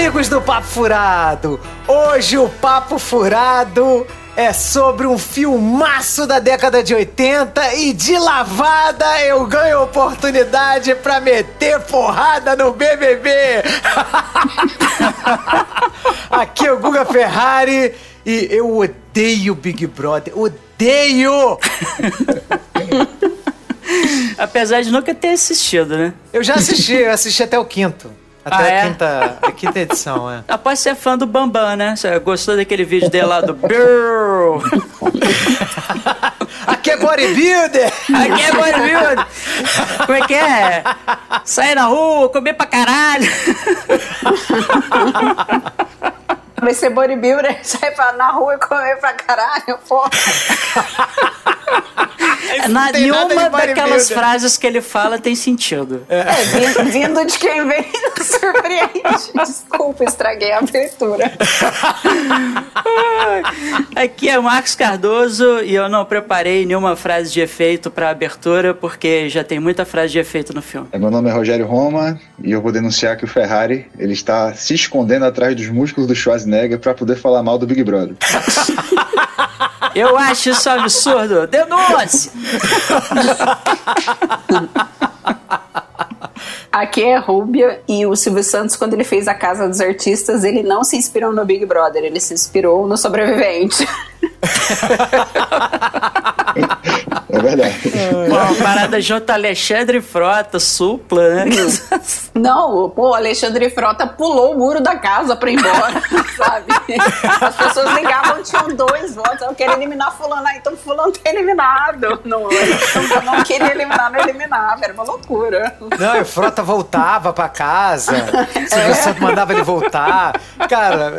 amigos do Papo Furado! Hoje o Papo Furado é sobre um filmaço da década de 80 e de lavada eu ganho oportunidade pra meter porrada no BBB. Aqui é o Guga Ferrari e eu odeio Big Brother, odeio! Apesar de nunca ter assistido, né? Eu já assisti, eu assisti até o quinto. Até Ah, a, é? quinta, a quinta edição, é. Após ser fã do Bambam, né? Você gostou daquele vídeo dele lá do Brrr. Aqui é bodybuilder! Aqui é bodybuilder. Como é que é? Sair na rua, comer pra caralho. Vai ser bodybuilder, sai pra, na rua e comer pra caralho, pô. Na, nenhuma daquelas frases que ele fala tem sentido. É, vindo, vindo de quem vem, surpreende. Desculpa, estraguei a abertura. Aqui é o Marcos Cardoso e eu não preparei nenhuma frase de efeito pra abertura porque já tem muita frase de efeito no filme. É, Meu nome é Rogério Roma e eu vou denunciar que o Ferrari ele está se escondendo atrás dos músculos do Schwarzenegger para poder falar mal do Big Brother. Eu acho isso um absurdo. Denúncia! Aqui é Rúbia e o Silvio Santos, quando ele fez a Casa dos Artistas, ele não se inspirou no Big Brother, ele se inspirou no Sobrevivente. É verdade. Pô, parada junto a Alexandre Frota, supla, né? Não, pô, o Alexandre Frota pulou o muro da casa pra ir embora, sabe? As pessoas ligavam, tinham dois votos. Eu quero eliminar fulano, aí então fulano tá eliminado. Não, eu não queria eliminar, não eliminava, era uma loucura. Não, e o Frota voltava pra casa. Silvio Santos mandava ele voltar. Cara,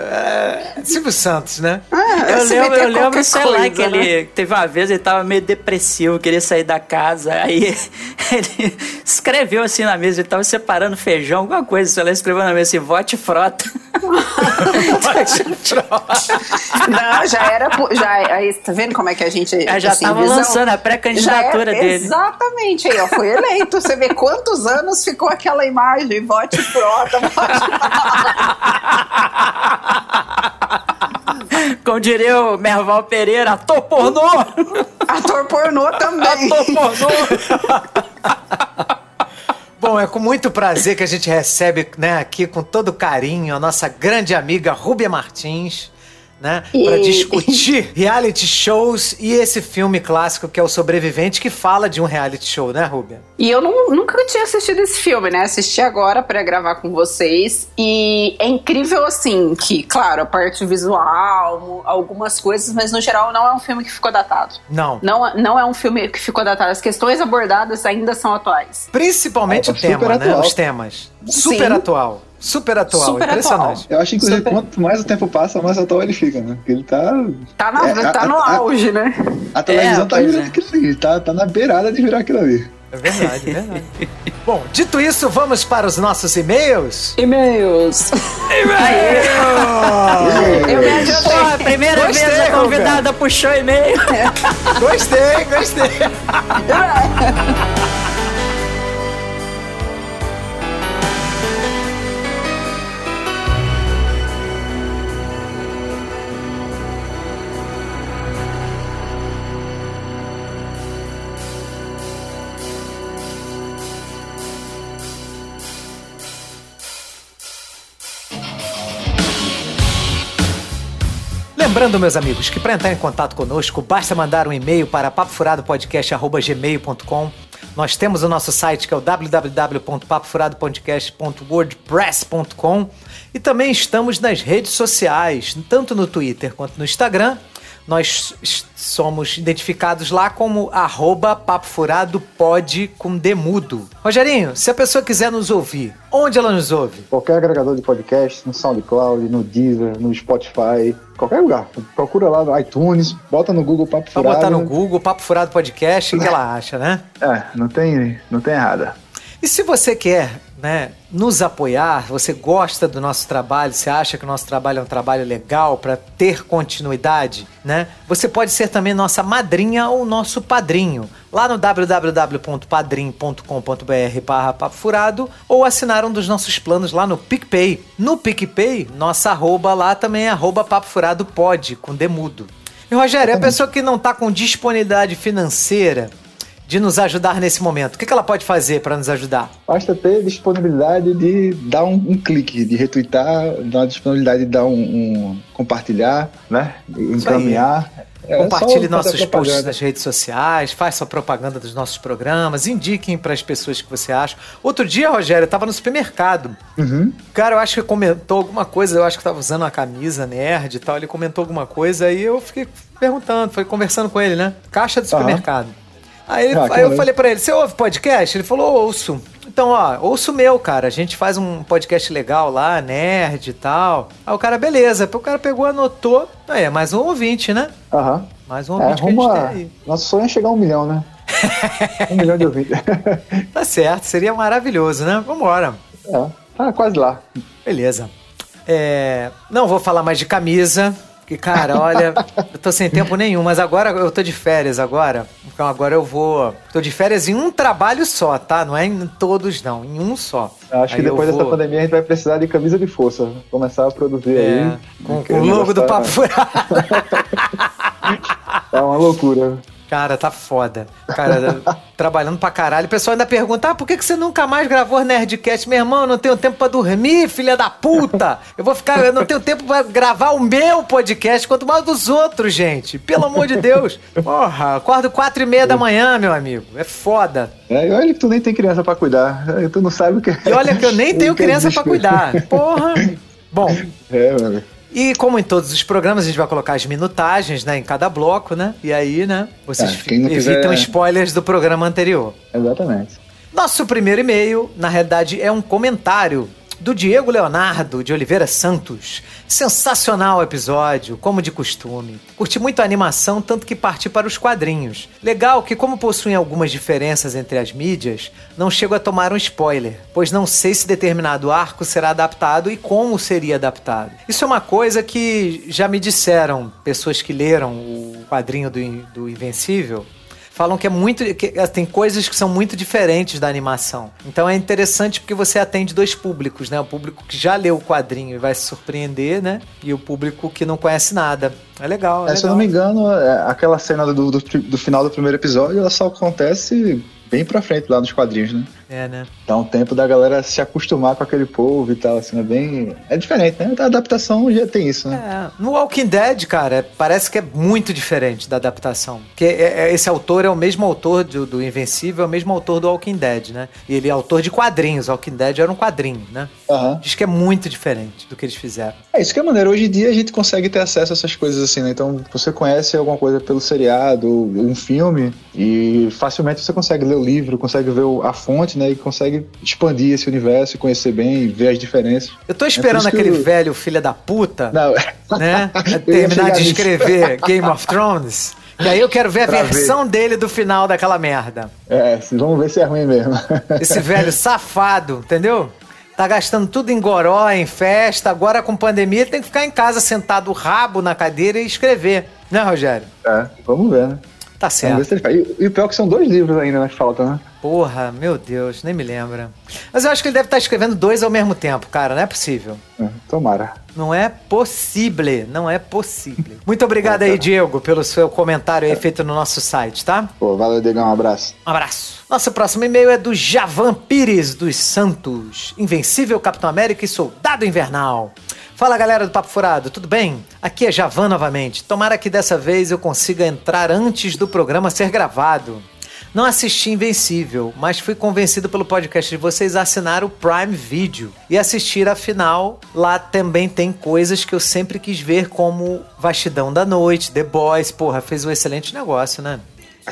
é... Silvio Santos, né? Eu Se lembro, eu lembro, sei lá, coisa, que né? ele teve uma vez, ele tava meio depressivo, queria sair da casa. Aí ele escreveu assim na mesa, ele tava separando feijão, alguma coisa, sei lá, escreveu na mesa assim, vote frota. Não, já era. Já, aí, tá vendo como é que a gente. É, já assim, tava visão- lançando a pré-candidatura era- dele. Exatamente, aí, ó, foi eleito. Você vê quantos anos ficou aquela imagem, vote frota, vote Como diria o Merval Pereira, ator pornô! Ator pornô também. Ator pornô! Bom, é com muito prazer que a gente recebe, né, aqui com todo carinho, a nossa grande amiga Rúbia Martins, né, para discutir reality shows e esse filme clássico que é O Sobrevivente, que fala de um reality show, né, Rúbia? E eu não- nunca tinha assistido esse filme, né? Assisti agora pra gravar com vocês. E é incrível, assim, que, claro, a parte visual, algumas coisas, mas no geral não é um filme que ficou datado. Não. Não, é- não é um filme que ficou datado. As questões abordadas ainda são atuais. Principalmente É, o tema, super né? atual. Os temas. Super Sim. atual. Super atual. Super Impressionante. Eu acho, inclusive, Super. quanto mais o tempo passa, mais atual ele fica, né? Porque ele tá. Tá, na- É, tá a- no a- auge, né? A televisão tá pois virando é. aquilo ali. Tá, tá na beirada de virar aquilo ali. É verdade, é verdade. Bom, dito isso, vamos para os nossos e-mails? E-mails. Eu me adiantei. Porra, primeira Gostei, vez a convidada puxou e-mail. Gostei, gostei. Lembrando, meus amigos, que para entrar em contato conosco, basta mandar um e-mail para papofuradopodcast.gmail.com. Nós temos o nosso site que é o www.papofuradopodcast.wordpress.com e também estamos nas redes sociais, tanto no Twitter quanto no Instagram. Nós somos identificados lá como arroba Papo Furado Pod com demudo. Rogerinho, se a pessoa quiser nos ouvir, onde ela nos ouve? Qualquer agregador de podcast, no SoundCloud, no Deezer, no Spotify, qualquer lugar. Procura lá no iTunes, bota no Google Papo Furado. botar no Google, Papo Furado Podcast, o que ela acha, né? É, não tem, não tem errada. E se você quer né, nos apoiar, você gosta do nosso trabalho, você acha que o nosso trabalho é um trabalho legal para ter continuidade, né? Você pode ser também nossa madrinha ou nosso padrinho. Lá no www.padrim.com.br barra furado ou assinar um dos nossos planos lá no PicPay. No PicPay, nossa arroba lá também é arroba papo furado pode, com demudo. E Rogério, a pessoa que não está com disponibilidade financeira de nos ajudar nesse momento, o que, que ela pode fazer para nos ajudar? Basta ter disponibilidade de dar um, um clique, de retweetar, dar disponibilidade de dar um, um compartilhar, né? Encaminhar. É Compartilhe nossos posts nas redes sociais, faça a propaganda dos nossos programas, indiquem para as pessoas que você acha. Outro dia, Rogério, eu estava no supermercado. Uhum. O cara, eu acho que comentou alguma coisa, eu acho que estava usando uma camisa nerd e tal. Ele comentou alguma coisa e eu fiquei perguntando, foi conversando com ele, né? Caixa do supermercado. Uhum. Aí, ah, aí eu falei para ele: Você ouve podcast? Ele falou: Ouço. Então, ó, ouço meu, cara. A gente faz um podcast legal lá, nerd e tal. Aí o cara, beleza. O cara pegou, anotou. Aí, é mais um ouvinte, né? Aham. Uhum. Mais um ouvinte é, que a gente a... tem aí. Nosso sonho é chegar a um milhão, né? um milhão de ouvintes. tá certo, seria maravilhoso, né? Vambora. É, tá quase lá. Beleza. É... Não vou falar mais de camisa. Que, cara, olha, eu tô sem tempo nenhum, mas agora eu tô de férias agora. Então agora eu vou. Tô de férias em um trabalho só, tá? Não é em todos, não, em um só. Acho aí que depois vou... dessa pandemia a gente vai precisar de camisa de força. Começar a produzir é, aí. Com, com o logo do Papo Furado. é uma loucura. Cara, tá foda. Cara, trabalhando pra caralho. O pessoal ainda pergunta: ah, por que, que você nunca mais gravou Nerdcast? Meu irmão, eu não tenho tempo pra dormir, filha da puta. Eu vou ficar, eu não tenho tempo pra gravar o meu podcast, quanto mais dos outros, gente. Pelo amor de Deus. Porra, acordo quatro e meia da manhã, meu amigo. É foda. É, e olha que tu nem tem criança pra cuidar. Tu não sabe o que é. E olha que eu nem tenho criança pra cuidar. Porra. Bom. É, mano. E como em todos os programas, a gente vai colocar as minutagens, né, em cada bloco, né? E aí, né, vocês é, evitam quiser... spoilers do programa anterior. Exatamente. Nosso primeiro e-mail, na realidade, é um comentário do Diego Leonardo de Oliveira Santos. Sensacional episódio, como de costume. Curti muito a animação, tanto que parti para os quadrinhos. Legal que, como possuem algumas diferenças entre as mídias, não chego a tomar um spoiler, pois não sei se determinado arco será adaptado e como seria adaptado. Isso é uma coisa que já me disseram pessoas que leram o quadrinho do, do Invencível falam que é muito. Que, eh, tem coisas que são muito diferentes da animação. Então é interessante porque você atende dois públicos, né? O público que já leu o quadrinho e vai se surpreender, né? E o público que não conhece nada. É legal. É, é legal. Se eu não me engano, é, aquela cena do, do, do final do primeiro episódio, ela só acontece bem pra frente lá nos quadrinhos, né? É, né? Dá um tempo da galera se acostumar com aquele povo e tal, assim, é bem. É diferente, né? A adaptação já tem isso, né? É. No Walking Dead, cara, parece que é muito diferente da adaptação. Porque é, é, esse autor é o mesmo autor do, do Invencível, é o mesmo autor do Walking Dead, né? E ele é autor de quadrinhos. O Walking Dead era um quadrinho, né? Uhum. Diz que é muito diferente do que eles fizeram. É isso que é maneiro. Hoje em dia a gente consegue ter acesso a essas coisas assim, né? Então você conhece alguma coisa pelo seriado, um filme, e facilmente você consegue ler o livro, consegue ver a fonte, né? E consegue expandir esse universo conhecer bem e ver as diferenças. Eu tô esperando é aquele eu... velho filho da puta, Não. né? terminar de escrever Game of Thrones. E aí eu quero ver a pra versão ver. dele do final daquela merda. É, vamos ver se é ruim mesmo. Esse velho safado, entendeu? Tá gastando tudo em goró, em festa, agora com pandemia tem que ficar em casa sentado rabo na cadeira e escrever. Né, Rogério? É, vamos ver, né? Tá certo. E, e o pior é que são dois livros ainda na falta, né? Porra, meu Deus, nem me lembra. Mas eu acho que ele deve estar escrevendo dois ao mesmo tempo, cara. Não é possível. É, tomara. Não é possível, não é possível. Muito obrigado aí, Diego, pelo seu comentário aí feito no nosso site, tá? Pô, valeu, Diego, um abraço. Um abraço. Nosso próximo e-mail é do Javan Pires dos Santos. Invencível Capitão América e Soldado Invernal. Fala galera do Papo Furado, tudo bem? Aqui é Javan novamente. Tomara que dessa vez eu consiga entrar antes do programa ser gravado. Não assisti Invencível, mas fui convencido pelo podcast de vocês a assinar o Prime Video e assistir a final. Lá também tem coisas que eu sempre quis ver, como Vastidão da Noite, The Boys. Porra, fez um excelente negócio, né?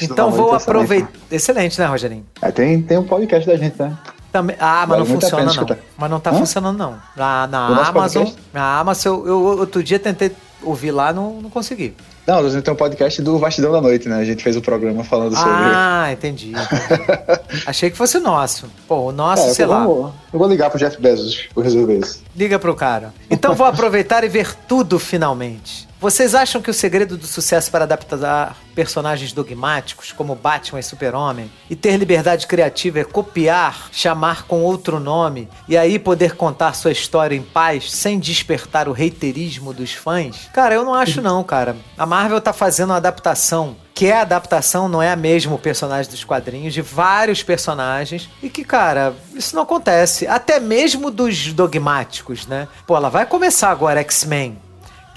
Então vou aproveitar. Excelente, né, Rogerinho? É, tem, tem um podcast da gente, né? Também... Ah, mas vale não funciona não. Mas não tá Hã? funcionando não. Na, na Amazon, na Amazon, eu, eu outro dia tentei ouvir lá, não, não consegui. Não, a gente tem um podcast do Vastidão da Noite, né? A gente fez o um programa falando sobre. Ah, entendi. entendi. Achei que fosse o nosso. Pô, o nosso, é, sei lá. Vou, eu vou ligar pro Jeff Bezos pra resolver isso. Liga pro cara. Então vou aproveitar e ver tudo finalmente. Vocês acham que o segredo do sucesso para adaptar personagens dogmáticos, como Batman e Super-Homem, e ter liberdade criativa é copiar, chamar com outro nome e aí poder contar sua história em paz sem despertar o reiterismo dos fãs? Cara, eu não acho não, cara. A Marvel tá fazendo uma adaptação que é a adaptação, não é a mesma o personagem dos quadrinhos, de vários personagens, e que, cara, isso não acontece. Até mesmo dos dogmáticos, né? Pô, ela vai começar agora X-Men.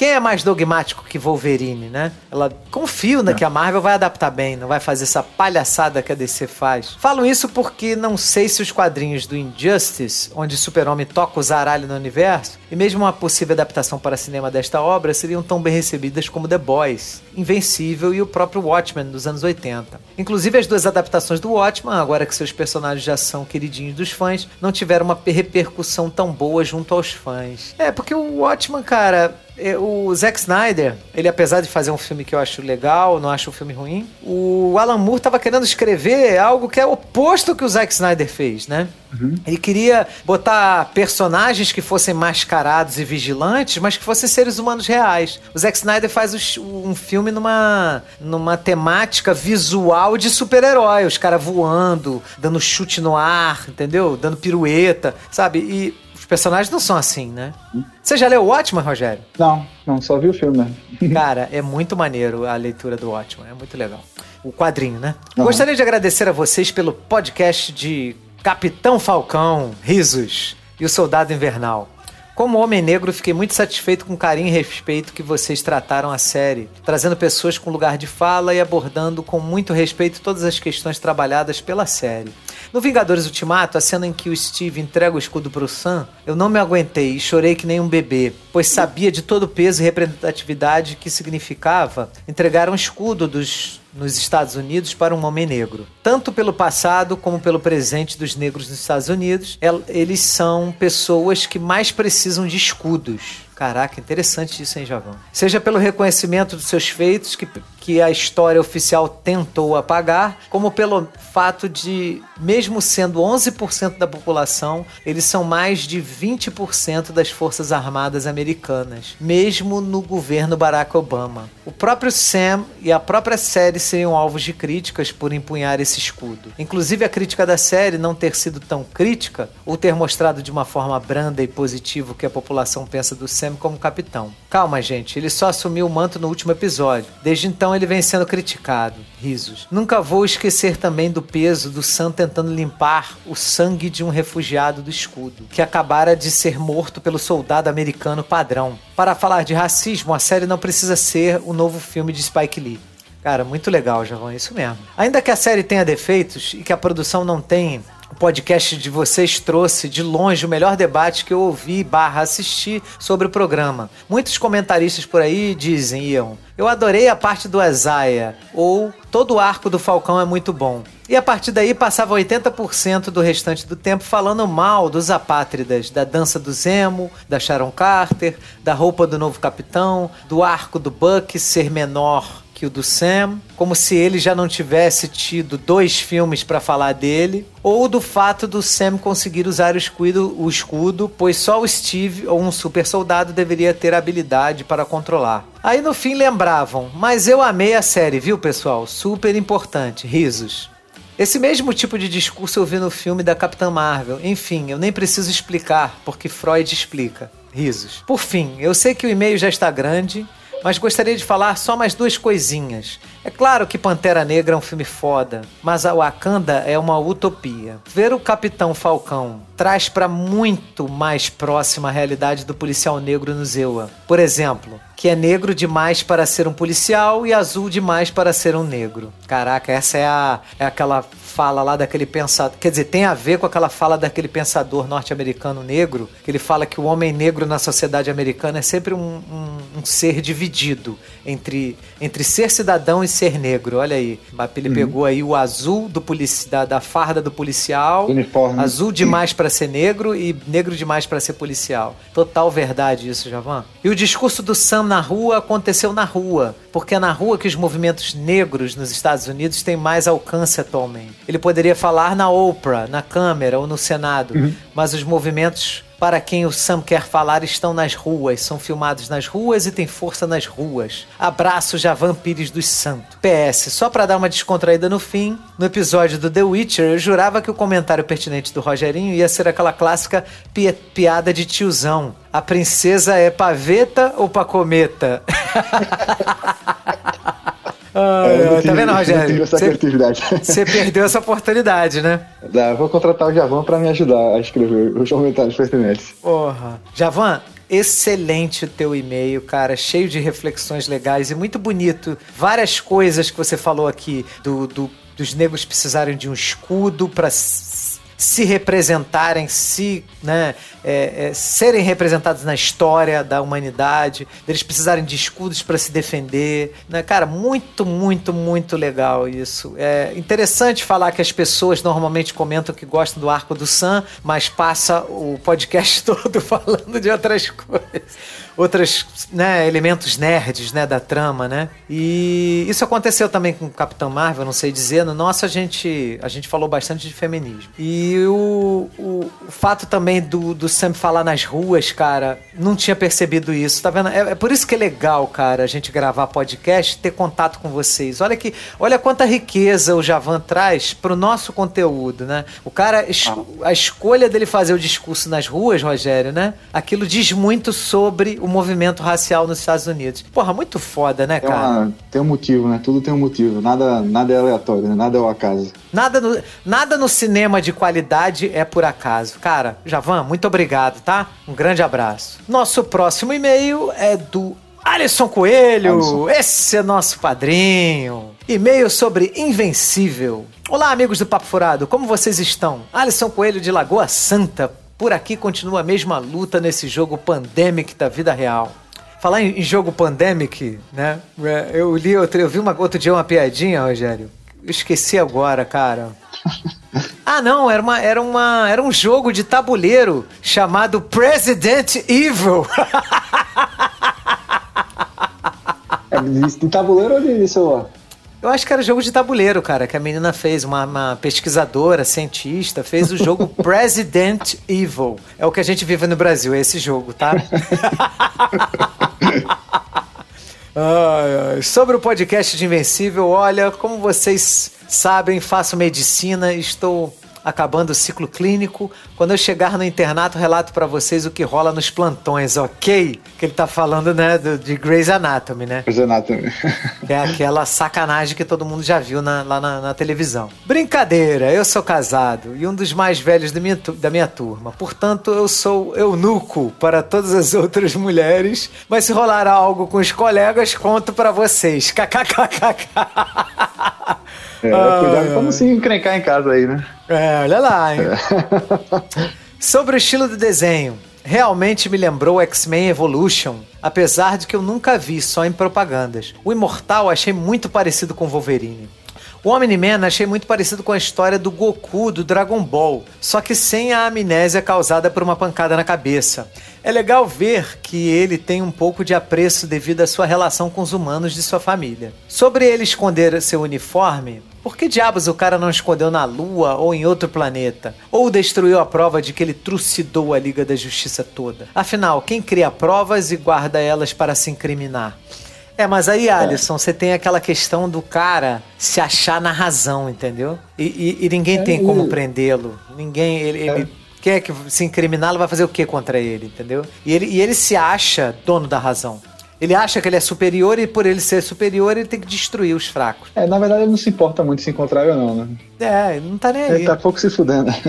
Quem é mais dogmático que Wolverine, né? Ela confia né, que a Marvel vai adaptar bem, não vai fazer essa palhaçada que a DC faz. Falo isso porque não sei se os quadrinhos do Injustice, onde Super-Homem toca o zaralho no universo, e mesmo uma possível adaptação para cinema desta obra seriam tão bem recebidas como The Boys, Invencível e o próprio Watchmen dos anos 80. Inclusive as duas adaptações do Watchmen, agora que seus personagens já são queridinhos dos fãs, não tiveram uma repercussão tão boa junto aos fãs. É, porque o Watchmen, cara, é, o Zack Snyder, ele apesar de fazer um filme que eu acho legal, não acho um filme ruim, o Alan Moore estava querendo escrever algo que é oposto que o Zack Snyder fez, né? Uhum. Ele queria botar personagens que fossem mascarados e vigilantes, mas que fossem seres humanos reais. O Zack Snyder faz um filme numa, numa temática visual de super-herói, os caras voando, dando chute no ar, entendeu? Dando pirueta, sabe? E personagens não são assim, né? Você já leu o Watchmen, Rogério? Não, não, só vi o filme, né? Cara, é muito maneiro a leitura do Watchmen, é muito legal. O quadrinho, né? Uhum. Gostaria de agradecer a vocês pelo podcast de Capitão Falcão, Risos e o Soldado Invernal. Como homem negro, fiquei muito satisfeito com o carinho e respeito que vocês trataram a série, trazendo pessoas com lugar de fala e abordando com muito respeito todas as questões trabalhadas pela série. No Vingadores Ultimato, a cena em que o Steve entrega o escudo pro Sam, eu não me aguentei e chorei que nem um bebê, pois sabia de todo o peso e representatividade que significava entregar um escudo dos nos Estados Unidos para um homem negro. Tanto pelo passado como pelo presente dos negros nos Estados Unidos, eles são pessoas que mais precisam de escudos. Caraca, interessante isso, hein, Javão? Seja pelo reconhecimento dos seus feitos, que, que a história oficial tentou apagar, como pelo fato de, mesmo sendo 11% da população, eles são mais de 20% das Forças Armadas americanas, mesmo no governo Barack Obama. O próprio Sam e a própria série seriam alvos de críticas por empunhar esse escudo. Inclusive, a crítica da série não ter sido tão crítica, ou ter mostrado de uma forma branda e positiva o que a população pensa do Sam como capitão. Calma, gente, ele só assumiu o manto no último episódio. Desde então ele vem sendo criticado. Risos. Nunca vou esquecer também do peso do Sam tentando limpar o sangue de um refugiado do escudo, que acabara de ser morto pelo soldado americano padrão. Para falar de racismo, a série não precisa ser o novo filme de Spike Lee. Cara, muito legal, Javão, é isso mesmo. Ainda que a série tenha defeitos e que a produção não tenha o podcast de vocês trouxe de longe o melhor debate que eu ouvi barra assisti sobre o programa. Muitos comentaristas por aí dizem, Ian, eu adorei a parte do Azaia, ou todo o arco do Falcão é muito bom. E a partir daí passava 80% do restante do tempo falando mal dos apátridas, da dança do Zemo, da Sharon Carter, da roupa do novo capitão, do arco do Buck ser menor que o do Sam, como se ele já não tivesse tido dois filmes para falar dele, ou do fato do Sam conseguir usar o escudo, o escudo, pois só o Steve ou um super soldado deveria ter habilidade para controlar. Aí no fim lembravam, mas eu amei a série, viu pessoal? Super importante, risos. Esse mesmo tipo de discurso eu vi no filme da Capitã Marvel. Enfim, eu nem preciso explicar, porque Freud explica. Risos. Por fim, eu sei que o e-mail já está grande mas gostaria de falar só mais duas coisinhas. É claro que Pantera Negra é um filme foda, mas a Wakanda é uma utopia. Ver o Capitão Falcão traz para muito mais próxima a realidade do policial negro no Zewa. Por exemplo, que é negro demais para ser um policial e azul demais para ser um negro. Caraca, essa é, a, é aquela fala lá daquele pensador. Quer dizer, tem a ver com aquela fala daquele pensador norte-americano negro, que ele fala que o homem negro na sociedade americana é sempre um, um, um ser dividido entre, entre ser cidadão e ser negro. Olha aí. Ele uhum. pegou aí o azul do polici da, da farda do policial, Uniforme. azul demais para ser negro e negro demais para ser policial. Total verdade isso, Javan. E o discurso do Sam na rua aconteceu na rua, porque é na rua que os movimentos negros nos Estados Unidos têm mais alcance atualmente. Ele poderia falar na Oprah, na Câmara ou no Senado, uhum. mas os movimentos para quem o Sam quer falar estão nas ruas, são filmados nas ruas e têm força nas ruas. Abraço Javan Pires dos Santos. PS, só para dar uma descontraída no fim, no episódio do The Witcher, eu jurava que o comentário pertinente do Rogerinho ia ser aquela clássica pi piada de tiozão. A princesa é paveta ou pacometa? é, tá vendo, Rogério? Você perdeu essa oportunidade, né? Dá, vou contratar o Javan para me ajudar a escrever os comentários pertinentes. Porra. Javan, excelente o teu e-mail, cara, cheio de reflexões legais e muito bonito. Várias coisas que você falou aqui do, do dos negros precisarem de um escudo para se representarem, se né, é, é, serem representados na história da humanidade, eles precisarem de escudos para se defender. Né? Cara, muito, muito, muito legal isso. É interessante falar que as pessoas normalmente comentam que gostam do arco do Sam, mas passa o podcast todo falando de outras coisas outros né, elementos nerds né, da trama, né? E isso aconteceu também com o Capitão Marvel, não sei dizer. No nosso, a gente, a gente falou bastante de feminismo. E o, o, o fato também do, do Sam falar nas ruas, cara, não tinha percebido isso, tá vendo? É, é, por isso que é legal, cara, a gente gravar podcast ter contato com vocês. Olha que, olha quanta riqueza o Javan traz pro nosso conteúdo, né? O cara, a escolha dele fazer o discurso nas ruas, Rogério, né? Aquilo diz muito sobre o movimento racial nos Estados Unidos. Porra, muito foda, né, cara? Uma, tem um motivo, né? Tudo tem um motivo. Nada, nada é aleatório, né? Nada é o acaso. Nada no, nada no cinema de qualidade é por acaso. Cara, Javan, muito obrigado, tá? Um grande abraço. Nosso próximo e-mail é do Alisson Coelho, Alisson. esse é nosso padrinho. E-mail sobre Invencível. Olá, amigos do Papo Furado, como vocês estão? Alisson Coelho de Lagoa Santa, por aqui continua a mesma luta nesse jogo pandemic da vida real. Falar em, jogo pandemic, né? É, eu li outro, eu vi uma, outro dia uma piadinha, Rogério. Eu esqueci agora, cara. Ah, não, era, uma, era, uma, era um jogo de tabuleiro chamado President Evil. É de tabuleiro ou de celular? Eu acho que era jogo de tabuleiro, cara, que a menina fez, uma, uma pesquisadora, cientista, fez o jogo President Evil. É o que a gente vive no Brasil, é esse jogo, tá? Sobre o podcast de Invencível, olha, como vocês sabem, faço medicina estou acabando o ciclo clínico. Quando eu chegar no internato, relato para vocês o que rola nos plantões, ok? Que ele tá falando, né, do, de Grey's Anatomy, né? Grey's Anatomy. é aquela sacanagem que todo mundo já viu na, lá na, na, televisão. Brincadeira, eu sou casado e um dos mais velhos da minha, da minha turma. Portanto, eu sou eunuco para todas as outras mulheres. Mas se rolar algo com os colegas, conto para vocês. KKKKK. É, cuidado pra não se encrencar em casa aí, né? É, olha lá, hein? É. Sobre o estilo do desenho. Realmente me lembrou X-Men Evolution, apesar de que eu nunca vi, só em propagandas. O Imortal achei muito parecido com Wolverine. O Omni-Man achei muito parecido com a história do Goku do Dragon Ball, só que sem a amnésia causada por uma pancada na cabeça. É legal ver que ele tem um pouco de apreço devido à sua relação com os humanos de sua família. Sobre ele esconder seu uniforme, por que diabos o cara não escondeu na Lua ou em outro planeta? Ou destruiu a prova de que ele trucidou a Liga da Justiça toda? Afinal, quem cria provas e guarda elas para se incriminar? É, mas aí, Alisson, é. você tem aquela questão do cara se achar na razão, entendeu? E, e, e ninguém é, tem como prendê-lo. Ninguém. Ele, é. ele quer que se incriminá-lo, vai fazer o que contra ele, entendeu? E ele, e ele se acha dono da razão. Ele acha que ele é superior e por ele ser superior ele tem que destruir os fracos. É, na verdade ele não se importa muito se encontrar ou não, né? É, ele não tá nem aí. Ele tá pouco se fudendo.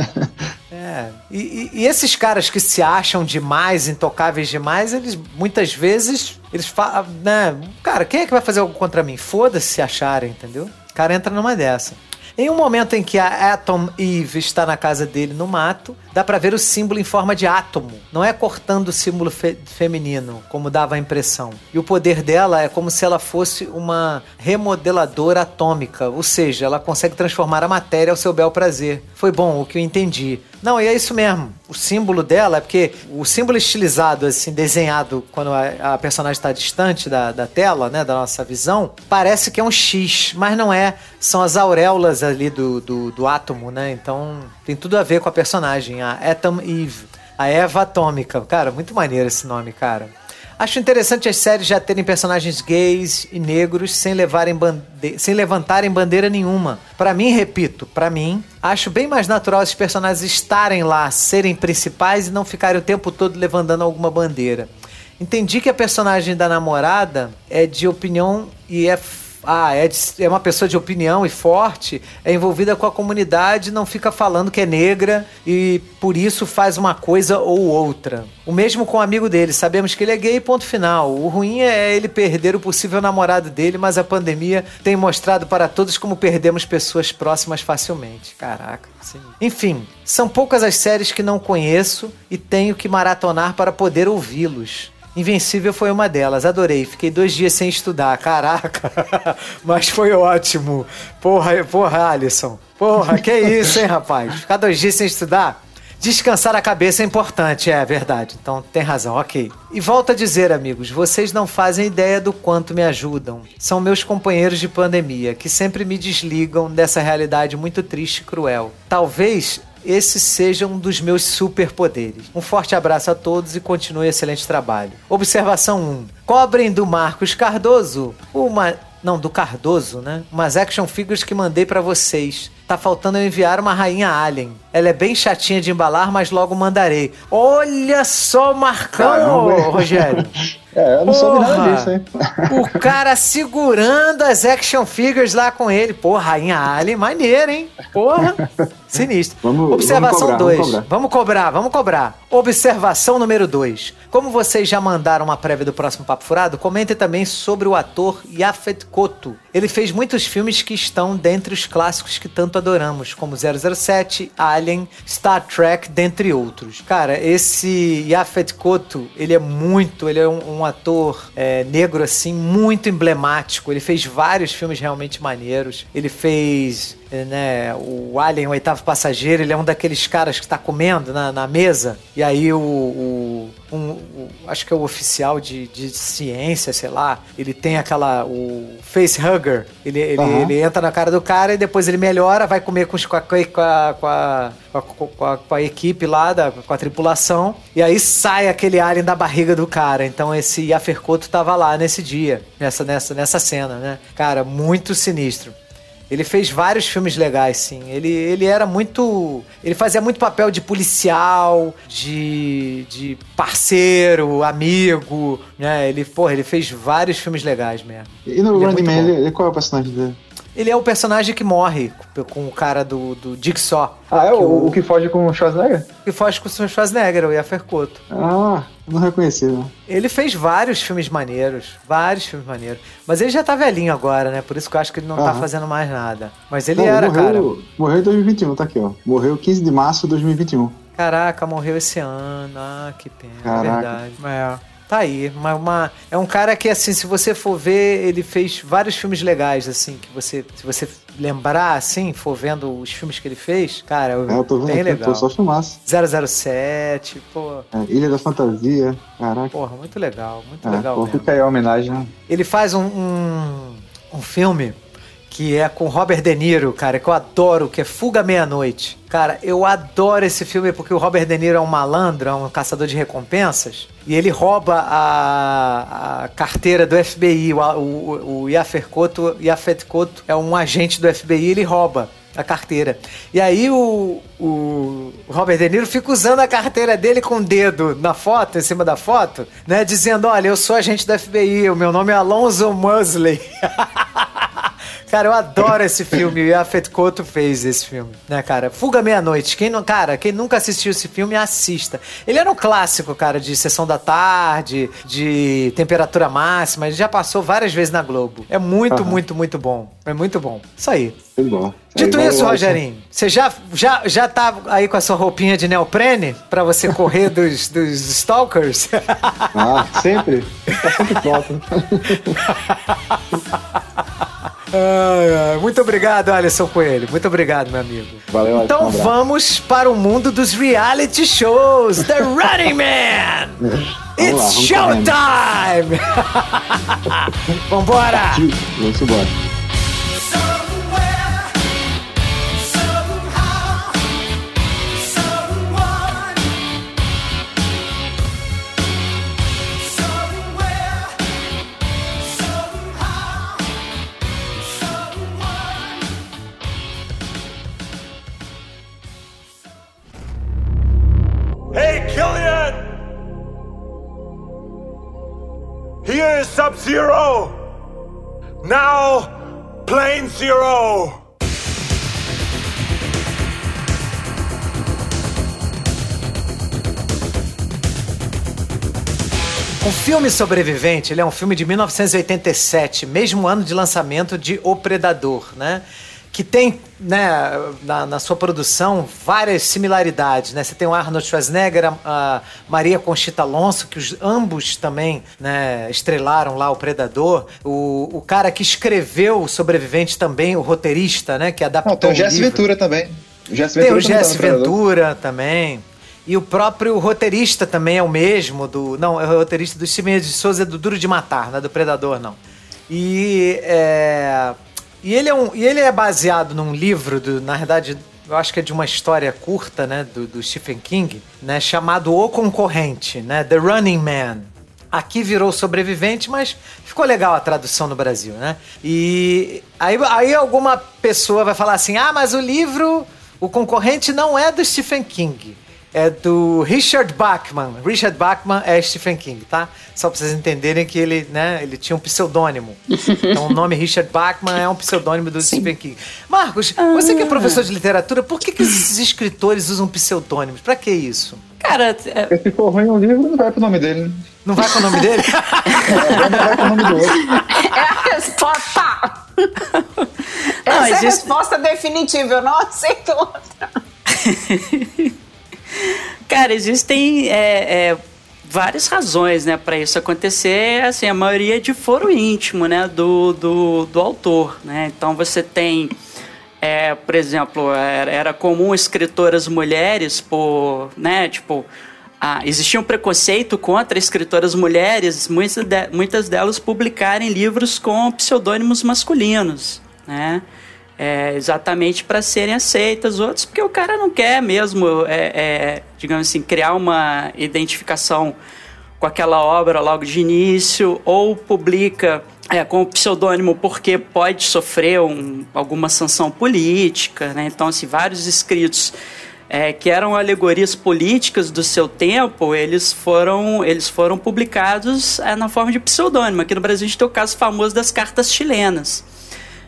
É, e, e, e, esses caras que se acham demais, intocáveis demais, eles muitas vezes, eles falam, né? Cara, quem é que vai fazer algo contra mim? Foda-se se acharem, entendeu? O cara entra numa dessa. Em um momento em que a Atom Eve está na casa dele no mato, dá pra ver o símbolo em forma de átomo. Não é cortando o símbolo fe feminino, como dava a impressão. E o poder dela é como se ela fosse uma remodeladora atômica, ou seja, ela consegue transformar a matéria ao seu bel prazer. Foi bom o que eu entendi. Não, e é isso mesmo. O símbolo dela é porque o símbolo estilizado, assim, desenhado quando a, a personagem está distante da, da tela, né, da nossa visão, parece que é um X, mas não é. São as auréolas ali do, do, do átomo, né? Então tem tudo a ver com a personagem, a Atom Eve. A Eva Atômica. Cara, muito maneiro esse nome, cara. Acho interessante as séries já terem personagens gays e negros sem, levarem bande... sem levantarem bandeira nenhuma. Para mim, repito, para mim, acho bem mais natural esses personagens estarem lá, serem principais e não ficarem o tempo todo levantando alguma bandeira. Entendi que a personagem da namorada é de opinião e é ah, é, de, é uma pessoa de opinião e forte, é envolvida com a comunidade, não fica falando que é negra e por isso faz uma coisa ou outra. O mesmo com o amigo dele, sabemos que ele é gay, ponto final. O ruim é ele perder o possível namorado dele, mas a pandemia tem mostrado para todos como perdemos pessoas próximas facilmente. Caraca. Sim. Enfim, são poucas as séries que não conheço e tenho que maratonar para poder ouvi-los. Invencível foi uma delas, adorei. Fiquei dois dias sem estudar, caraca. Mas foi ótimo. Porra, porra, Alisson. Porra, que isso, hein, rapaz? Ficar dois dias sem estudar? Descansar a cabeça é importante, é verdade. Então tem razão, ok. E volto a dizer, amigos, vocês não fazem ideia do quanto me ajudam. São meus companheiros de pandemia, que sempre me desligam dessa realidade muito triste e cruel. Talvez esse seja um dos meus superpoderes. Um forte abraço a todos e continue excelente trabalho. Observação 1. Cobrem do Marcos Cardoso uma. Não, do Cardoso, né? Umas action figures que mandei para vocês. Tá faltando eu enviar uma rainha alien. Ela é bem chatinha de embalar, mas logo mandarei. Olha só Marcão, Caramba. Rogério. É, eu não soube nada Porra! disso, hein? O cara segurando as action figures lá com ele. Pô, Rainha Alien, maneiro, hein? Porra, sinistro. Vamos- Observação vamos cobrar, 2. vamos cobrar. Vamos cobrar, vamos cobrar. Observação número 2. Como vocês já mandaram uma prévia do próximo Papo Furado, comentem também sobre o ator Yafet Koto. Ele fez muitos filmes que estão dentre os clássicos que tanto adoramos, como 007, Alien, Star Trek, dentre outros. Cara, esse Yafet Koto, ele é muito, ele é um, um ator é, negro assim, muito emblemático. Ele fez vários filmes realmente maneiros. Ele fez né, o Alien, o oitavo passageiro, ele é um daqueles caras que tá comendo na, na mesa, e aí o, o- um- o- acho que é o oficial de, de ciência, sei lá, ele tem aquela, o facehugger, ele, ele, Aham. ele entra na cara do cara e depois ele melhora, vai comer com, os- com, a, com, a, com, a, com, a, com a- equipe lá, da, com a tripulação, e aí sai aquele alien da barriga do cara, então esse Yaferkoto tava lá nesse dia, nessa, nessa, nessa cena, né, cara, muito sinistro. Ele fez vários filmes legais, sim. Ele, ele era muito. Ele fazia muito papel de policial, de, de parceiro, amigo, né? Ele, porra, ele fez vários filmes legais mesmo. E no Ele é Running muito Man, ele- qual é o personagem dele? Ele é o personagem que morre com, o cara do, do Jigsaw. Ah, é que o, o que foge com o Schwarzenegger? que foge com o. Schwarzenegger, o Yaferkoto. Ah, não reconheci, não. Ele fez vários filmes maneiros, vários filmes maneiros. Mas ele já tá velhinho agora, né? Por isso que eu acho que ele não tá Aham. fazendo mais nada. Mas ele Não, era, cara. morreu, Morreu em 2021, tá aqui, ó. Morreu 15 de março de 2021. Caraca, morreu esse ano. Ah, que pena, é Caraca. verdade. É. Tá aí, uma, uma- é um cara que, assim, se você for ver, ele fez vários filmes legais, assim, que você, se você lembrar, assim, for vendo os filmes que ele fez, cara, É, eu tô vendo bem aqui, legal. tô só filmaço. 007, pô, É, Ilha da Fantasia, caraca. porra, muito legal, muito É, legal pô, fica aí a homenagem, né? Ele faz um, um, um filme que é com Robert De Niro, cara, que eu adoro, que é Fuga Meia-Noite. Cara, eu adoro esse filme porque o Robert De Niro é um malandro, é um caçador de recompensas, e ele rouba a, a carteira do FBI. O, o, o Yafet Koto, Yafet Koto é um agente do FBI, ele rouba a carteira. E aí o, o Robert De Niro fica usando a carteira dele com o dedo na foto, em cima da foto, né? Dizendo, olha, eu sou agente do FBI, o meu nome é Alonso Musley. Cara, eu adoro esse filme. E a Fetcoto fez esse filme, né, cara? Fuga Meia-Noite. Quem não, cara, quem nunca assistiu esse filme, assista. Ele era um clássico, cara, de sessão da tarde, de temperatura máxima. Ele já passou várias vezes na Globo. É muito, muito, muito bom. É muito bom. Isso aí. Muito bom. Dito Aí, isso, Rogerinho, você já, já, já tá aí com a sua roupinha de neoprene pra você correr dos, dos stalkers? Ah, sempre. Tá sempre pronto. Ai, ai, muito obrigado, Alisson Coelho. Muito obrigado, meu amigo. Valeu, Alisson, Então vamos para o mundo dos reality shows. The Running Man! It's showtime! Vambora! Vamos embora. Zero! O filme Sobrevivente, ele é um filme de 1987, mesmo ano de lançamento de O Predador, né? Que tem, né, na, na sua produção, várias similaridades, né? Você tem o Arnold Schwarzenegger, a, a Maria Conchita Alonso, que os, ambos também, né, estrelaram lá O Predador. O, o cara que escreveu O Sobrevivente também, o roteirista, né, que adaptou Não, tem o o Jesse. Ventura também. O Jesse Tem o Ventura tá Jesse no Predador. Ventura também. E o próprio roteirista também é o mesmo do. Não, é o roteirista do Steven de Souza do Duro de Matar, não é do Predador, não. E é. E ele é, um, e ele é baseado num livro, do, na verdade, eu acho que é de uma história curta, né, do, do Stephen King, né, chamado O Concorrente, né, The Running Man. Aqui virou sobrevivente, mas ficou legal a tradução no Brasil, né? E aí, aí alguma pessoa vai falar assim: ah, mas o livro, o concorrente não é do Stephen King. É do Richard Bachman. Richard Bachman é Stephen King, tá? Só pra vocês entenderem que ele, né, ele tinha um pseudônimo. Então o nome Richard Bachman é um pseudônimo do Stephen King. Marcos, você que é professor de literatura, por que, que esses escritores usam pseudônimos? Pra que isso? Cara, é- se for ruim o livro, não vai pro nome dele. né? Não vai com o nome dele? Agora não vai pro nome do outro. É a resposta. Não, Essa é a resposta definitiva. Eu não aceito outra. Cara, existem é, é, várias razões, né, para isso acontecer. Assim, a maioria é de foro íntimo, né, do, do, do autor, né. Então você tem, é, por exemplo, era, era comum escritoras mulheres por, né, tipo, ah, existia um preconceito contra escritoras mulheres, muitas, de- muitas delas publicarem livros com pseudônimos masculinos, né? É, exatamente para serem aceitas, outros porque o cara não quer mesmo, é, é, digamos assim, criar uma identificação com aquela obra logo de início, ou publica é, com o pseudônimo porque pode sofrer um- alguma sanção política, né? Então, assim, vários escritos é, que eram alegorias políticas do seu tempo, eles foram, eles foram publicados é, na forma de pseudônimo. Aqui no Brasil a gente tem o caso famoso das cartas chilenas,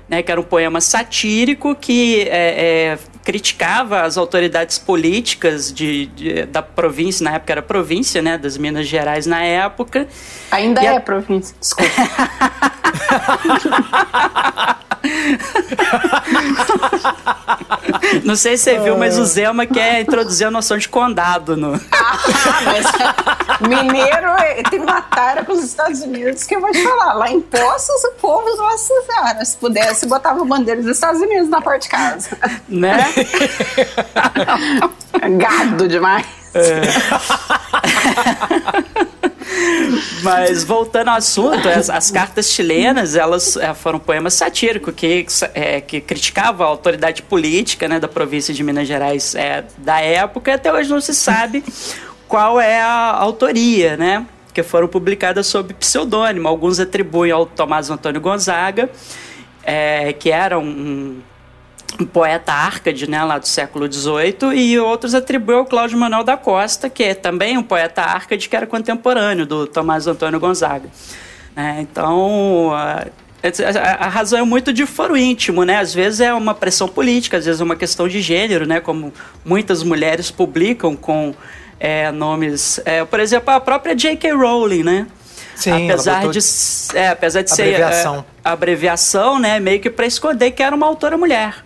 né, que era um poema satírico que é, é, criticava as autoridades políticas de, de- da província, na época era província, né, das Minas Gerais na época, Ainda E a- é província. Desculpa. Não sei se você viu, mas o Zema quer introduzir a noção de condado no. Ah, mas mineiro tem uma tara com os Estados Unidos que eu vou te falar. Lá em Poços, o povo, nossa senhora, se pudesse, botava bandeira dos Estados Unidos na porta de casa. né? Gado demais. Mas voltando ao assunto, as, as cartas chilenas, elas eh, foram poemas satíricos que, eh, que criticavam a autoridade política né, da província de Minas Gerais eh, da época e até hoje não se sabe qual é a autoria, né? Que foram publicadas sob pseudônimo. Alguns atribuem ao Tomás Antônio Gonzaga, que era um poeta árcade, né, lá do século XVIII, e outros atribuem ao Cláudio Manuel da Costa, que é também um poeta árcade que era contemporâneo do Tomás Antônio Gonzaga. né? então, ah, a, a razão é muito de foro íntimo, né? Às vezes é uma pressão política, às vezes é uma questão de gênero, né? Como muitas mulheres publicam com é, nomes. É, por exemplo, a própria J.K. Rowling, né? Sim, apesar de, é, apesar de abreviação. ser é, abreviação, né, meio que para esconder que era uma autora mulher.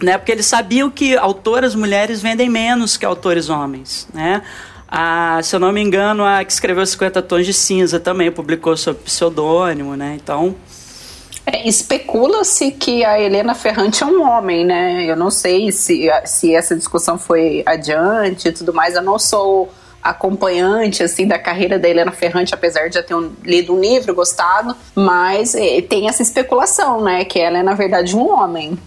Né, porque eles sabiam que autoras mulheres vendem menos que autores homens, né? A, se eu não me engano, a que escreveu 50 Tons de Cinza também publicou sob pseudônimo, né? Então, é, Especula-se que a Helena Ferrante é um homem, né? Eu não sei se, se essa discussão foi adiante e tudo mais. Eu não sou acompanhante assim da carreira da Helena Ferrante, apesar de já ter um, lido um livro, gostado, mas é, tem essa especulação, né, que ela é na verdade um homem.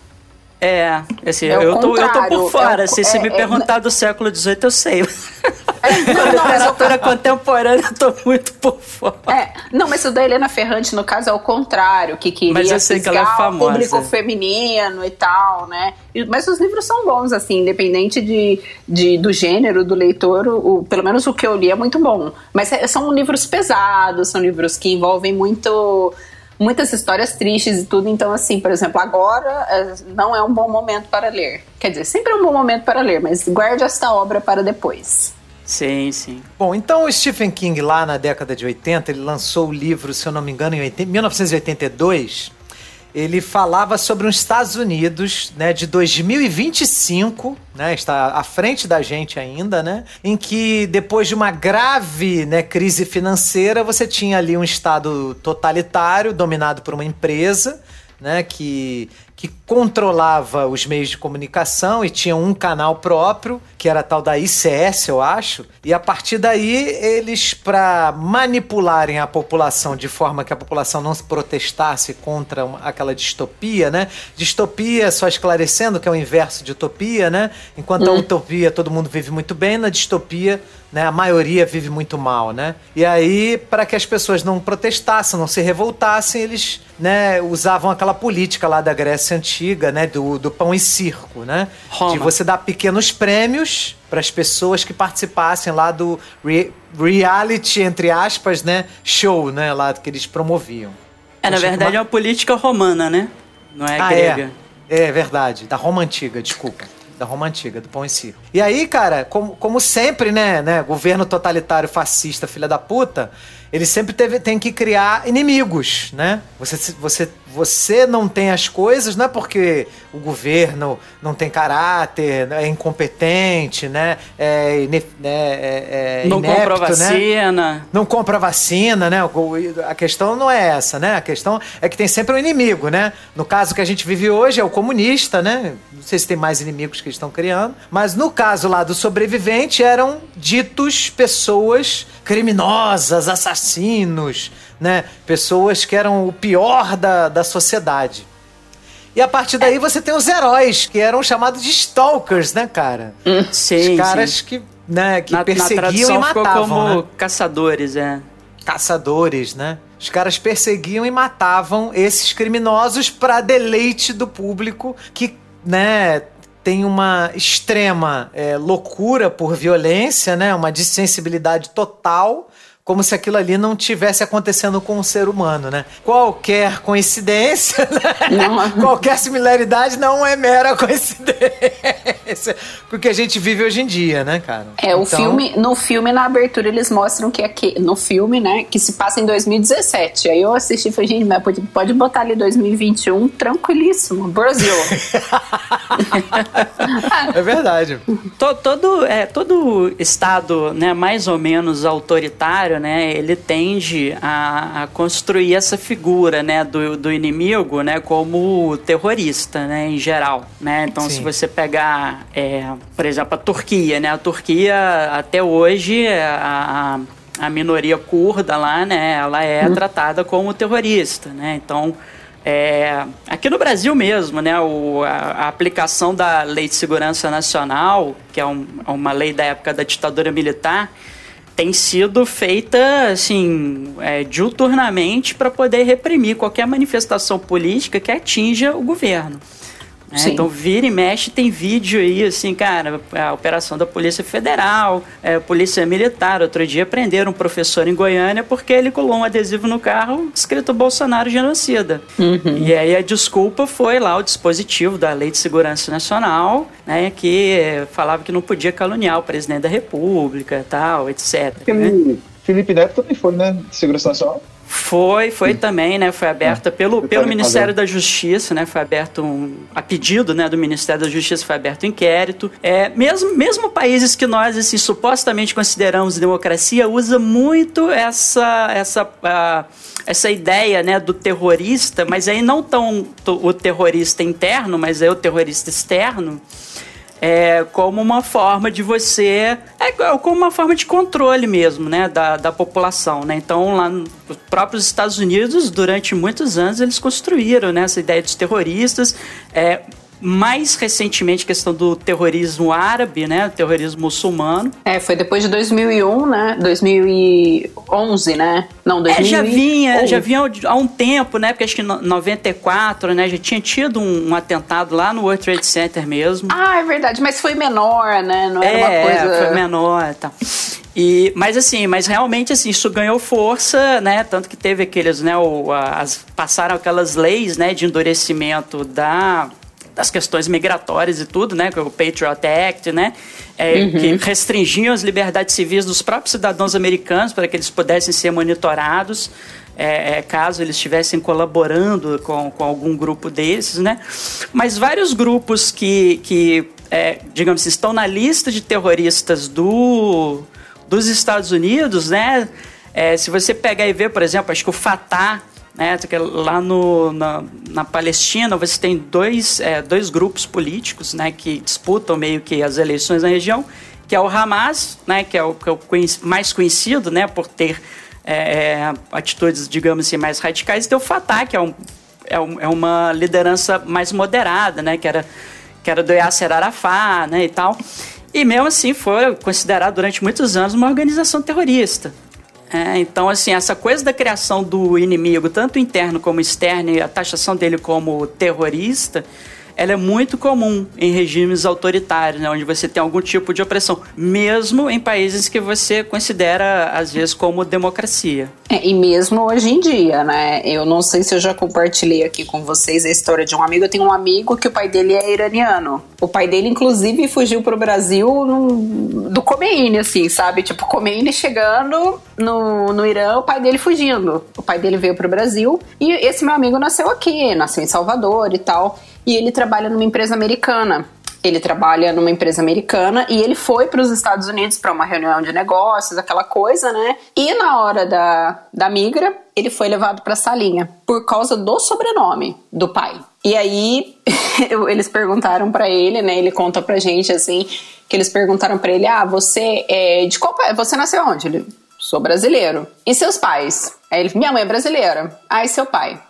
É, assim, é eu, tô, eu tô por fora. É, assim, se é, me é, perguntar do século XVIII, eu sei. Não, não, mas autora contemporânea, eu tô muito por fora. É, não, mas o da Helena Ferrante, no caso, é o contrário, que queria mas eu sei que ela é famosa. o público feminino e tal, né? Mas os livros são bons, assim, independente de, de, do gênero do leitor, o, pelo menos o que eu li é muito bom. Mas é, são livros pesados, são livros que envolvem muito muitas histórias tristes e tudo. Então, assim, por exemplo, agora é, não é um bom momento para ler. Quer dizer, sempre é um bom momento para ler, mas guarde esta obra para depois. Sim, sim. Bom, então o Stephen King, lá na década de 80, ele lançou o livro, se eu não me engano, em 1982 ele falava sobre os Estados Unidos, né, de 2025, né, está à frente da gente ainda, né, em que depois de uma grave, né, crise financeira, você tinha ali um estado totalitário dominado por uma empresa, né, que que controlava os meios de comunicação e tinha um canal próprio, que era tal da ICS, eu acho. E a partir daí, eles, para manipularem a população de forma que a população não se protestasse contra aquela distopia, né? Distopia, só esclarecendo, que é o inverso de utopia, né? Enquanto hum. a utopia todo mundo vive muito bem, na distopia né? A maioria vive muito mal, né? E aí, para que as pessoas não protestassem, não se revoltassem, eles, né, usavam aquela política lá da Grécia antiga, né, do, do pão e circo, né? Roma. De você dar pequenos prêmios para as pessoas que participassem lá do re reality entre aspas, né, show, né, lá que eles promoviam. É, na verdade uma... é uma política romana, né? Não é ah, grega. É. é verdade, da Roma antiga, desculpa da Roma Antiga, do pão e circo. E aí, cara, como, como sempre, né, né, governo totalitário fascista, filha da puta, ele sempre teve, tem que criar inimigos, né? Você, você você não tem as coisas, não é porque o governo não tem caráter, é incompetente, né? É, né, é, é não inepto, compra né? vacina. Né? Não compra vacina, né? A questão não é essa, né? A questão é que tem sempre um inimigo, né? No caso que a gente vive hoje é o comunista, né? Não sei se tem mais inimigos que estão criando, mas no caso lá do sobrevivente eram ditos pessoas criminosas, assassinos, né? Pessoas que eram o pior da, da sociedade. E a partir daí você tem os heróis, que eram chamados de stalkers, né, cara? Hum, sim, os caras sim. que, né, que na, perseguiam na e matavam, como né? caçadores, é. Caçadores, né? Os caras perseguiam e matavam esses criminosos para deleite do público que, né, tem uma extrema é, loucura por violência, né? Uma dissensibilidade total como se aquilo ali não tivesse acontecendo com um ser humano, né? Qualquer coincidência, né? qualquer similaridade não é mera coincidência, porque a gente vive hoje em dia, né, cara? É, o então... filme, no filme, na abertura, eles mostram que aqui, no filme, né, que se passa em 2017. Aí eu assisti e falei, gente, mas pode, pode botar ali 2021 tranquilíssimo, Brasil. é verdade. Todo, todo, é, todo estado, né, mais ou menos autoritário, né, ele tende a, a construir essa figura, né, do, do inimigo, né, como terrorista, né, em geral, né. Então, Sim. se você pegar, é, por exemplo, a Turquia, né, a Turquia até hoje a, a minoria curda lá, né, ela é uhum. tratada como terrorista, né. Então é, aqui no Brasil mesmo, né, o, a, a, aplicação da Lei de Segurança Nacional, que é um, uma lei da época da ditadura militar, tem sido feita assim é, diuturnamente para poder reprimir qualquer manifestação política que atinja o governo. Né? Então, vira e mexe, tem vídeo aí, assim, cara, a operação da Polícia Federal, é, Polícia Militar. Outro dia prenderam um professor em Goiânia porque ele colou um adesivo no carro escrito Bolsonaro genocida. Uhum. E aí a desculpa foi lá o dispositivo da Lei de Segurança Nacional, né, que falava que não podia caluniar o presidente da República, tal, etc. Né? Felipe Neto também foi, né? Segurança Nacional. Foi, foi também, né? Foi aberta é, pelo, pelo Ministério da Justiça, né? Foi aberto um, a pedido, né, do Ministério da Justiça foi aberto um inquérito. É, mesmo, mesmo países que nós assim supostamente consideramos democracia usa muito essa essa uh, essa ideia, né, do terrorista, mas aí não tão o terrorista interno, mas aí o terrorista externo é, como uma forma de você. É como uma forma de controle mesmo, né? Da, da população, né? Então, lá nos próprios Estados Unidos, durante muitos anos, eles construíram né, essa ideia dos terroristas. É, mais recentemente questão do terrorismo árabe, né, terrorismo muçulmano. É, foi depois de 2001, né, 2011, né? Não, 2011. É, já vinha, já vinha há um tempo, né, porque acho que em 94, né, já tinha tido um, um, atentado lá no World Trade Center mesmo. Ah, é verdade, mas foi menor, né, não era é, uma coisa... É, foi menor, tá. E, mas assim, mas realmente assim, isso ganhou força, né? Tanto que teve aqueles, né? O, as, passaram aquelas leis, né? De endurecimento da das questões migratórias e tudo, né? O Patriot Act, né? É, uhum. Que restringiam as liberdades civis dos próprios cidadãos americanos para que eles pudessem ser monitorados. É, é, caso eles estivessem colaborando com, com algum grupo desses, né? Mas vários grupos que, que é, digamos, assim, estão na lista de terroristas do, dos Estados Unidos, né? É, se você pegar e ver, por exemplo, acho que o Fatah né? Lá no, na, na Palestina você tem dois, é, dois grupos políticos né, que disputam meio que as eleições na região, que é o Hamas, né, que é o, que é o mais conhecido né, por ter é, é, atitudes, digamos assim, mais radicais, e tem o Fatah, que é, um, é, um, é uma liderança mais moderada, né, que era, que era do Yasser Arafat né, e tal. E mesmo assim foi considerado durante muitos anos uma organização terrorista. É, então, assim, essa coisa da criação do inimigo, tanto interno como externo, e a taxação dele como terrorista, ela é muito comum em regimes autoritários, né, onde você tem algum tipo de opressão, mesmo em países que você considera, às vezes, como democracia. É, e mesmo hoje em dia, né? Eu não sei se eu já compartilhei aqui com vocês a história de um amigo. Eu tenho um amigo que o pai dele é iraniano. O pai dele, inclusive, fugiu pro Brasil do Khomeini, assim, sabe? Tipo, Khomeini chegando no, no Irã, o pai dele fugindo. O pai dele veio pro Brasil e esse meu amigo nasceu aqui, nasceu em Salvador e tal e ele trabalha numa empresa americana. Ele trabalha numa empresa americana e ele foi para os Estados Unidos para uma reunião de negócios, aquela coisa, né? E na hora da, da migra, ele foi levado para a salinha por causa do sobrenome do pai. E aí eles perguntaram para ele, né? Ele conta pra gente assim que eles perguntaram para ele: "Ah, você é de qual Você nasceu onde?" Ele: "Sou brasileiro." "E seus pais?" Aí ele: "Minha mãe é brasileira." "Ah, e seu pai?"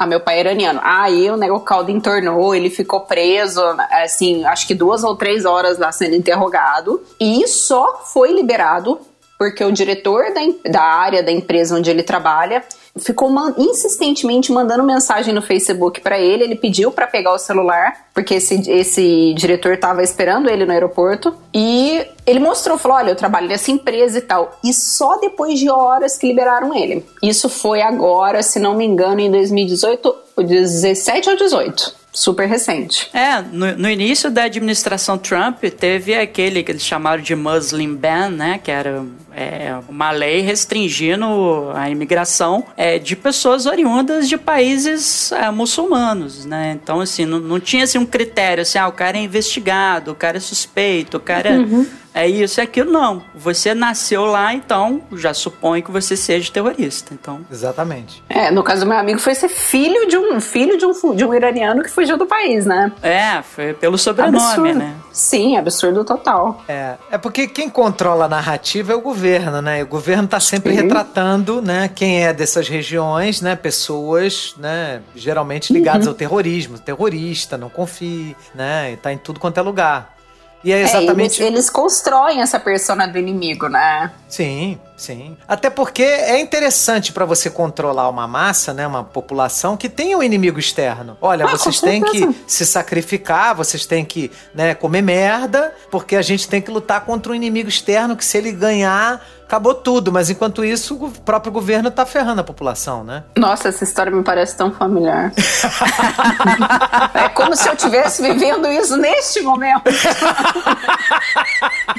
Ah, meu pai é iraniano. Aí né, o caldo entornou, ele ficou preso, assim, acho que duas ou três horas lá sendo interrogado. E só foi liberado porque o diretor da, da área da empresa onde ele trabalha ficou insistentemente mandando mensagem no Facebook para ele. Ele pediu para pegar o celular, porque esse, esse diretor estava esperando ele no aeroporto. E ele mostrou, falou: Olha, eu trabalho nessa empresa e tal. E só depois de horas que liberaram ele. Isso foi agora, se não me engano, em 2018, 17 ou 18 super recente. É, no, no, início da administração Trump teve aquele que eles chamaram de Muslim Ban, né, que era é, uma lei restringindo a imigração é, de pessoas oriundas de países é, muçulmanos, né? Então, assim, não, não tinha assim, um critério assim, ah, o cara é investigado, o cara é suspeito, o cara uhum é isso e aquilo. Não. Você nasceu lá, então já supõe que você seja terrorista. Então. Exatamente. É, no caso do meu amigo foi ser filho de um filho de um, de um iraniano que fugiu do país, né? É, foi pelo sobrenome, absurdo. né? Sim, absurdo total. É, é porque quem controla a narrativa é o governo, né? E o governo está sempre Sim. retratando, né, quem é dessas regiões, né, pessoas, né, geralmente ligadas uhum. ao terrorismo, terrorista, não confie, né, e tá em tudo quanto é lugar. E é exatamente. É, eles, eles, constroem essa persona do inimigo, né? Sim, Sim. Até porque é interessante para você controlar uma massa, né, uma população que tem um inimigo externo. Olha, Ah, vocês têm que se sacrificar, vocês têm que, né, comer merda, porque a gente tem que lutar contra um inimigo externo que se ele ganhar, acabou tudo. Mas enquanto isso, o próprio governo tá ferrando a população, né? Nossa, essa história me parece tão familiar. é como se eu estivesse vivendo isso neste momento.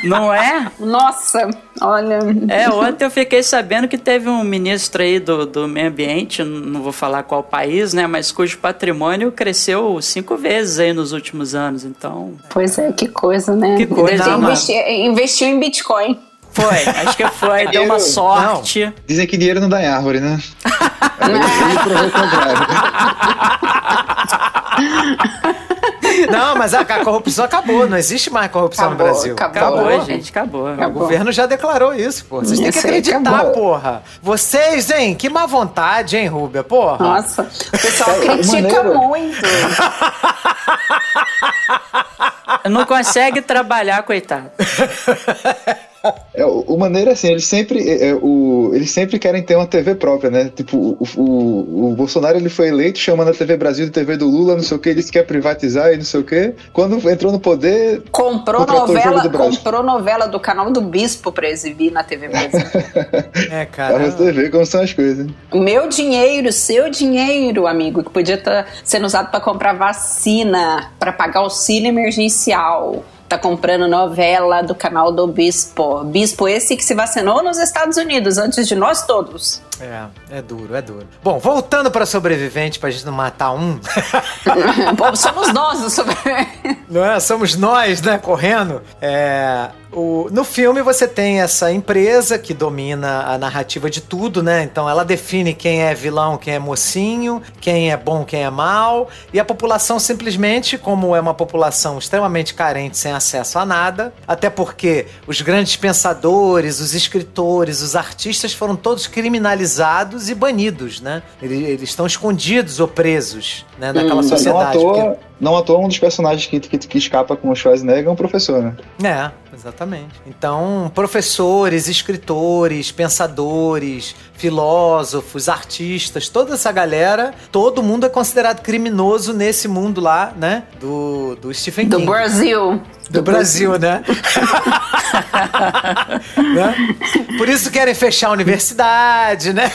Não é? Nossa, olha. É, ontem eu fiquei sabendo que teve um ministro aí do, do meio ambiente, não vou falar qual país, né, mas cujo patrimônio cresceu cinco vezes aí nos últimos anos, então... Pois é, que coisa, né? Que coisa, Ele mano. investi- investiu em Bitcoin. Foi, acho que foi, deu uma sorte. Dizem que dinheiro não dá em árvore, né? Ele provou o contrário. Não, mas a, a corrupção acabou. Não existe mais corrupção Acabou, no Brasil. acabou. Acabou, gente, acabou. O governo já declarou isso, pô. Vocês têm que acreditar, acabou. porra. Vocês, hein? Que má vontade, hein, Rúbia? Porra. Nossa, o pessoal critica maneiro. muito. Não consegue trabalhar, coitado. É, o, maneiro é assim, eles sempre, é, é, o, eles sempre querem ter uma TV própria, né? Tipo, o, o, o Bolsonaro ele foi eleito chamando a TV Brasil de TV do Lula, não sei o que, ele disse que quer privatizar e não sei o que. Quando entrou no poder, Comprou novela, comprou novela do canal do Bispo pra exibir na TV Brasil. É, pra cara. você ver como são as coisas. Meu dinheiro, seu dinheiro, amigo, que podia estar sendo usado pra comprar vacina, pra pagar auxílio emergencial. Tá comprando novela do canal do Bispo. Bispo esse que se vacinou nos Estados Unidos antes de nós todos. É, é duro, é duro. Bom, voltando pra sobrevivente, pra gente não matar um. Pô, somos nós os sobre... Não é? Somos nós, né, correndo. É, o, no filme você tem essa empresa que domina a narrativa de tudo, né? Então ela define quem é vilão, quem é mocinho, quem é bom, quem é mal. E a população simplesmente, como é uma população extremamente carente, sem acesso a nada, até porque os grandes pensadores, os escritores, os artistas foram todos criminalizados e banidos, né? Eles, eles estão escondidos ou presos, né, naquela Hum, Não à sociedade. porque- toa, não à toa um dos personagens que, que, que escapa com o Schwarzenegger é um professor, né? É, exatamente. Então, professores, escritores, pensadores, filósofos, artistas, toda essa galera, todo mundo é considerado criminoso nesse mundo lá, né? Do, do Stephen do King. Brasil. Do Brasil, né? Né? Por isso querem fechar a universidade, né?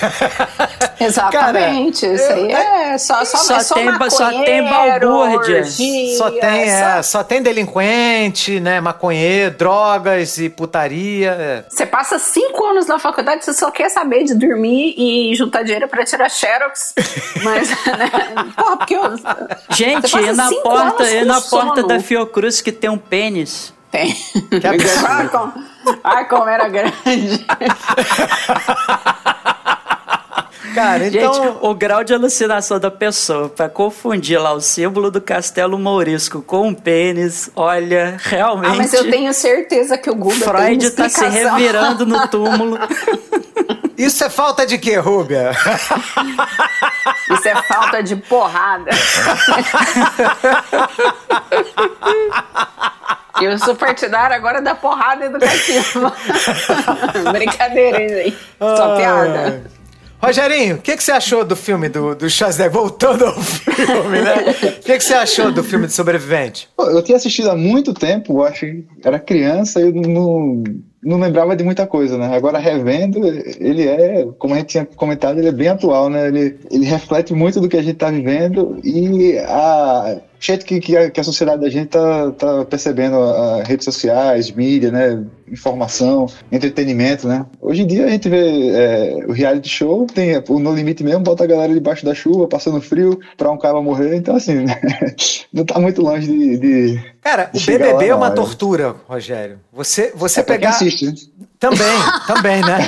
Exatamente. Cara, isso aí eu- é só, só, Só é só tem- só tem balbúrdia. orgia, Só tem, só- é, só tem delinquente, né? Maconheiro, drogas e putaria. é. Você passa cinco anos na faculdade, você só quer saber de dormir e juntar dinheiro pra tirar xerox. Mas, né? Porra, porque eu... Gente, e na porta, e na porta da Fiocruz que tem um pênis. Tem. Que absurdo. Ai, como, ai, como era grande. Cara, então. Gente, o grau de alucinação da pessoa pra confundir lá o símbolo do Castelo Mourisco com um pênis, olha, realmente. Ah, mas eu tenho certeza que o Google tem Freud uma tá se revirando no túmulo. Isso é falta de quê, Rúbia? Isso é falta de porrada. Eu sou partidária agora da porrada educativa. Brincadeira, hein, gente? Só piada. Rogerinho, o que, que você achou do filme do, do Schwarzenegger? Voltando ao filme, né? O que, que você achou do filme de sobrevivente? Pô, Eu tinha assistido há muito tempo, acho que era criança eu não, não lembrava de muita coisa, né? Agora, revendo, ele é, como a gente tinha comentado, ele é bem atual, né? Ele, ele reflete muito do que a gente tá vivendo e a jeito que, que, a, que a sociedade da gente tá, tá percebendo a, a redes sociais, mídia, né? Informação, entretenimento, né? Hoje em dia a gente vê é, o reality show, tem o No Limite mesmo, bota a galera debaixo da chuva, passando frio, pra um cara morrer, então assim, não tá muito longe de... de Cara, o BBB lá é uma tortura, Rogério. Você, você é pegar. assiste, né? Também, também, né?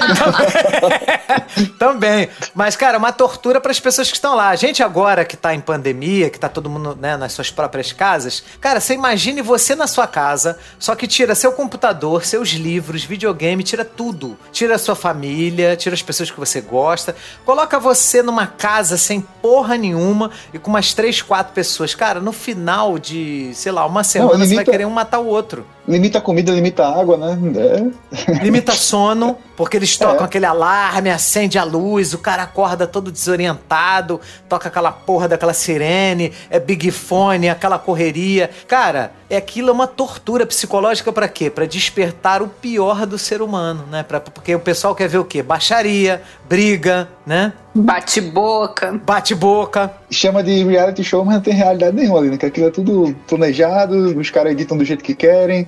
Também. também. Mas, cara, uma tortura para as pessoas que estão lá. A gente agora que tá em pandemia, que tá todo mundo né, nas suas próprias casas, cara, você imagine você na sua casa, só que tira seu computador, seus livros, videogame, tira tudo. Tira a sua família, tira as pessoas que você gosta, coloca você numa casa sem porra nenhuma e com umas três, quatro pessoas. Cara, no final de, sei lá, uma semana você vai limita- querer um matar o outro. Limita a comida, limita a água, né? É. Limita imita sono, porque eles tocam aquele alarme, acende a luz, o cara acorda todo desorientado, toca aquela porra daquela sirene, é big fone, aquela correria. Cara, é aquilo é uma tortura psicológica pra quê? Pra despertar o pior do ser humano, né? Pra, porque o pessoal quer ver o quê? Baixaria, briga, né? Bate-boca. Bate-boca. Chama de reality show, mas não tem realidade nenhuma ali, né? Que aquilo é tudo planejado, os caras editam do jeito que querem.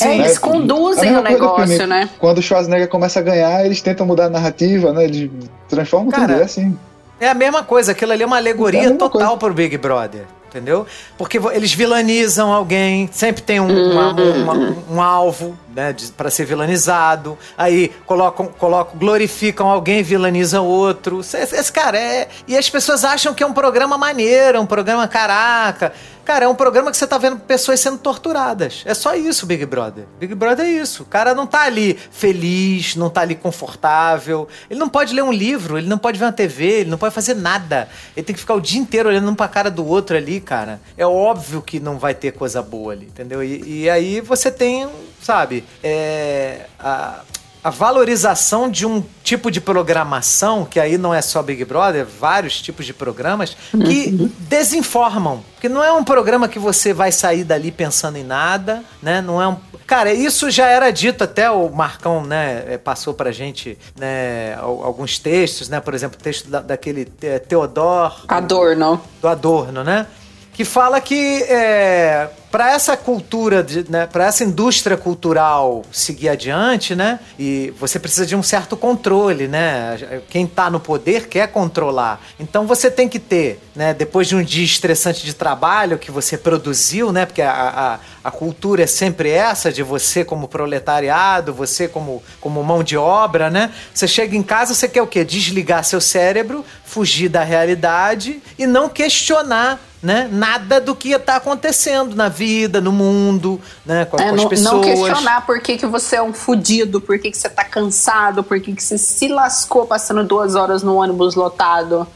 É, né? eles conduzem A mesma o negócio, né? Quando o Schwarzenegger começa a ganhar, eles tentam mudar a narrativa, né? Eles transformam Cara, tudo, é assim. É a mesma coisa, aquilo ali é uma É alegoria mesma total coisa. pro Big Brother. Entendeu? Porque eles vilanizam alguém, sempre tem um, uma- uma- um alvo, né, para ser vilanizado. Aí colocam, colocam, glorificam alguém, vilanizam outro. Esse, esse cara é. E as pessoas acham que é um programa maneiro, um programa caraca. Cara, é um programa que você tá vendo pessoas sendo torturadas. É só isso, Big Brother. Big Brother é isso. O cara não tá ali feliz, não tá ali confortável. Ele não pode ler um livro, ele não pode ver uma TV, ele não pode fazer nada. Ele tem que ficar o dia inteiro olhando um pra cara do outro ali, cara. É óbvio que não vai ter coisa boa ali, entendeu? E, e aí você tem, sabe, é, a, a valorização de um tipo de programação, que aí não é só Big Brother, vários tipos de programas, que desinformam. Porque não é um programa que você vai sair dali pensando em nada, né? Não é um. Cara, isso já era dito, até o Marcão, né, eh, passou pra gente né, al- alguns textos, né? Por exemplo, o texto da- daquele eh, Theodor Adorno. do Adorno, né? Que fala que é, para essa cultura, né, para essa indústria cultural seguir adiante, né? E você precisa de um certo controle, né? Quem tá no poder quer controlar. Então você tem que ter, né? Depois de um dia estressante de trabalho que você produziu, né? Porque a, a, a cultura é sempre essa de você como proletariado, você como, como mão de obra, né? Você chega em casa, você quer o quê? Desligar seu cérebro, fugir da realidade e não questionar né? Nada do que está acontecendo na vida, no mundo, né? Com, É, com as não, pessoas. não questionar por que, que você é um fudido, por que, que você tá cansado, por que, que você se lascou passando duas horas no ônibus lotado,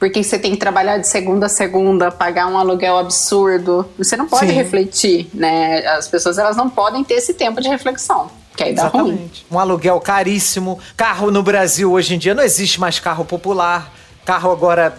por que, que você tem que trabalhar de segunda a segunda, pagar um aluguel absurdo. Você não pode Sim. refletir, né? As pessoas elas não podem ter esse tempo de reflexão. Que aí dá ruim. Exatamente. Um aluguel caríssimo. Carro no Brasil hoje em dia não existe mais carro popular. Carro agora,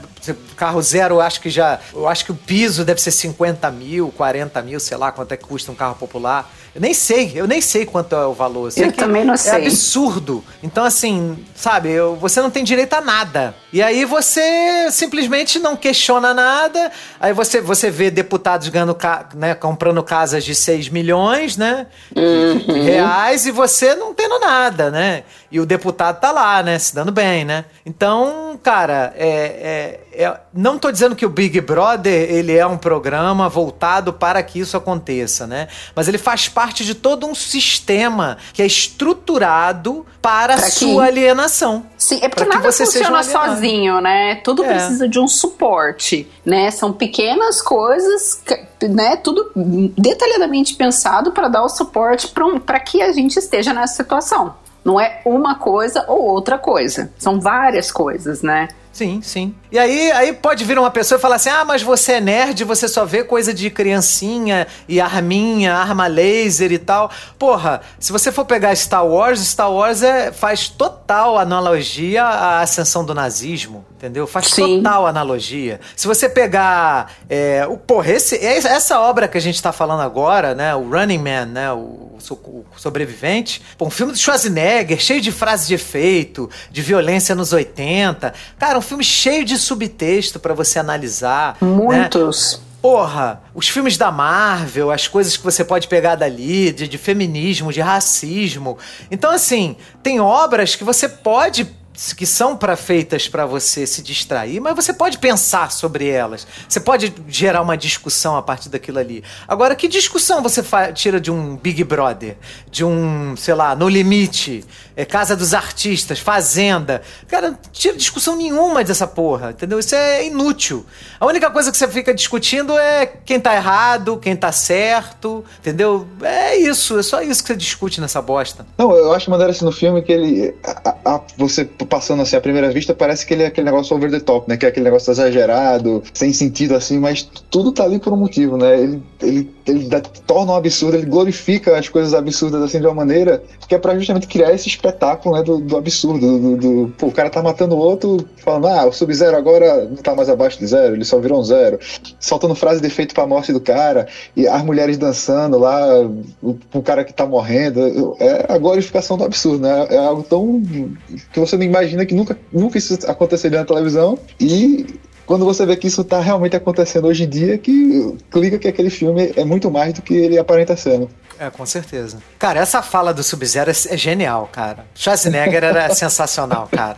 carro zero, eu acho que já. Eu acho que o piso deve ser 50 mil, 40 mil, sei lá quanto é que custa um carro popular. Eu nem sei, eu nem sei quanto é o valor. Eu, sei Eu também não É sei. absurdo. Então, assim, sabe, eu- você não tem direito a nada. E aí você simplesmente não questiona nada. Aí você, você vê deputados ganhando, né, comprando casas de 6 milhões, né? de Reais, e você não tendo nada, né? E o deputado tá lá, né? Se dando bem, né? Então, cara, é, é- é- não tô dizendo que o Big Brother ele é um programa voltado para que isso aconteça, né? Mas ele faz parte de todo um sistema que é estruturado para a Pra que- sua alienação. Sim, é porque que nada funciona um sozinho, né? Tudo É. precisa de um suporte, né? São pequenas coisas, que- né? Tudo detalhadamente pensado para dar o suporte para que a gente esteja nessa situação. Não é uma coisa ou outra coisa. São várias coisas, né? Sim, sim. E aí, aí pode vir uma pessoa e falar assim: ah, mas você é nerd, você só vê coisa de criancinha e arminha, arma laser e tal. Porra, se você for pegar Star Wars, Star Wars é, faz total analogia à ascensão do nazismo, entendeu? Faz Sim. total analogia. Se você pegar. É, o, porra, esse, é essa obra que a gente tá falando agora, né? O Running Man, né? O, o sobrevivente. Pô, um filme do Schwarzenegger, cheio de frases de efeito, de violência nos 80. Cara, um filme cheio de subtexto pra você analisar. né? Muitos. Porra, os filmes da Marvel, as coisas que você pode pegar dali, de, de feminismo, de racismo. Então, assim, tem obras que você pode. Que são para feitas para você se distrair, mas você pode pensar sobre elas. Você pode gerar uma discussão a partir daquilo ali. Agora, que discussão você tira de um Big Brother? De um, sei lá, No Limite, é, Casa dos Artistas, Fazenda? Cara, tira discussão nenhuma dessa porra, entendeu? Isso é inútil. A única coisa que você fica discutindo é quem tá errado, quem tá certo, entendeu? É isso, é só isso que você discute nessa bosta. Não, eu acho maneiro assim no filme que ele. a- a- você passando assim à primeira vista, parece que ele é aquele negócio over the top, né? Que é aquele negócio exagerado, sem sentido assim, mas tudo tá ali por um motivo, né? Ele, ele, ele dá, torna um absurdo, ele glorifica as coisas absurdas assim de uma maneira que é pra justamente criar esse espetáculo né, do, do absurdo. Do, do, pô, o cara tá matando o outro, falando, ah, o Sub-Zero agora não tá mais abaixo de zero, ele só virou um zero. Soltando frase de efeito pra morte do cara, e as mulheres dançando lá, o, o cara que tá morrendo. É a glorificação do absurdo, né? É algo tão. que você não imagina que nunca, nunca isso aconteceria na televisão. E quando você vê que isso está realmente acontecendo hoje em dia, que clica que aquele filme é muito mais do que ele aparenta sendo. É, com certeza. Cara, essa fala do Sub-Zero é, é genial, cara. Schwarzenegger era sensacional, cara.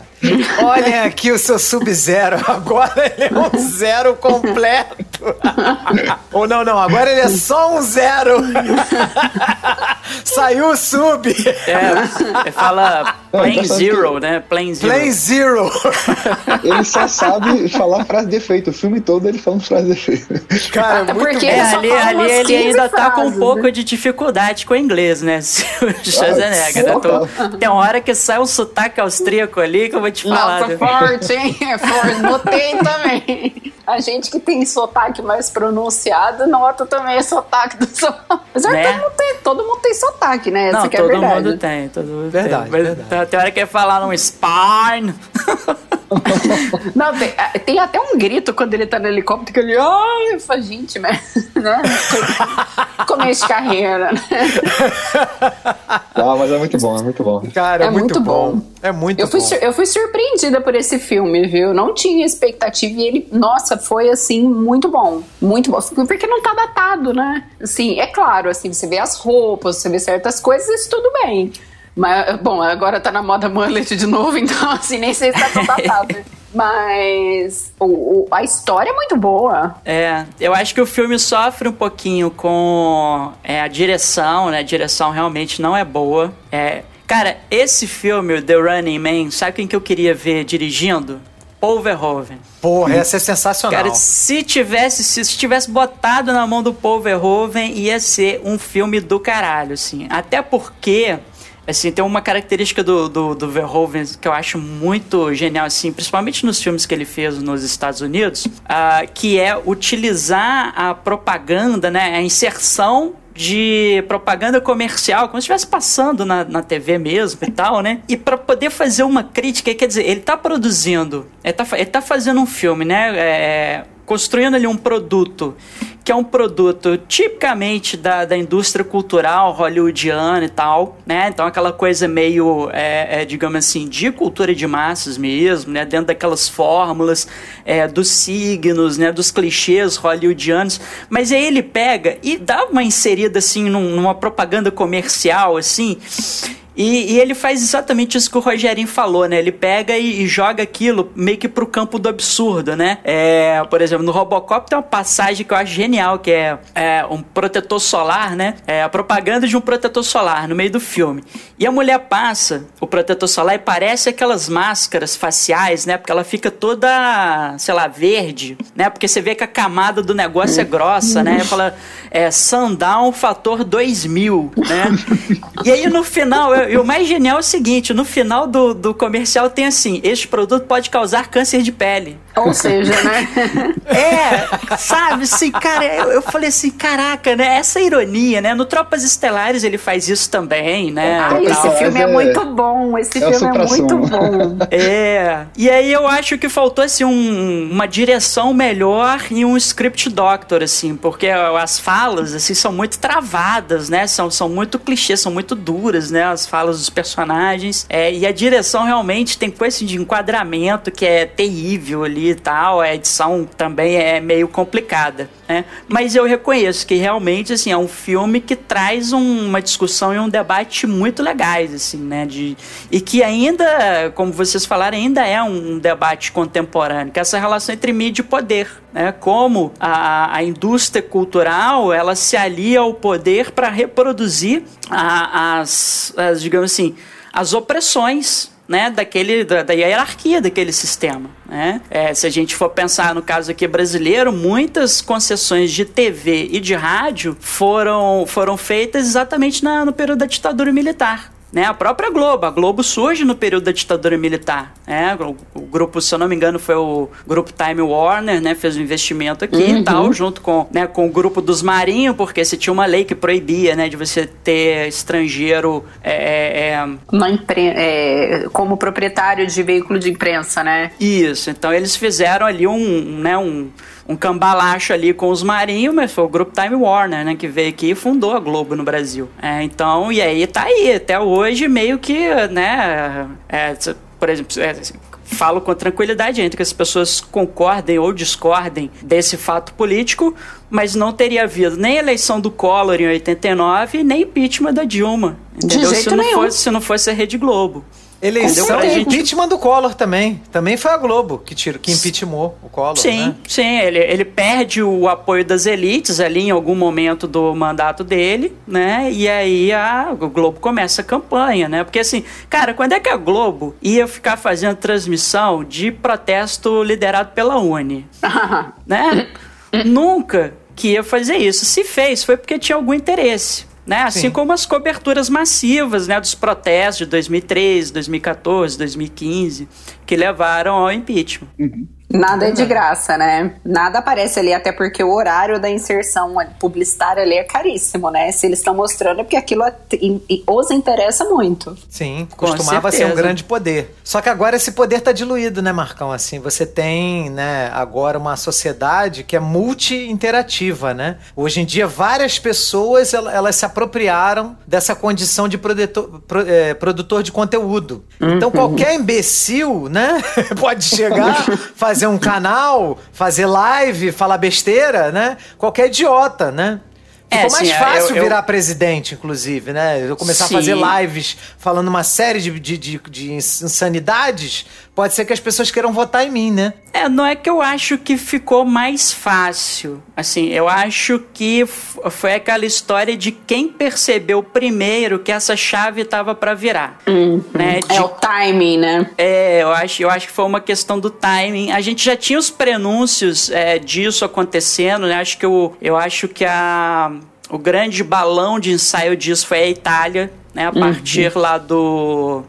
Olhem aqui o seu Sub-Zero. Agora ele é um zero completo. Ou não, não. Agora ele é só um zero. Saiu o Sub. É, fala Plane Zero, né? Plane Zero. Plane Zero. Ele só sabe falar frase de efeito. O filme todo ele fala frase de efeito. Cara, é muito Porque É, ele só ali, ali ele 15 ainda tá com um frases, pouco né? de dificuldade com o inglês, né? O Schwarzenegger. né? Tô- Tem uma hora que sai um sotaque austríaco ali que eu vou te falar. Nossa, viu? forte, hein? É forte. Notei também. A gente que tem sotaque mais pronunciado, nota também o sotaque do seu. Apesar Né? que todo mundo, tem, todo mundo tem sotaque, né? Essa Não, que é todo verdade. mundo tem, todo mundo Verdade, tem. Mas verdade. tem- Tem hora que ele falar num spine. Não, tem, ah, tem até um grito quando ele tá no helicóptero que ele. Ai, falo, gente. Né? Começo de carreira, né? Ah, mas é muito bom, é muito bom. Cara, é, É muito, muito bom. bom. É muito Eu fui, bom. eu fui surpreendida por esse filme, viu? Não tinha expectativa e ele, nossa, foi assim, muito bom. Muito bom. Porque não tá datado, né? Assim, é claro, assim, você vê as roupas, você vê certas coisas, isso tudo bem. Mas, bom, agora tá na moda mullet de novo, então, assim, nem sei se tá tão datado. Mas o, o- a história é muito boa. É, eu acho que o filme sofre um pouquinho com é, a direção, né? A direção realmente não é boa. É, cara, esse filme, The Running Man, sabe quem que eu queria ver dirigindo? Paul Verhoeven. Porra, essa é sensacional. Cara, se tivesse, se tivesse botado na mão do Paul Verhoeven, ia ser um filme do caralho, assim. Até porque, assim, tem uma característica do, do, do Verhoeven que eu acho muito genial, assim, principalmente nos filmes que ele fez nos Estados Unidos, ah, que é utilizar a propaganda, né, a inserção de propaganda comercial, como se estivesse passando na, na TV mesmo e tal, né? E para poder fazer uma crítica, quer dizer, ele tá produzindo, ele tá, ele tá fazendo um filme, né? É, construindo ali um produto que é um produto tipicamente da, da indústria cultural hollywoodiana e tal, né? Então aquela coisa meio, é, é, digamos assim, de cultura de massas mesmo, né? Dentro daquelas fórmulas é, dos signos, né? Dos clichês hollywoodianos. Mas aí ele pega e dá uma inserida assim num- numa propaganda comercial, assim. E, e ele faz exatamente isso que o Rogerinho falou, né? Ele pega e, e joga aquilo meio que pro campo do absurdo, né? É, por exemplo, no Robocop tem uma passagem que eu acho genial, que é, é, um protetor solar, né? É a propaganda de um protetor solar no meio do filme. E a mulher passa o protetor solar e parece aquelas máscaras faciais, né? Porque ela fica toda, sei lá, verde, né? Porque você vê que a camada do negócio é grossa, né? Fala, é, sundown fator 2000, né? E aí no final, eu- e o mais genial é o seguinte: no final do, do comercial tem assim: este produto pode causar câncer de pele. Ou seja, né? É, sabe, assim, cara, eu, eu falei assim, caraca, né? Essa ironia, né? No Tropas Estelares ele faz isso também, né? Ai, e esse filme é, é- muito bom. Esse é filme é muito bom. É. E aí eu acho que faltou assim um- uma direção melhor e um script doctor assim, porque as falas assim são muito travadas, né? São, são muito clichês, são muito duras, né? As falas dos personagens. É, e a direção realmente tem coisa de enquadramento que é terrível ali e tal. A edição também é meio complicada, né? Mas eu reconheço que realmente assim é um filme que traz um- uma discussão e um debate muito legais assim, né? De, e que ainda, como vocês falaram, ainda é um debate contemporâneo, que é essa relação entre mídia e poder, né? Como a, a indústria cultural ela se alia ao poder para reproduzir a- as, as, digamos assim, as opressões né, daquele, da, da hierarquia daquele sistema. Né? É, se a gente for pensar no caso aqui brasileiro, muitas concessões de TV e de rádio foram, foram feitas exatamente na, no período da ditadura militar. Né, a própria Globo, a Globo surge no período da ditadura militar. né? O, o, grupo, se eu não me engano, foi o grupo Time Warner, né? Fez um investimento aqui uhum. e tal, junto com, né, com o grupo dos Marinho, porque se tinha uma lei que proibia, né, de você ter estrangeiro é, é, é, como proprietário de veículo de imprensa, né? Isso. Então eles fizeram ali um, né, um um cambalacho ali com os marinhos, mas foi o grupo Time Warner, né, que veio aqui e fundou a Globo no Brasil. É, então, e aí tá aí, até hoje meio que, né, é, por exemplo, é, falo com tranquilidade entre que as pessoas concordem ou discordem desse fato político, mas não teria havido nem eleição do Collor em 89, nem impeachment da Dilma. Entendeu? De jeito se, não nenhum. Fosse, se não fosse a Rede Globo. Eleição e gente... impeachment do Collor também. Também foi a Globo que, tirou, que impeachmentou o Collor. Sim, né? sim. Ele, ele perde o apoio das elites ali em algum momento do mandato dele, né? E aí a, o Globo começa a campanha, né? Porque assim, cara, quando é que a Globo ia ficar fazendo transmissão de protesto liderado pela Uni? né? Nunca que ia fazer isso. Se fez, foi porque tinha algum interesse né? Assim Sim. como as coberturas massivas, né, dos protestos de 2013, 2014, 2015, que levaram ao impeachment. Uhum. Nada é de graça, né? Nada aparece ali, até porque o horário da inserção publicitária ali é caríssimo, né? Se eles estão mostrando é porque aquilo os interessa muito. Sim, costumava ser um grande poder. Só que agora esse poder está diluído, né, Marcão? Assim, você tem, né, agora uma sociedade que é multi-interativa, né? Hoje em dia, várias pessoas, elas se apropriaram dessa condição de produtor, é, produtor de conteúdo. Então, uhum. qualquer imbecil, né, pode chegar, fazer fazer um canal, fazer live, falar besteira, né? Qualquer idiota, né? Ficou é, mais sim, fácil eu, virar eu... presidente, inclusive, né? Eu começar sim. a fazer lives falando uma série de, de, de, de, insanidades, pode ser que as pessoas queiram votar em mim, né? É, não é que eu acho que ficou mais fácil. Assim, eu acho que foi aquela história de quem percebeu primeiro que essa chave estava para virar. Uhum. Né? De... É o timing, né? É, eu acho, eu acho que foi uma questão do timing. A gente já tinha os prenúncios é, disso acontecendo, né? Acho que eu, eu acho que a o grande balão de ensaio disso foi a Itália, né? A partir uhum. lá do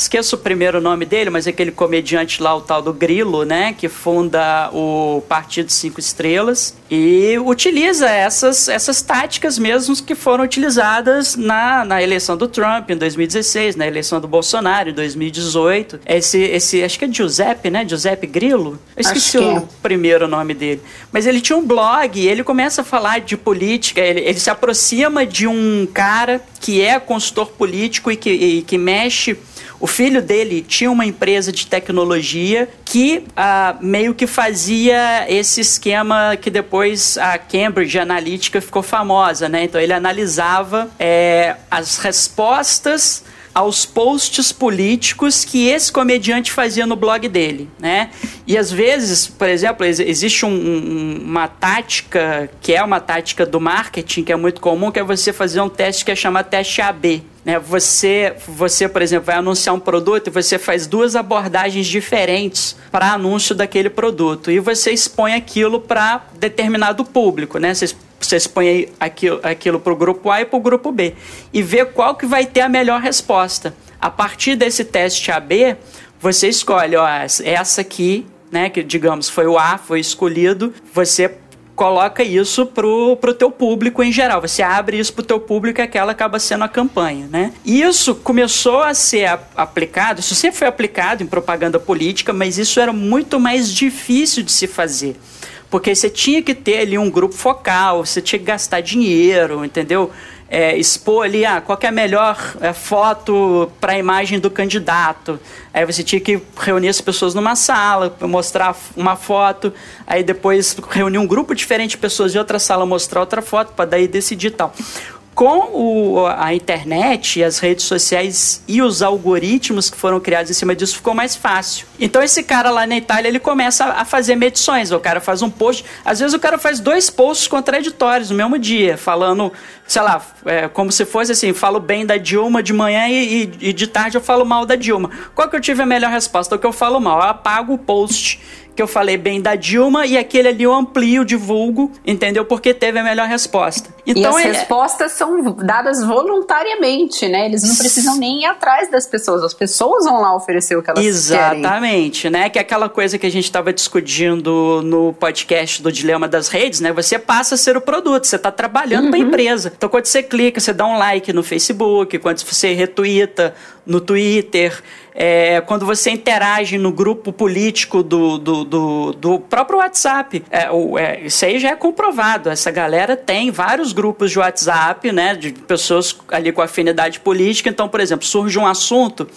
Esqueço o primeiro nome dele, mas é aquele comediante lá, o tal do Grilo, né? Que funda o Partido Cinco Estrelas e utiliza essas, essas táticas mesmo que foram utilizadas na, na eleição do Trump em 2016, na eleição do Bolsonaro em 2018. Esse, esse acho que é Giuseppe, né? Giuseppe Grilo? Eu esqueci o é. primeiro nome dele. Mas ele tinha um blog e ele começa a falar de política, ele, ele se aproxima de um cara que é consultor político e que, e que mexe o filho dele tinha uma empresa de tecnologia que ah, meio que fazia esse esquema que depois a Cambridge Analytica ficou famosa, né? Então ele analisava é, as respostas aos posts políticos que esse comediante fazia no blog dele, né? E às vezes, por exemplo, existe um, um, uma tática que é uma tática do marketing que é muito comum, que é você fazer um teste que é chamado teste AB. Né? Você, você, por exemplo, vai anunciar um produto e você faz duas abordagens diferentes para anúncio daquele produto e você expõe aquilo para determinado público, né? Você você expõe aquilo, aquilo para o grupo A e para o grupo B e vê qual que vai ter a melhor resposta. A partir desse teste AB, você escolhe, ó, essa aqui, né, que digamos foi o A, foi escolhido, você coloca isso pro, pro teu público em geral. Você abre isso pro teu público e aquela acaba sendo a campanha, né? Isso começou a ser aplicado, isso sempre foi aplicado em propaganda política, mas isso era muito mais difícil de se fazer. Porque você tinha que ter ali um grupo focal, você tinha que gastar dinheiro, entendeu? É, expor ali ah, qual é a melhor é, foto para a imagem do candidato. Aí você tinha que reunir as pessoas numa sala, mostrar uma foto, aí depois reunir um grupo diferente de pessoas de outra sala, mostrar outra foto, para daí decidir tal com o, a internet, as redes sociais e os algoritmos que foram criados em cima disso, ficou mais fácil. Então esse cara lá na Itália, ele começa a fazer medições. O cara faz um post, às vezes o cara faz dois posts contraditórios no mesmo dia, falando sei lá, é, como se fosse assim, falo bem da Dilma de manhã e, e, e, de tarde eu falo mal da Dilma. Qual que eu tive a melhor resposta? O que eu falo mal? Eu apago o post que eu falei bem da Dilma e aquele ali eu amplio, divulgo, entendeu? Porque teve a melhor resposta. Então, e as respostas são dadas voluntariamente, né? Eles não precisam nem ir atrás das pessoas, as pessoas vão lá oferecer o que elas Exatamente, querem. né? Que é aquela coisa que a gente estava discutindo no podcast do Dilema das Redes, né? Você passa a ser o produto, você está trabalhando uhum. para a empresa. Então, quando você clica, você dá um like no Facebook, quando você retuita no Twitter, é, quando você interage no grupo político do, do, do, do próprio WhatsApp. É, é, isso aí já é comprovado. Essa galera tem vários grupos de WhatsApp, né? De pessoas ali com afinidade política. Então, por exemplo, surge um assunto.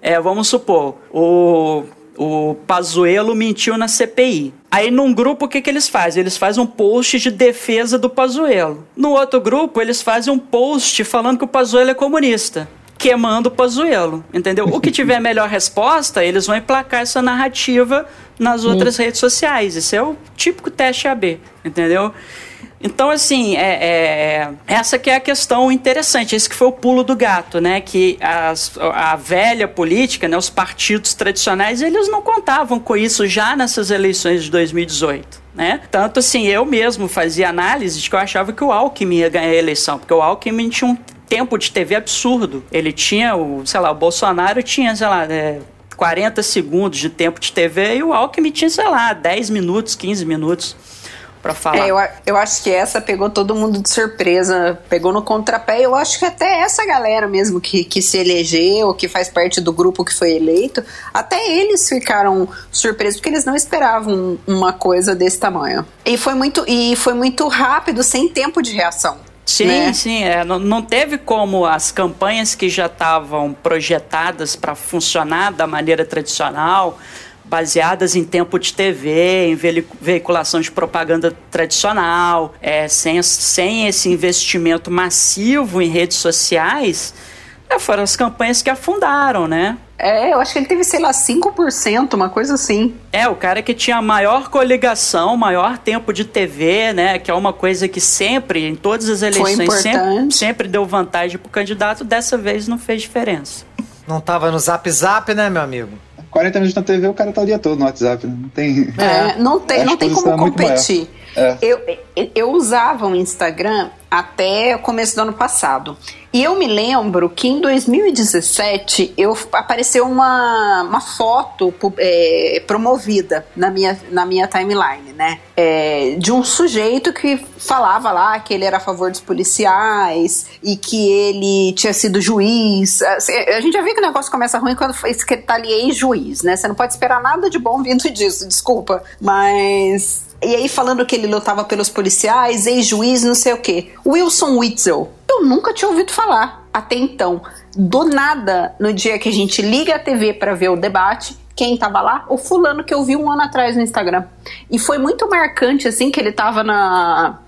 É, vamos supor, o o Pazuello mentiu na CPI. Aí num grupo o que, que eles fazem? Eles fazem um post de defesa do Pazuello. No outro grupo eles fazem um post falando que o Pazuello é comunista queimando o Pazuello, entendeu? O que tiver melhor resposta, eles vão emplacar essa narrativa nas outras Sim. redes sociais. Isso é o típico teste AB, entendeu? Então, assim, é, é, essa que é a questão interessante. Esse que foi o pulo do gato, né? Que as, a velha política, né, os partidos tradicionais, eles não contavam com isso já nessas eleições de 2018. Né? Tanto assim, eu mesmo fazia análise de que eu achava que o Alckmin ia ganhar a eleição, porque o Alckmin tinha um tempo de TV absurdo. Ele tinha, o, sei lá, o Bolsonaro tinha, sei lá, é, 40 segundos de tempo de TV e o Alckmin tinha, sei lá, 10 minutos, 15 minutos para falar. É, eu, eu acho que essa pegou todo mundo de surpresa, pegou no contrapé. Eu acho que até essa galera mesmo que, que se elegeu, que faz parte do grupo que foi eleito, até eles ficaram surpresos porque eles não esperavam uma coisa desse tamanho. E foi muito, e foi muito rápido, sem tempo de reação. Sim, né? sim. É, não, não teve como as campanhas que já estavam projetadas para funcionar da maneira tradicional, baseadas em tempo de TV, em veiculação de propaganda tradicional, é, sem, sem esse investimento massivo em redes sociais, é, foram as campanhas que afundaram, né? É, eu acho que ele teve, sei lá, 5%, uma coisa assim. É, o cara que tinha maior coligação, maior tempo de TV, né? Que é uma coisa que sempre, em todas as eleições, sempre, sempre deu vantagem pro candidato, dessa vez não fez diferença. Não tava no zap zap, né, meu amigo? 40 minutos na TV, o cara tá o dia todo no WhatsApp. Né? Não tem. É, não tem, não tem como competir. É. Eu, eu usava o Instagram até o começo do ano passado. E eu me lembro que em 2017 eu apareceu uma, uma foto é, promovida na minha, na minha timeline, né? É, de um sujeito que falava lá que ele era a favor dos policiais e que ele tinha sido juiz. A gente já vê que o negócio começa ruim quando foi escretaliei juiz, né? Você não pode esperar nada de bom vindo disso, desculpa. Mas e aí falando que ele lutava pelos policiais, ex-juiz, não sei o quê. Wilson Witzel. Eu nunca tinha ouvido falar até então. Do nada, no dia que a gente liga a TV para ver o debate, quem tava lá? O fulano que eu vi um ano atrás no Instagram. E foi muito marcante, assim, que ele tava na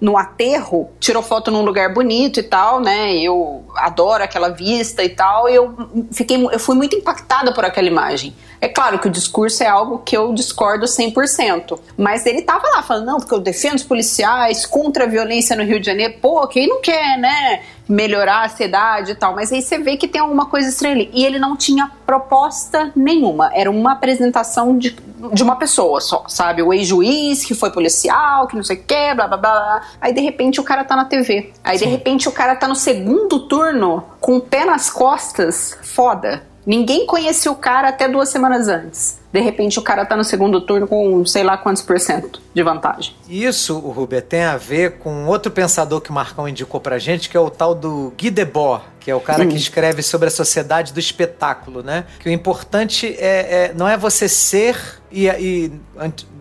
no aterro, tirou foto num lugar bonito e tal, né? Eu adoro aquela vista e tal. Eu fiquei, eu fui muito impactada por aquela imagem. É claro que o discurso é algo que eu discordo 100%, mas ele tava lá falando, não, porque eu defendo os policiais contra a violência no Rio de Janeiro. Pô, quem não quer, né? melhorar a cidade e tal, mas aí você vê que tem alguma coisa estranha ali. E ele não tinha proposta nenhuma, era uma apresentação de, de uma pessoa só, sabe? O ex-juiz que foi policial, que não sei o que, blá blá blá. Aí de repente o cara tá na TV. Aí Sim. de repente o cara tá no segundo turno com o pé nas costas, foda. Ninguém conhecia o cara até duas semanas antes de repente o cara tá no segundo turno com sei lá quantos por cento de vantagem. Isso, o Ruber, tem a ver com outro pensador que o Marcão indicou pra gente, que é o tal do Guy Debord, que é o cara que escreve sobre a sociedade do espetáculo, né? Que o importante é, é não é você ser e, e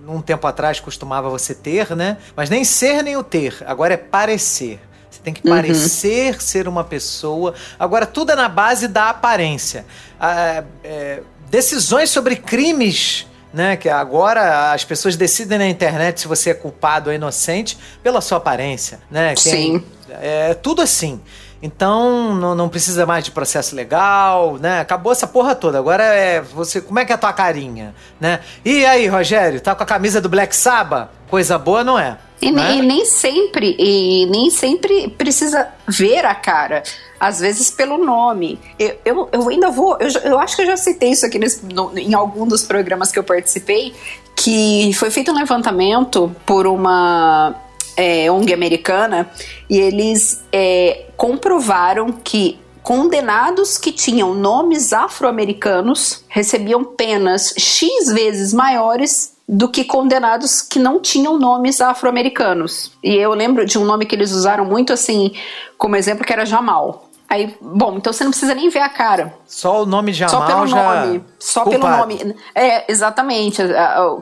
um tempo atrás costumava você ter, né? Mas nem ser nem o ter, agora é parecer. Você tem que uhum. parecer uhum. ser uma pessoa. Agora, tudo é na base da aparência. Ah, é, decisões sobre crimes né? Que agora as pessoas decidem na internet se você é culpado ou inocente pela sua aparência, né? Quem, Sim. É tudo assim. Então não, não precisa mais de processo legal, né? Acabou essa porra toda. Agora é você. Como é que é a tua carinha, né? E aí, Rogério, tá com a camisa do Black Sabbath? Coisa boa, não é? E, né? e nem sempre, e nem sempre precisa ver a cara. Às vezes pelo nome. Eu, eu, eu ainda vou. Eu, eu acho que eu já citei isso aqui nesse- no- em algum dos programas que eu participei. Que foi feito um levantamento por uma é, ONG americana e eles é, comprovaram que condenados que tinham nomes afro-americanos recebiam penas X vezes maiores do que condenados que não tinham nomes afro-americanos. E eu lembro de um nome que eles usaram muito assim, como exemplo, que era Jamal. Aí, bom, então você não precisa nem ver a cara. Só o nome de Jamal Só pelo já. nome. Só pelo Culpado. nome. É, exatamente.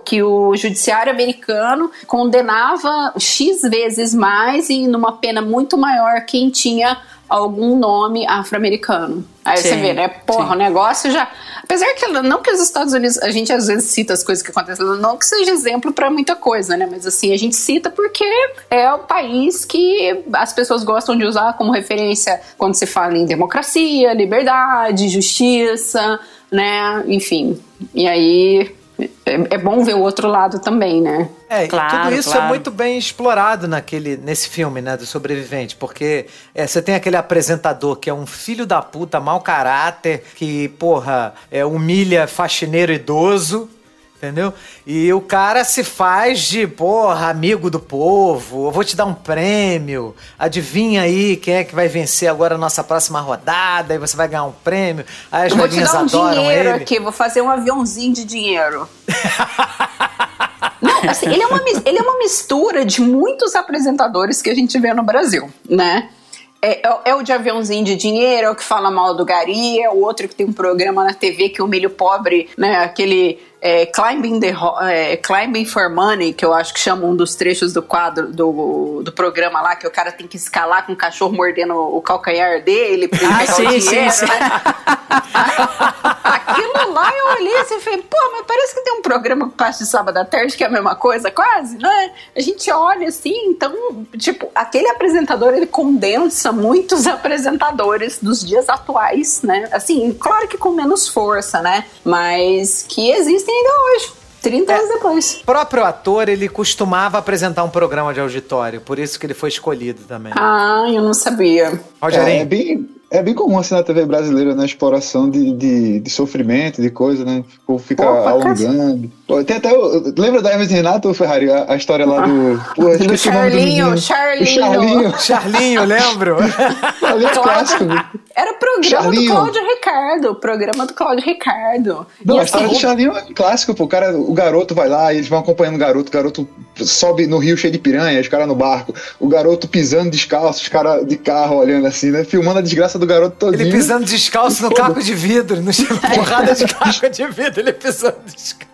Que o judiciário americano condenava X vezes mais e numa pena muito maior quem tinha algum nome afro-americano. Aí você Sim, vê, né? Porra, sim. o negócio já. Apesar que não que os Estados Unidos. A gente às vezes cita as coisas que acontecem, não que seja exemplo pra muita coisa, né? Mas assim, a gente cita porque é o país que as pessoas gostam de usar como referência quando se fala em democracia, liberdade, justiça, né? Enfim. E aí. É, é bom ver o outro lado também, né? É, e Claro, tudo isso é claro. muito bem explorado naquele, nesse filme, né, do sobrevivente, porque é, você tem aquele apresentador que é um filho da puta, mau caráter, que, porra, é, humilha faxineiro idoso, entendeu? E o cara se faz de, porra, amigo do povo, eu vou te dar um prêmio, adivinha aí quem é que vai vencer agora a nossa próxima rodada, e você vai ganhar um prêmio, aí as Eu vou te dar um dinheiro ele. aqui, vou fazer um aviãozinho de dinheiro. Não, assim, ele é, uma, ele é uma mistura de muitos apresentadores que a gente vê no Brasil, né? É, é o- é o de aviãozinho de dinheiro, é o que fala mal do Gari, é o outro que tem um programa na TV que humilha o pobre, né? Aquele é, Climbing, the, é, Climbing for Money, que eu acho que chama um dos trechos do quadro do, do programa lá, que o cara tem que escalar com o cachorro mordendo o calcanhar dele pra ele Ah, pegar o sim, sim, dinheiro, sim. né? Aquilo lá eu olhei assim e falei, pô, mas parece que tem um programa que passa de sábado à tarde que é a mesma coisa, quase, né? A gente olha assim, então, tipo, aquele apresentador ele condensa muitos apresentadores dos dias atuais, né? Assim, claro que com menos força, né? Mas que existem ainda hoje. 30 anos depois. O próprio ator, ele costumava apresentar um programa de auditório, por isso que ele foi escolhido também. Ah, eu não sabia. É, é Rogerinho, bem, é bem comum assim na TV brasileira, né? Exploração de, de, de sofrimento, de coisa, né? O povo fica pra alongando. Tem até. o- Lembra da Hermes e Renato, Ferrari? A, a história lá do. Pô, Do do Charlinho, menino. Charlinho. O Charlinho. Charlinho, lembro? Ali é clássico. Era o programa Charlinho. do Cláudio Ricardo. O programa do Cláudio Ricardo. Não, E a história assim, do Charlinho é clássico, pô. O, cara, o garoto vai lá, eles vão acompanhando o garoto, o garoto sobe no rio cheio de piranha, os caras no barco, o garoto pisando descalço, os caras de carro olhando assim, né? Filmando a desgraça do garoto todinho. Ele pisando descalço no caco de vidro, no porrada de caco de vidro, ele pisando descalço.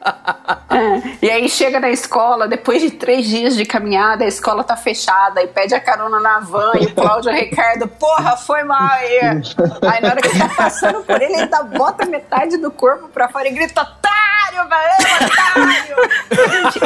É, E aí chega na escola, depois de três dias de caminhada, a escola tá fechada e pede a carona na van e o Cláudio Ricardo, porra, foi mal aí. Aí na hora que tá passando por ele, ele ainda bota metade do corpo pra fora e grita, otário, valeu, otário! Gente,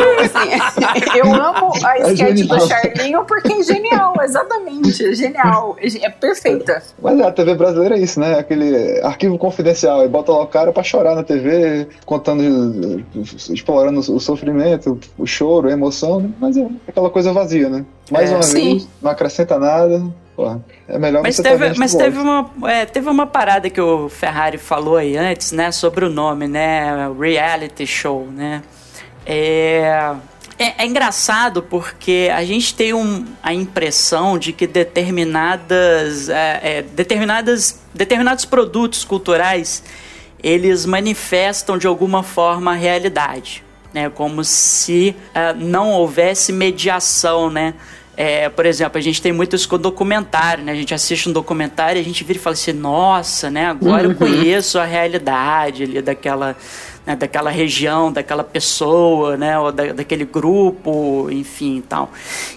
assim, eu amo a É sketch do genial. Charlinho porque é genial, exatamente, é genial, é, é perfeita. Mas é, a TV brasileira é isso, né? Aquele arquivo confidencial. E bota lá o cara pra chorar na TV, contando, explorando o sofrimento, o choro, a emoção, mas é aquela coisa vazia, né? Mais É. uma Sim. vez, não acrescenta nada. Porra, é melhor Mas você teve, tá mas teve uma, é, teve uma parada que o Ferrari falou aí antes, né? Sobre o nome, né? Reality show, né? É, é, é engraçado porque a gente tem um, a impressão de que determinadas, é, é, determinadas, determinados produtos culturais eles manifestam de alguma forma a realidade, né? Como se é, não houvesse mediação, né? É, por exemplo, a gente tem muito isso com documentário, né? A gente assiste um documentário e a gente vira e fala assim, nossa, né? Agora eu conheço a realidade ali daquela, né, daquela região, daquela pessoa, né? Ou da, daquele grupo, enfim e tal.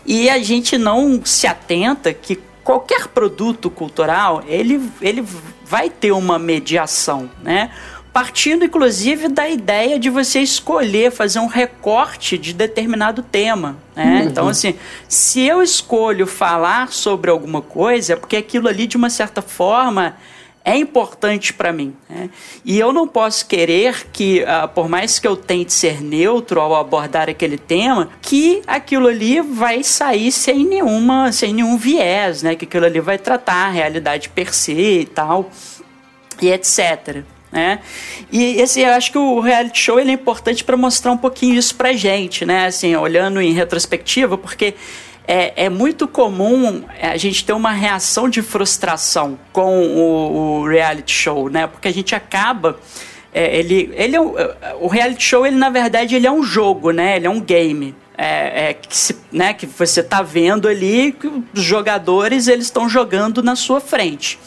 E a gente não se atenta que qualquer produto cultural, ele, ele vai ter uma mediação, né? Partindo inclusive da ideia de você escolher fazer um recorte de determinado tema. Né? Uhum. Então, assim, se eu escolho falar sobre alguma coisa, é porque aquilo ali, de uma certa forma, é importante para mim. Né? E eu não posso querer que, uh, por mais que eu tente ser neutro ao abordar aquele tema, que aquilo ali vai sair sem nenhuma, sem nenhum viés, né? Que aquilo ali vai tratar a realidade per se e tal, e etc. Né? E esse, eu acho que o reality show ele é importante para mostrar um pouquinho isso pra gente, né? Assim, olhando em retrospectiva, porque é, é muito comum a gente ter uma reação de frustração com o, o reality show, né? Porque a gente acaba. É, ele, ele é o reality show, ele na verdade, ele é um jogo, né? Ele é um game. É, é, que, se, né, que você está vendo ali que os jogadores eles estão jogando na sua frente.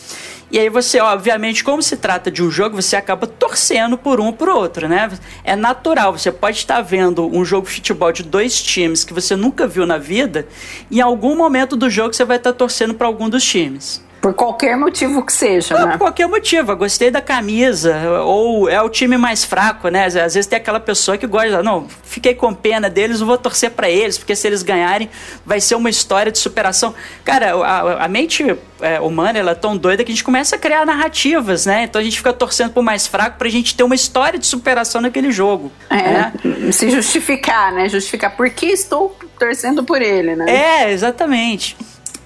E aí você, obviamente, como se trata de um jogo, você acaba torcendo por um por outro, né? É natural, você pode estar vendo um jogo de futebol de dois times que você nunca viu na vida, e em algum momento do jogo você vai estar torcendo para algum dos times. Por qualquer motivo que seja, né? Por qualquer motivo. Eu gostei da camisa, ou é o time mais fraco, né? Às vezes tem aquela pessoa que gosta, não, fiquei com pena deles, não vou torcer para eles, porque se eles ganharem, vai ser uma história de superação. Cara, a, a mente é, humana, ela é tão doida que a gente começa a criar narrativas, né? Então a gente fica torcendo pro mais fraco pra gente ter uma história de superação naquele jogo. É, né? se justificar, né? Justificar por que estou torcendo por ele, né? É, exatamente.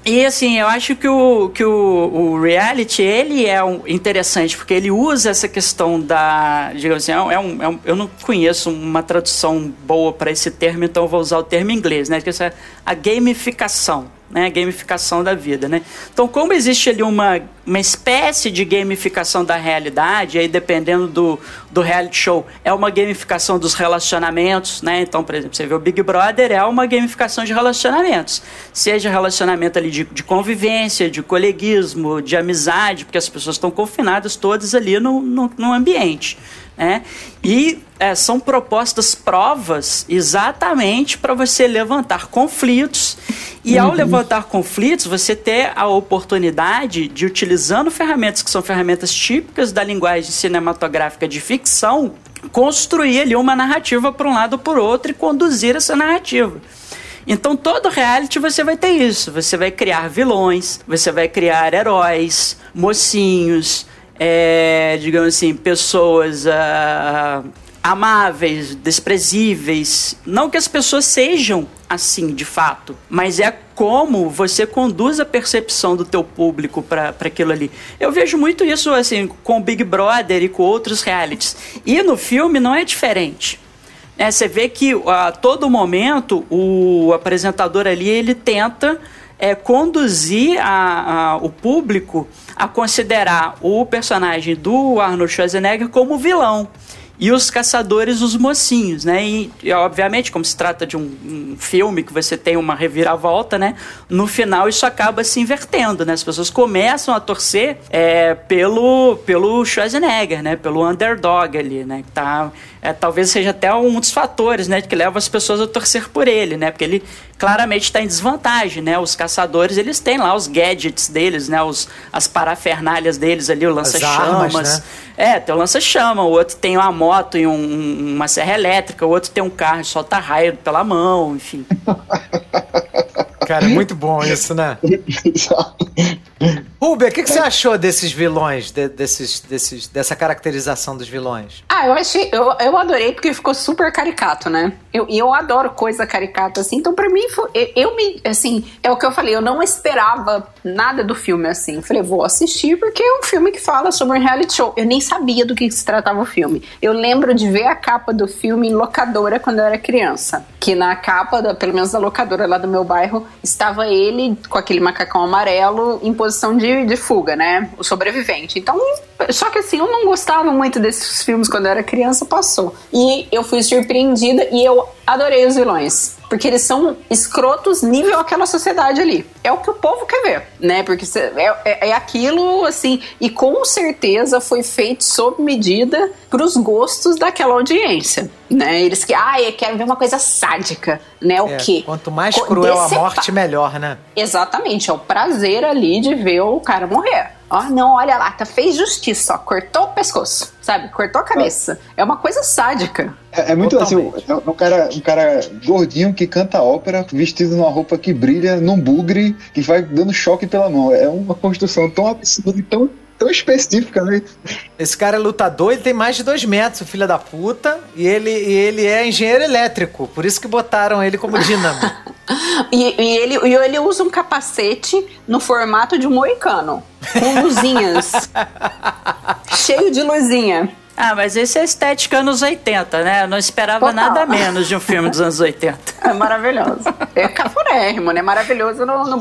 E assim, eu acho que o, que o, o reality, ele é um, interessante, porque ele usa essa questão da. Digamos assim, é um, é um, eu não conheço uma tradução boa para esse termo, então vou usar o termo em inglês, né? Que é a gamificação né, gamificação da vida, né? Então, como existe ali uma, uma espécie de gamificação da realidade, aí dependendo do, do reality show, é uma gamificação dos relacionamentos, né? Então, por exemplo, você vê o Big Brother, é uma gamificação de relacionamentos. Seja relacionamento ali de, de convivência, de coleguismo, de amizade, porque as pessoas estão confinadas todas ali no, no, no ambiente. Né? E é, são propostas provas exatamente para você levantar conflitos e uhum. ao levantar conflitos você ter a oportunidade de utilizando ferramentas que são ferramentas típicas da linguagem cinematográfica de ficção construir ali uma narrativa por um lado ou por outro e conduzir essa narrativa. Então, todo reality você vai ter isso. Você vai criar vilões, você vai criar heróis, mocinhos, é, digamos assim, pessoas uh, amáveis, desprezíveis. Não que as pessoas sejam assim, de fato, mas é como você conduz a percepção do teu público para aquilo ali. Eu vejo muito isso assim com o Big Brother e com outros realities. E no filme não é diferente. É, você vê que a todo momento o apresentador ali ele tenta é, conduzir a, a, o público a considerar o personagem do Arnold Schwarzenegger como vilão e os caçadores os mocinhos, né? E, e obviamente, como se trata de um, um, filme que você tem uma reviravolta, né? No final isso acaba se invertendo, né? As pessoas começam a torcer é, pelo, pelo Schwarzenegger, né? Pelo underdog ali, né? Que tá, é, talvez seja até um dos fatores, né? Que leva as pessoas a torcer por ele, né? Porque ele claramente está em desvantagem, né? Os caçadores, eles têm lá os gadgets deles, né? Os, as parafernálias deles ali, o lança-chamas. Né? É, tem o lança-chama, o outro tem uma moto e um, uma serra elétrica, o outro tem um carro e solta raio pela mão, enfim. Cara, é muito bom isso, né? Ruber, o que, que, você achou desses vilões, de, desses, desses, dessa caracterização dos vilões? Ah, eu achei, eu, eu adorei porque ficou super caricato, né? E eu, eu adoro coisa caricata, assim, então pra mim, foi, eu, eu, me, assim, é o que eu falei, eu não esperava nada do filme, assim. Eu falei, vou assistir porque é um filme que fala sobre um reality show. Eu nem sabia do que se tratava o filme. Eu lembro de ver a capa do filme em locadora quando eu era criança. Que na capa, da, pelo menos da locadora lá do meu bairro, estava ele com aquele macacão amarelo em posição de de, fuga, né? O sobrevivente. Então, só que assim, eu não gostava muito desses filmes quando eu era criança, passou. E eu fui surpreendida e eu adorei os vilões. Porque eles são escrotos nível aquela sociedade ali. É o que o povo quer ver, né? Porque é, é, é aquilo, assim, e com certeza foi feito sob medida para os gostos daquela audiência, né? Eles que, ah, quero ver uma coisa sádica, né? O é, quê? Quanto mais cruel a morte, melhor, né? Exatamente, é o prazer ali de ver o cara morrer Ó, não, olha lá, tá, fez justiça, ó, cortou o pescoço, sabe? Cortou a cabeça. É uma coisa sádica. É, é muito Totalmente. assim, é um cara, um cara gordinho que canta ópera, vestido numa roupa que brilha, num bugre, que vai dando choque pela mão. É uma construção tão absurda e tão, tão específica, né? Esse cara é lutador, ele tem mais de dois metros, filho da puta. E ele, e ele é engenheiro elétrico. Por isso que botaram ele como dínamo. E, e ele, e ele usa um capacete no formato de um moicano, com luzinhas. cheio de luzinha. Ah, mas esse é a estética anos 80, né? Eu não esperava Total. nada menos de um filme dos anos 80. É maravilhoso. É cafonérrimo, né? Maravilhoso no, no-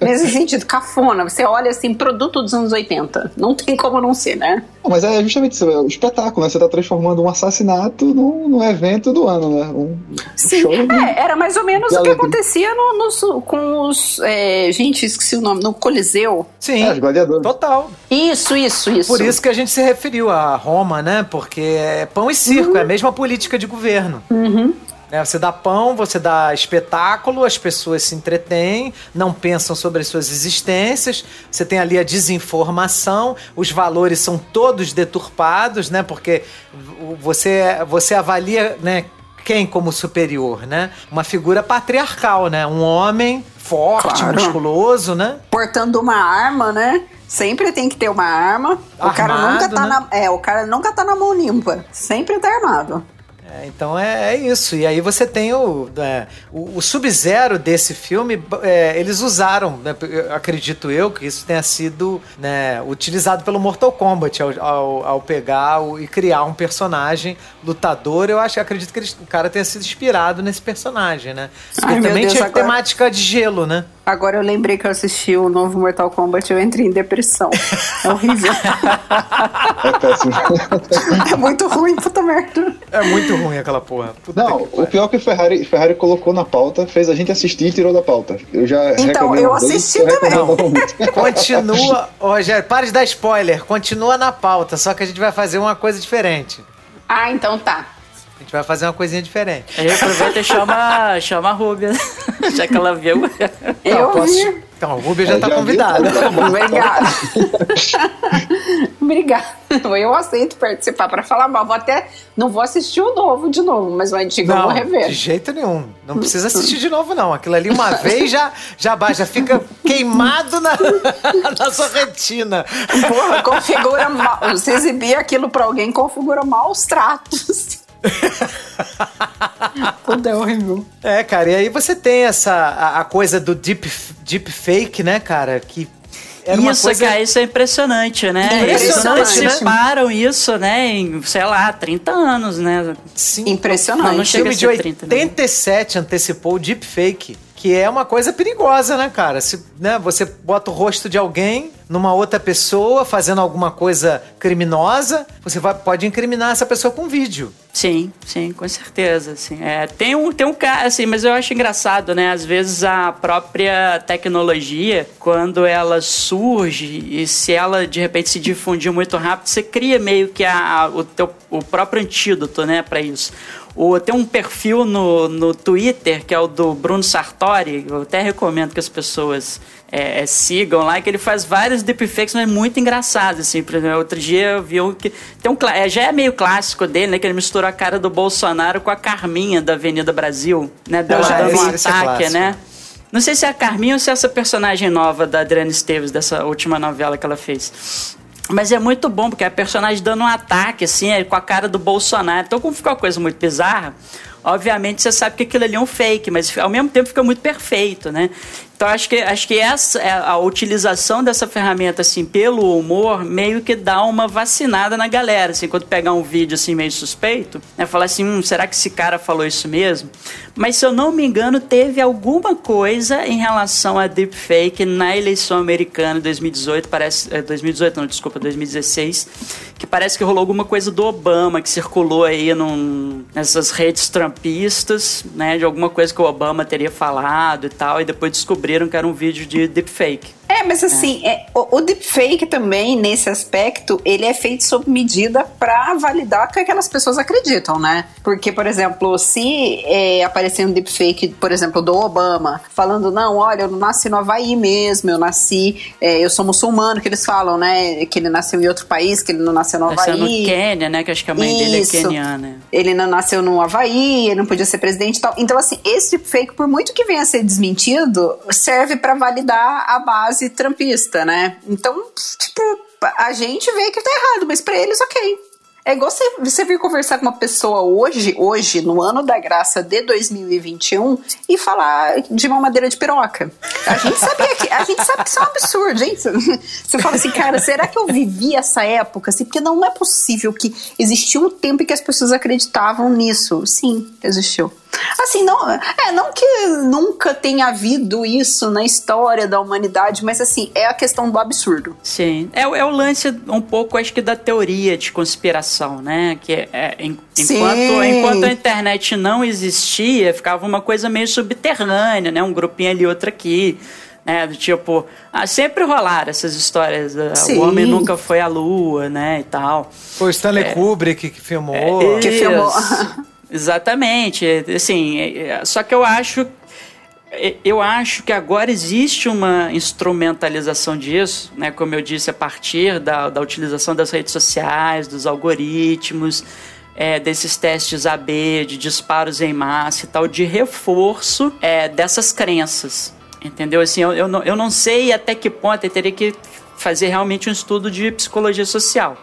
nesse sentido, cafona. Você olha assim, produto dos anos 80. Não tem como não ser, né? Mas é justamente isso, é o espetáculo, né? Você tá transformando um assassinato num, num evento do ano, né? Um, um Sim, show. é, era mais ou menos o que acontecia no, no- com os. é, gente, esqueci o nome, no Coliseu. Sim, É, os gladiadores. total. Isso, isso, isso. Por isso que a gente se referiu a Roma, né? Porque é pão e circo, é a mesma política de governo. Né, Você dá pão, você dá espetáculo, as pessoas se entretêm, não pensam sobre as suas existências, você tem ali a desinformação, os valores são todos deturpados, né? Porque você, você avalia, né? Quem como superior, né? Uma figura patriarcal, né? Um homem forte, Claro. musculoso, né? Portando uma arma, né? Sempre tem que ter uma arma. O cara Armado, nunca tá né? na. É, o cara nunca tá na mão limpa. Sempre tá armado. É, então é, é isso. E aí você tem o, é, o, o Sub-Zero desse filme, é, eles usaram, né, eu acredito eu, que isso tenha sido né, utilizado pelo Mortal Kombat ao, ao, ao pegar o- e criar um personagem lutador. Eu acho, acredito que eles- o cara tenha sido inspirado nesse personagem, né? Porque Ai, também Deus, tinha agora- temática de gelo, né? Agora eu lembrei que eu assisti o novo Mortal Kombat eu entrei em depressão. É horrível. É péssimo. é muito ruim, puta merda. É muito ruim aquela porra. Puta Não, que o pior é que o Ferrari, Ferrari colocou na pauta, fez a gente assistir e tirou da pauta. Eu já Então, eu assisti tô também. novamente. Continua, Rogério, para de dar spoiler. Continua na pauta, só que a gente vai fazer uma coisa diferente. Ah, então tá. A gente vai fazer uma coisinha diferente. Aí aproveita e chama, chama a Rúbia, já que ela viu. Eu Não, posso- vi. Então, o Rubio já É, tá já vi, convidado. tá bom. Obrigada. Obrigada. Eu aceito participar para falar mal. Vou até. Não vou assistir o novo de novo, mas o antigo eu Não, vou de rever. jeito nenhum. Não precisa assistir de novo, não. Aquilo ali uma vez já, já baixa, já fica queimado na, na sua retina. Porra, configura mal. Você exibir aquilo pra alguém configura maus tratos. Tudo é horrível. É, cara, e aí você tem essa a, a coisa do deep, deep fake, né, cara? Que era uma isso, coisa. cara, isso é impressionante, né? Impressionante, Eles né? anteciparam isso, né, em, sei lá, 30 anos, né? Sim, Impressionante. Não, não O chega filme a de ser 30, né? 87 antecipou o deepfake, que é uma coisa perigosa, né, cara? Se, né, você bota o rosto de alguém numa outra pessoa fazendo alguma coisa criminosa, você vai- pode incriminar essa pessoa com vídeo. Sim, sim, com certeza, assim. É, tem um, tem um cara, assim, mas eu acho engraçado, né? Às vezes a própria tecnologia, quando ela surge e se ela de repente se difundir muito rápido, você cria meio que a, a- o, teu, o próprio antídoto, né, para isso. O, tem um perfil no, no Twitter, que é o do Bruno Sartori, eu até recomendo que as pessoas é, é, sigam lá, que ele faz vários deepfakes, mas muito engraçados, assim. Por exemplo, outro dia eu vi um que... Tem um, é, já é meio clássico dele, né? Que ele misturou a cara do Bolsonaro com a Carminha da Avenida Brasil, né? Dela dando um é ataque, né? Não sei se é a Carminha ou se é essa personagem nova da Adriana Esteves, dessa última novela que ela fez. Mas é muito bom, porque a personagem dando um ataque, assim, é, com a cara do Bolsonaro. Então, como ficou uma coisa muito bizarra, obviamente você sabe que aquilo ali é um fake, mas ao mesmo tempo fica muito perfeito, né? Então, acho que, acho que essa, é, a utilização dessa ferramenta, assim, pelo humor, meio que dá uma vacinada na galera, assim, quando pegar um vídeo, assim, meio suspeito, né? Falar assim, hum, será que esse cara falou isso mesmo? Mas, se eu não me engano, teve alguma coisa em relação a deepfake na eleição americana de 2018, parece... é, 2018 não, desculpa, 2016, que parece que rolou alguma coisa do Obama, que circulou aí num, nessas redes trumpistas, né? De alguma coisa que o Obama teria falado e tal, e depois descobriram que era um vídeo de deepfake. É, É, mas assim, é, o, o deepfake também, nesse aspecto, ele é feito sob medida para validar que aquelas pessoas acreditam, né? Porque, por exemplo, se é, aparecer um deepfake, por exemplo, do Obama, falando, não, olha, eu não nasci no Havaí mesmo, eu nasci, é, eu sou muçulmano, que eles falam, né? Que ele nasceu em outro país, que ele não nasceu no Havaí. Nasceu no Quênia, né? Que acho que a mãe Isso. dele é queniana. Ele não nasceu no Havaí, ele não podia ser presidente e tal. Então, assim, esse deepfake, por muito que venha a ser desmentido, serve para validar a base trampista, né? Então, tipo, a gente vê que tá errado, mas para eles, ok. É igual você, você vir conversar com uma pessoa hoje, hoje, no ano da graça de 2021, e falar de uma madeira de piroca. A gente sabia que, a gente sabe que isso é um absurdo, gente. Você fala assim, cara, será que eu vivi essa época? Assim, porque não é possível que existiu um tempo em que as pessoas acreditavam nisso. Sim, existiu. Assim, não, é, não que nunca tenha havido isso na história da humanidade, mas assim, é a questão do absurdo. Sim. É, é o lance um pouco, acho que, da teoria de conspiração, né? Que é, é, Sim. enquanto, enquanto a internet não existia, ficava uma coisa meio subterrânea, né? Um grupinho ali, outro aqui. Né, do tipo, ah, sempre rolaram essas histórias. ah, Sim. O homem nunca foi à lua, né? E tal. Foi o Stanley Kubrick que filmou. Que filmou. Exatamente. é, Assim, é, é, só que eu acho eu acho que agora existe uma instrumentalização disso, né? Como eu disse, a partir da, da utilização das redes sociais, dos algoritmos, é, desses testes AB, de disparos em massa e tal, de reforço é, dessas crenças. Entendeu? Assim, eu, eu, não, eu não sei até que ponto eu teria que fazer realmente um estudo de psicologia social.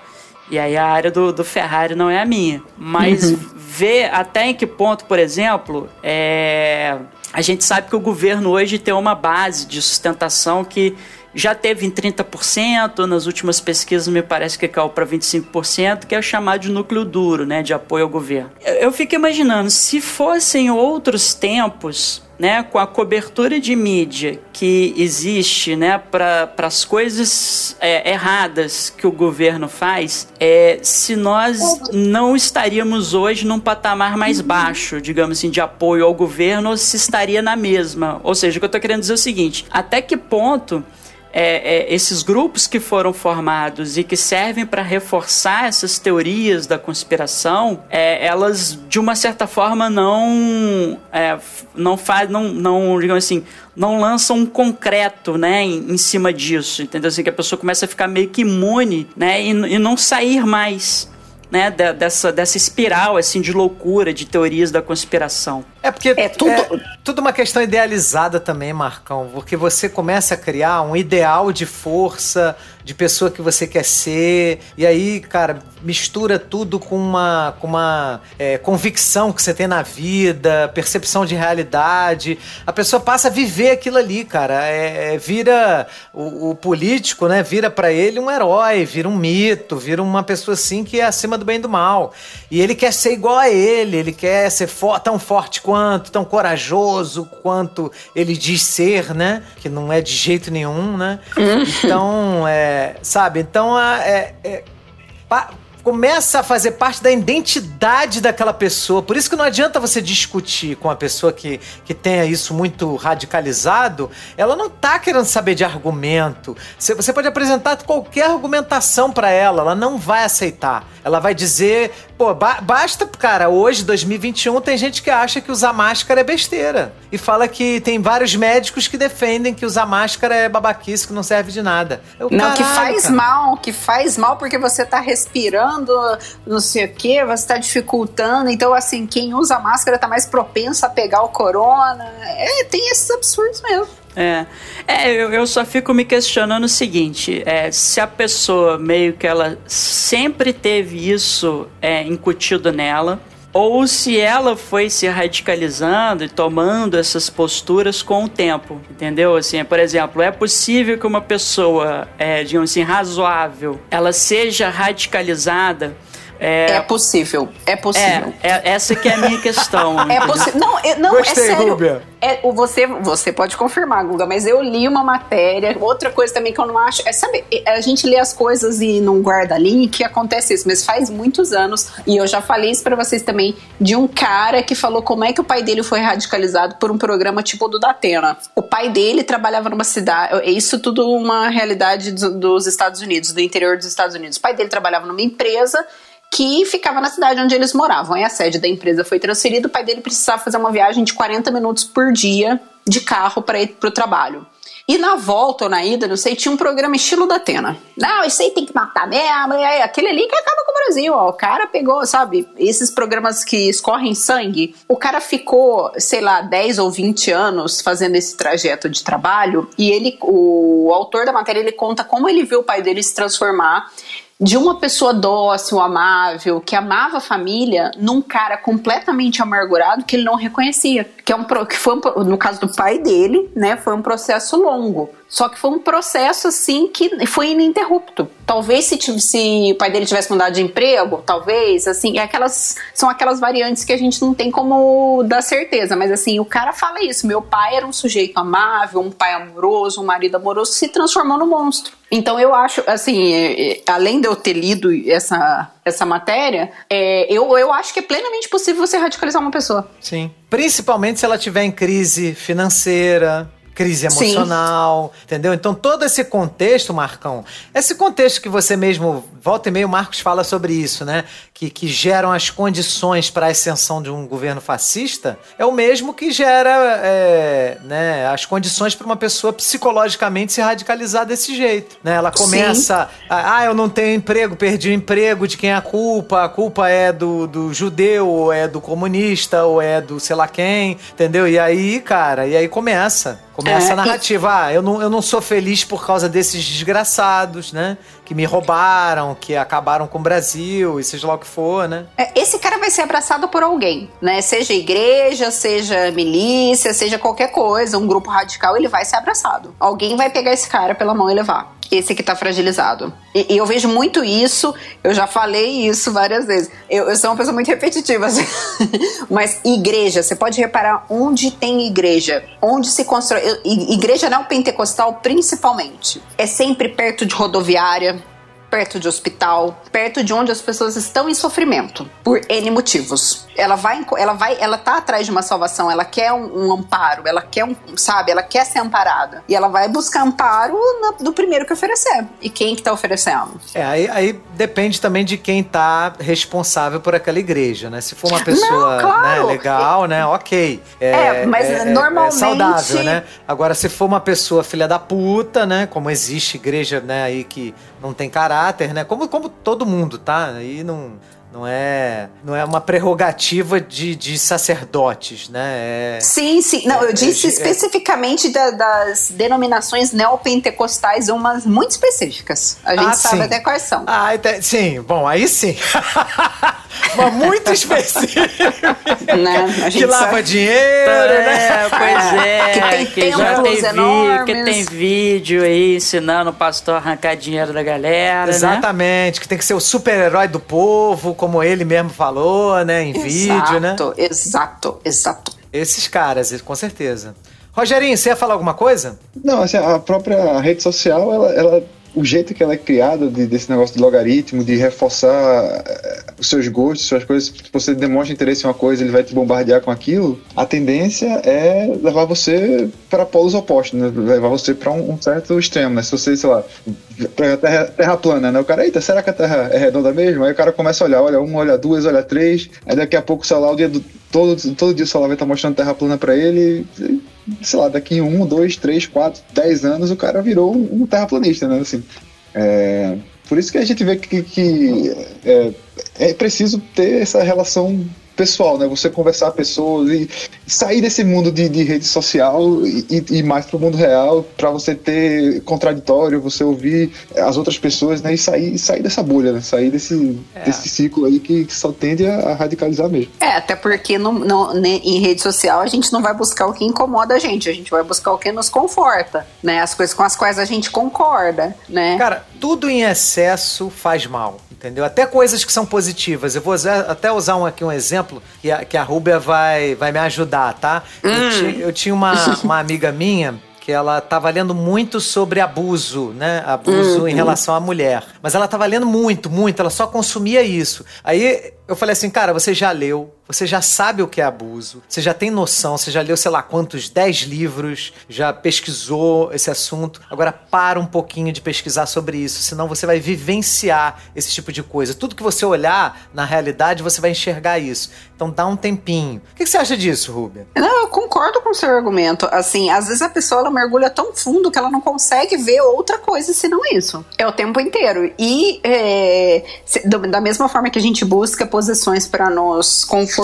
E aí a área do, do Ferrari não é a minha. Mas ver até em que ponto, por exemplo, é, a gente sabe que o governo hoje tem uma base de sustentação que já teve em 30%, nas últimas pesquisas me parece que caiu para 25%, que é o chamado de núcleo duro, né, de apoio ao governo. Eu, eu fico imaginando, se fossem outros tempos, né, com a cobertura de mídia que existe né, para as coisas é, erradas que o governo faz, é, se nós não estaríamos hoje num patamar mais baixo, digamos assim, de apoio ao governo, ou se estaria na mesma. Ou seja, o que eu estou querendo dizer é o seguinte: até que ponto é, é, esses grupos que foram formados e que servem para reforçar essas teorias da conspiração, é, elas de uma certa forma não é, não faz, não, não digamos assim, não lançam um concreto, né, em, em cima disso, entendeu? Assim que a pessoa começa a ficar meio que imune, né, e, e não sair mais. Né, de- dessa, dessa espiral assim de loucura de teorias da conspiração. É porque É tudo- é tudo uma questão idealizada também, Marcão. Porque você começa a criar um ideal de força, de pessoa que você quer ser. E aí, cara, mistura tudo com uma, com uma é, convicção que você tem na vida, percepção de realidade. A pessoa passa a viver aquilo ali, cara. É, é, vira o, o político, né? Vira pra ele um herói, vira um mito, vira uma pessoa assim que é acima do bem e do mal. E ele quer ser igual a ele, ele quer ser fo- tão forte quanto, tão corajoso quanto ele diz ser, né? Que não é de jeito nenhum, né? Então, é, sabe? Então, é- é, pa- começa a fazer parte da identidade daquela pessoa. Por isso que não adianta você discutir com uma pessoa que, que tenha isso muito radicalizado. Ela não tá querendo saber de argumento. Você, pode apresentar qualquer argumentação para ela, ela não vai aceitar. Ela vai dizer, pô, ba- basta, cara, hoje, 2021, tem gente que acha que usar máscara é besteira. E fala que tem vários médicos que defendem que usar máscara é babaquice, que não serve de nada. Eu, Não, que caralho, faz cara. mal, que faz mal porque você tá respirando, não sei o que, você tá dificultando. Então, assim, quem usa máscara tá mais propenso a pegar o corona. É, tem esses absurdos mesmo. É, é eu, eu só fico me questionando o seguinte: é, se a pessoa meio que ela sempre teve isso é, incutido nela, ou se ela foi se radicalizando e tomando essas posturas com o tempo, entendeu? Assim, por exemplo, é possível que uma pessoa, é, digamos assim, razoável, ela seja radicalizada É, É possível, é possível. é, é- essa que é a minha questão. É possível. Não, eu- não Gostei, é sério. Rúbia. É, você, você pode confirmar, Guga, mas eu li uma matéria. Outra coisa também que eu não acho. É, sabe, a gente lê as coisas e não guarda link, acontece isso, mas faz muitos anos. E eu já falei isso pra vocês também, de um cara que falou como é que o pai dele foi radicalizado por um programa tipo do Datena. O pai dele trabalhava numa cidade. Isso tudo uma realidade dos Estados Unidos, do interior dos Estados Unidos. O pai dele trabalhava numa empresa que ficava na cidade onde eles moravam. Aí a sede da empresa foi transferida, o pai dele precisava fazer uma viagem de 40 minutos por dia de carro para ir pro trabalho. E na volta ou na ida, não sei, tinha um programa estilo da Atena. Não, isso aí tem que matar mesmo. e aí, Aquele ali que acaba com o Brasil. Ó. O cara pegou, sabe, esses programas que escorrem sangue. O cara ficou, sei lá, 10 ou 20 anos fazendo esse trajeto de trabalho. E ele, o autor da matéria, ele conta como ele viu o pai dele se transformar de uma pessoa dócil, amável, que amava a família, num cara completamente amargurado que ele não reconhecia. Que, é um, que foi, um no caso do pai dele, né, foi um processo longo. Só que foi um processo, assim, que foi ininterrupto. Talvez se, se o pai dele tivesse mudado de emprego, talvez, assim, é aquelas, são aquelas variantes que a gente não tem como dar certeza. Mas, assim, o cara fala isso. Meu pai era um sujeito amável, um pai amoroso, um marido amoroso, se transformou no monstro. Então eu acho, assim, é, é, além de eu ter lido essa, essa matéria, é, eu, eu acho que é plenamente possível você radicalizar uma pessoa. Sim. Principalmente se ela tiver em crise financeira, crise Sim. emocional, entendeu? Então todo esse contexto, Marcão, esse contexto que você mesmo, volta e meio, o Marcos fala sobre isso, né? Que, que geram as condições para a ascensão de um governo fascista, é o mesmo que gera é, né, as condições para uma pessoa psicologicamente se radicalizar desse jeito, né? Ela começa, a, ah, eu não tenho emprego, perdi o emprego, de quem é a culpa? A culpa é do, do judeu, ou é do comunista, ou é do sei lá quem, entendeu? E aí, cara, e aí começa. Começa É, a narrativa. Ah, eu não, eu não sou feliz por causa desses desgraçados, né? Que me roubaram, que acabaram com o Brasil, e seja lá o que for, né? É, Esse cara vai ser abraçado por alguém, né? Seja igreja, seja milícia, seja qualquer coisa, um grupo radical, ele vai ser abraçado. Alguém vai pegar esse cara pela mão e levar. Esse que tá fragilizado. E, e eu vejo muito isso, eu já falei isso várias vezes. Eu, eu sou uma pessoa muito repetitiva, assim. mas igreja, você pode reparar onde tem igreja, onde se constrói. Igreja neopentecostal, principalmente, é sempre perto de rodoviária, perto de hospital, perto de onde as pessoas estão em sofrimento por N motivos. Ela vai, ela vai, ela tá atrás de uma salvação, ela quer um, um amparo, ela quer um, sabe, ela quer ser amparada. E ela vai buscar amparo na- do primeiro que oferecer. E quem que tá oferecendo? É, aí, aí depende também de quem tá responsável por aquela igreja, né? Se for uma pessoa claro. né, legal, né? Ok. É, mas normalmente- saudável, né? Agora, se for uma pessoa filha da puta, né? Como existe igreja, né, aí que não tem caráter, né? Como, como todo mundo, tá? Aí não. Não é, não é uma prerrogativa de, de sacerdotes, né? É, Sim, sim. Não, eu É, disse é- especificamente da- das denominações neopentecostais, umas muito específicas. A gente Ah, sabe sim. até quais são. Ah, ente- sim, bom, aí sim. Mas muito específico. Né? A gente que lava sabe. dinheiro, né? É, pois é. Que tem que já tem, enormes. que tem vídeo aí ensinando o pastor a arrancar dinheiro da galera, né? Exatamente, que tem que ser o super-herói do povo, como ele mesmo falou, né? Em vídeo, né? Exato, exato, exato. Esses caras, com certeza. Rogerinho, você ia falar alguma coisa? Não, assim, a própria rede social, ela, ela- o jeito que ela é criada, de- desse negócio de logaritmo, de reforçar eh, os seus gostos, suas coisas, se você demonstra interesse em uma coisa, ele vai te bombardear com aquilo, a tendência é levar você para polos opostos, né? levar você para um, um certo extremo, né? Se você, sei lá, terra, terra plana, né? O cara, eita, será que a Terra é redonda mesmo? Aí o cara começa a olhar, olha um, olha duas, olha três, aí daqui a pouco, sei lá, o dia do, todo, todo dia o celular vai estar mostrando terra plana para ele, sei lá, daqui um, dois, três, quatro, dez anos o cara virou um, terraplanista, né? Assim, é, por isso que a gente vê que, que é, é preciso ter essa relação pessoal, né? Você conversar com pessoas e sair desse mundo de, de rede social e, e- mais para o mundo real, para você ter contraditório, você ouvir as outras pessoas, né? E sair, sair dessa bolha, né? Sair desse, desse ciclo aí que, que só tende a, a radicalizar mesmo. É, até porque no, no- né, em rede social a gente não vai buscar o que incomoda a gente, a gente vai buscar o que nos conforta, né? As coisas com as quais a gente concorda, né? Cara, tudo em excesso faz mal. Entendeu? Até coisas que são positivas. Eu vou usar, até usar um, aqui um exemplo que a, que a Rúbia vai, vai me ajudar, tá? Hum. Eu, ti- eu tinha uma, uma amiga minha que ela estava lendo muito sobre abuso, né? Abuso em relação à mulher. Mas ela estava lendo muito, muito, ela só consumia isso. Aí eu falei assim, cara, você já leu, você já sabe o que é abuso, você já tem noção, você já leu, sei lá, quantos, 10 livros, já pesquisou esse assunto. Agora para um pouquinho de pesquisar sobre isso, senão você vai vivenciar esse tipo de coisa. Tudo que você olhar na realidade, você vai enxergar isso. Então dá um tempinho. O que você acha disso, Rubia? Não, eu concordo com o seu argumento. Assim, às vezes a pessoa ela mergulha tão fundo que ela não consegue ver outra coisa senão isso. É o tempo inteiro. E é, da mesma forma que a gente busca posições para nos confortar,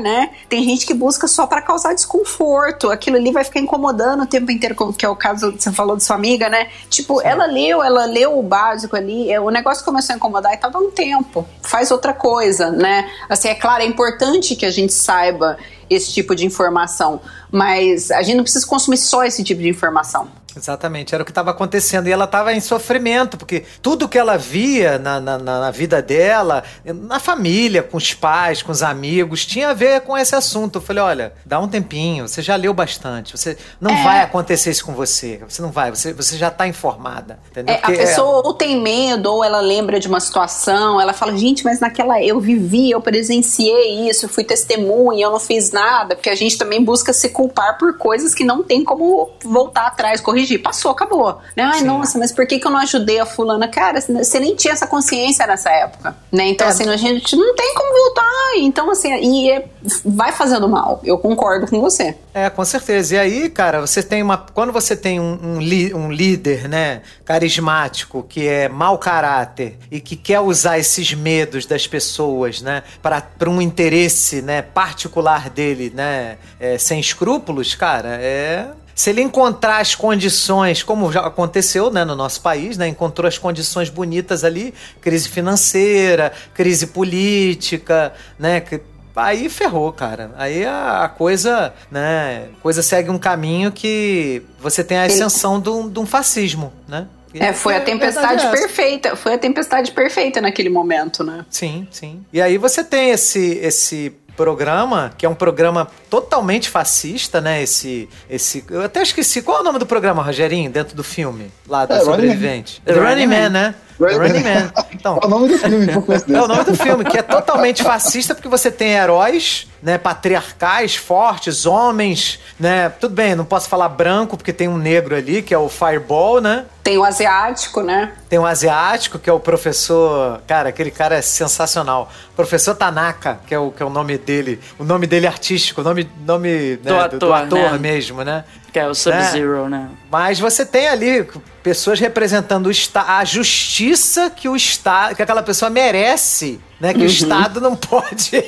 né? Tem gente que busca só para causar desconforto. Aquilo ali vai ficar incomodando o tempo inteiro, como que é o caso que você falou de sua amiga, né? Tipo, ela leu, ela leu o básico ali, é, o negócio começou a incomodar e tá dando tempo. Faz outra coisa, né? Assim, é claro, é importante que a gente saiba esse tipo de informação, mas a gente não precisa consumir só esse tipo de informação. Exatamente, era o que estava acontecendo. E ela estava em sofrimento, porque tudo que ela via na, na, na- vida dela, na família, com os pais, com os amigos, tinha a ver com esse assunto. Eu falei: olha, dá um tempinho, você já leu bastante, você não É. vai acontecer isso com você. Você não vai, você, você já está informada. Entendeu? É, a Porque, pessoa ou tem medo, ou ela lembra de uma situação, ela fala, gente, mas naquela eu vivi, eu presenciei isso, eu fui testemunha, eu não fiz nada, porque a gente também busca se culpar por coisas que não tem como voltar atrás, corrigir. Passou, acabou. Né? Ai, Sim. nossa, mas por que, que eu não ajudei a fulana? Cara, você nem tinha essa consciência nessa época, né? Então, É. assim, a gente não tem como voltar. Então, assim, e é- vai fazendo mal. Eu concordo com você. É, com certeza. E aí, cara, você tem uma. Quando você tem um, um, li- um líder, né, carismático, que é mau caráter e que quer usar esses medos das pessoas, né, para um interesse, né, particular dele, né, é, sem escrúpulos, cara, é. Se ele encontrar as condições, como já aconteceu né, no nosso país, né, encontrou as condições bonitas ali, crise financeira, crise política, né, que- Aí ferrou, cara. Aí a, a coisa, né? Coisa segue um caminho que você tem a Ele- ascensão de um, de um fascismo, né? É, foi a tempestade verdade é essa. perfeita. Foi a tempestade perfeita naquele momento, né? Sim, sim. E aí você tem esse esse programa, que é um programa totalmente fascista, né? Esse esse eu até esqueci qual é o nome do programa, Rogerinho, dentro do filme, lá do É, Running sobrevivente. Man. The Running Running Man, Man. né? Running Man. Então, É o nome do filme, por É o nome do filme, que é totalmente fascista, porque você tem heróis, né, patriarcais, fortes, homens, né? Tudo bem, não posso falar branco, porque tem um negro ali, que é o Fireball, né? Tem o asiático, né? Tem um asiático, que é o professor. Cara, aquele cara é sensacional. Professor Tanaka, que é o, que é o nome dele. O nome dele artístico, o nome, nome Do né, ator, ator né? mesmo, né? Que é o Sub-Zero, né? Mas você tem ali pessoas representando a justiça que o Estado, que aquela pessoa merece, né? Que o Estado não pode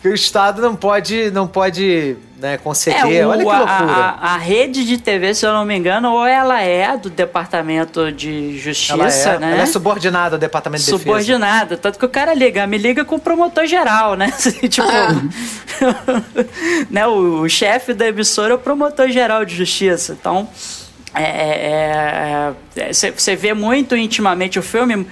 que o Estado não pode não pode, né, conceder. É, o- Olha que a- loucura. A, a rede de TV, se eu não me engano, ou ela é do Departamento de Justiça, ela, é, né? ela é subordinada ao Departamento de Defesa. Subordinada, tanto que o cara liga, me liga com o promotor geral, né? tipo, né? O, o chefe da emissora é o promotor geral de justiça. Então, você vê muito intimamente o filme.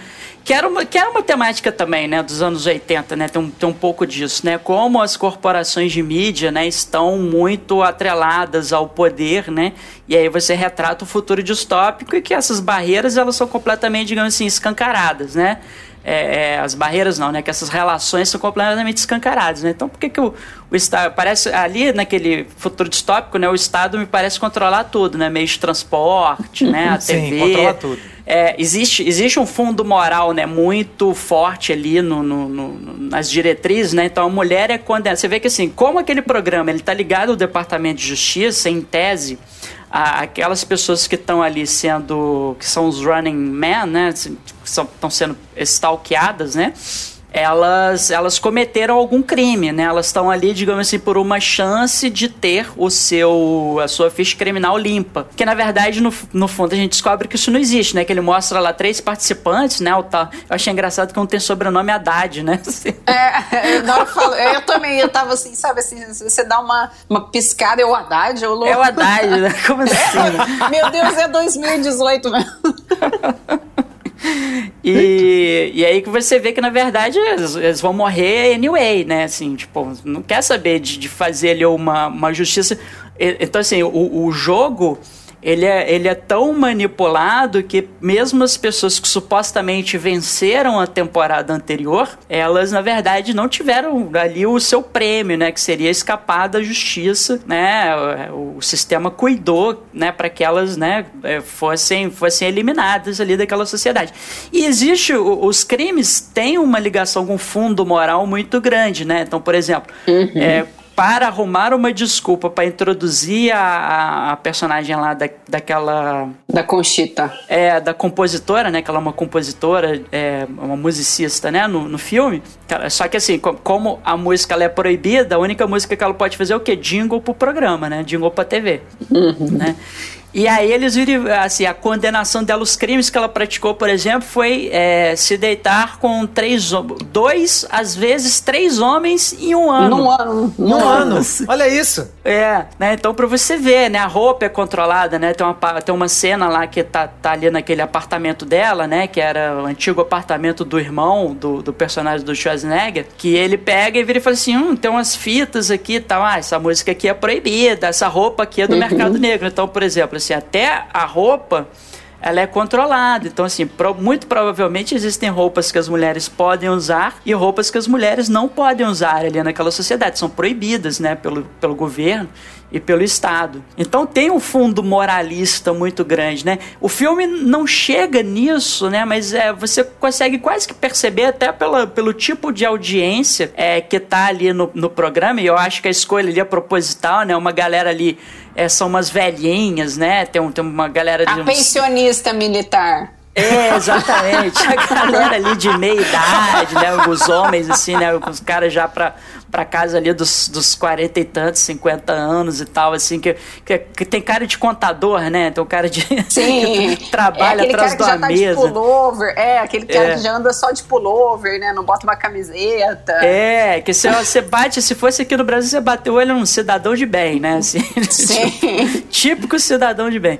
Que era, uma, que era uma temática também, né, dos anos 80, né, tem um, tem um pouco disso, né, como as corporações de mídia, né, estão muito atreladas ao poder, né, e aí você retrata o futuro distópico e que essas barreiras, elas são completamente, digamos assim, escancaradas, né, é, é, as barreiras não, né, que essas relações são completamente escancaradas, né, então por que que o, o Estado, parece, ali naquele futuro distópico, né, o Estado me parece controlar tudo, né, meio de transporte, né, a Sim, TV... controla tudo. É, existe, existe um fundo moral né, muito forte ali no, no- no- nas diretrizes, né? Então a mulher é condenada. Você vê que assim, como aquele programa ele está ligado ao Departamento de Justiça, em tese, aquelas pessoas que estão ali sendo. que são os running men, né? Estão sendo stalkeadas, né? Elas, elas cometeram algum crime, né? Elas estão ali, digamos assim, por uma chance de ter o seu a sua ficha criminal limpa. Que na verdade, no, no fundo, a gente descobre que isso não existe, né? Que ele mostra lá três participantes, né? O tal, eu achei engraçado que um tem sobrenome Haddad, né? É, eu, falo- eu também, eu tava assim, sabe assim, você dá uma, uma piscada, é o Haddad, eu louco. É o Haddad, né? Como assim? né? Meu Deus, é 2018 mesmo. E, E, aí que você vê que, na verdade, eles, eles, vão morrer anyway, né? Assim, tipo, não quer saber de, de fazer ali uma, uma justiça. Então, assim, o, o jogo ele é, ele é tão manipulado que mesmo as pessoas que supostamente venceram a temporada anterior, elas na verdade não tiveram ali o seu prêmio, né, que seria escapar da justiça, né? O, o sistema cuidou, né, para que elas, né, é, fossem fossem eliminadas ali daquela sociedade. E existe os crimes têm uma ligação com um fundo moral muito grande, né? Então, por exemplo, uhum. é, para arrumar uma desculpa para introduzir a, a, personagem lá da, daquela. Da Conchita. É, da compositora, né? Que ela é uma compositora, é, uma musicista, né? No, no filme. Só que assim, como a música ela é proibida, a única música que ela pode fazer é o quê? Jingle pro programa, né? Jingle pra TV. Uhum. Né? E aí eles viram, assim, a condenação dela, os crimes que ela praticou, por exemplo, foi é, se deitar com três, dois, às vezes três homens em um ano. Num ano. Num ano. ano. Olha isso. É, né? Então pra você ver, né? A roupa é controlada, né? Tem uma, tem uma cena lá que tá, tá ali naquele apartamento dela, né? Que era o antigo apartamento do irmão do, do personagem do Schwarzenegger, que ele pega e vira e fala assim, hum, tem umas fitas aqui e tal, ah, essa música aqui é proibida, essa roupa aqui é do uhum. mercado negro. Então, por exemplo, assim, até a roupa ela é controlada. Então, assim, pro, muito provavelmente existem roupas que as mulheres podem usar e roupas que as mulheres não podem usar ali naquela sociedade. São proibidas, né, pelo, pelo governo e pelo Estado. Então tem um fundo moralista muito grande, né? O filme não chega nisso, né? Mas é, você consegue quase que perceber até pela, pelo tipo de audiência é, que tá ali no, no programa, e eu acho que a escolha ali é proposital, né? Uma galera ali é, são umas velhinhas, né? Tem, tem uma galera de. A uns... pensionista militar. É, exatamente. A galera ali de meia idade, né? Os homens, assim, né? Os caras já pra, pra casa ali dos, dos 40 e tantos, 50 anos e tal, assim, que, que, que tem cara de contador, né? Tem um cara de. Sim. que trabalha é atrás da tá mesa. De pullover, é, aquele cara é. que já anda só de pullover, né? Não bota uma camiseta. É, que se você bate, se fosse aqui no Brasil, você bateu ele um cidadão de bem, né? Assim, Sim. típico cidadão de bem.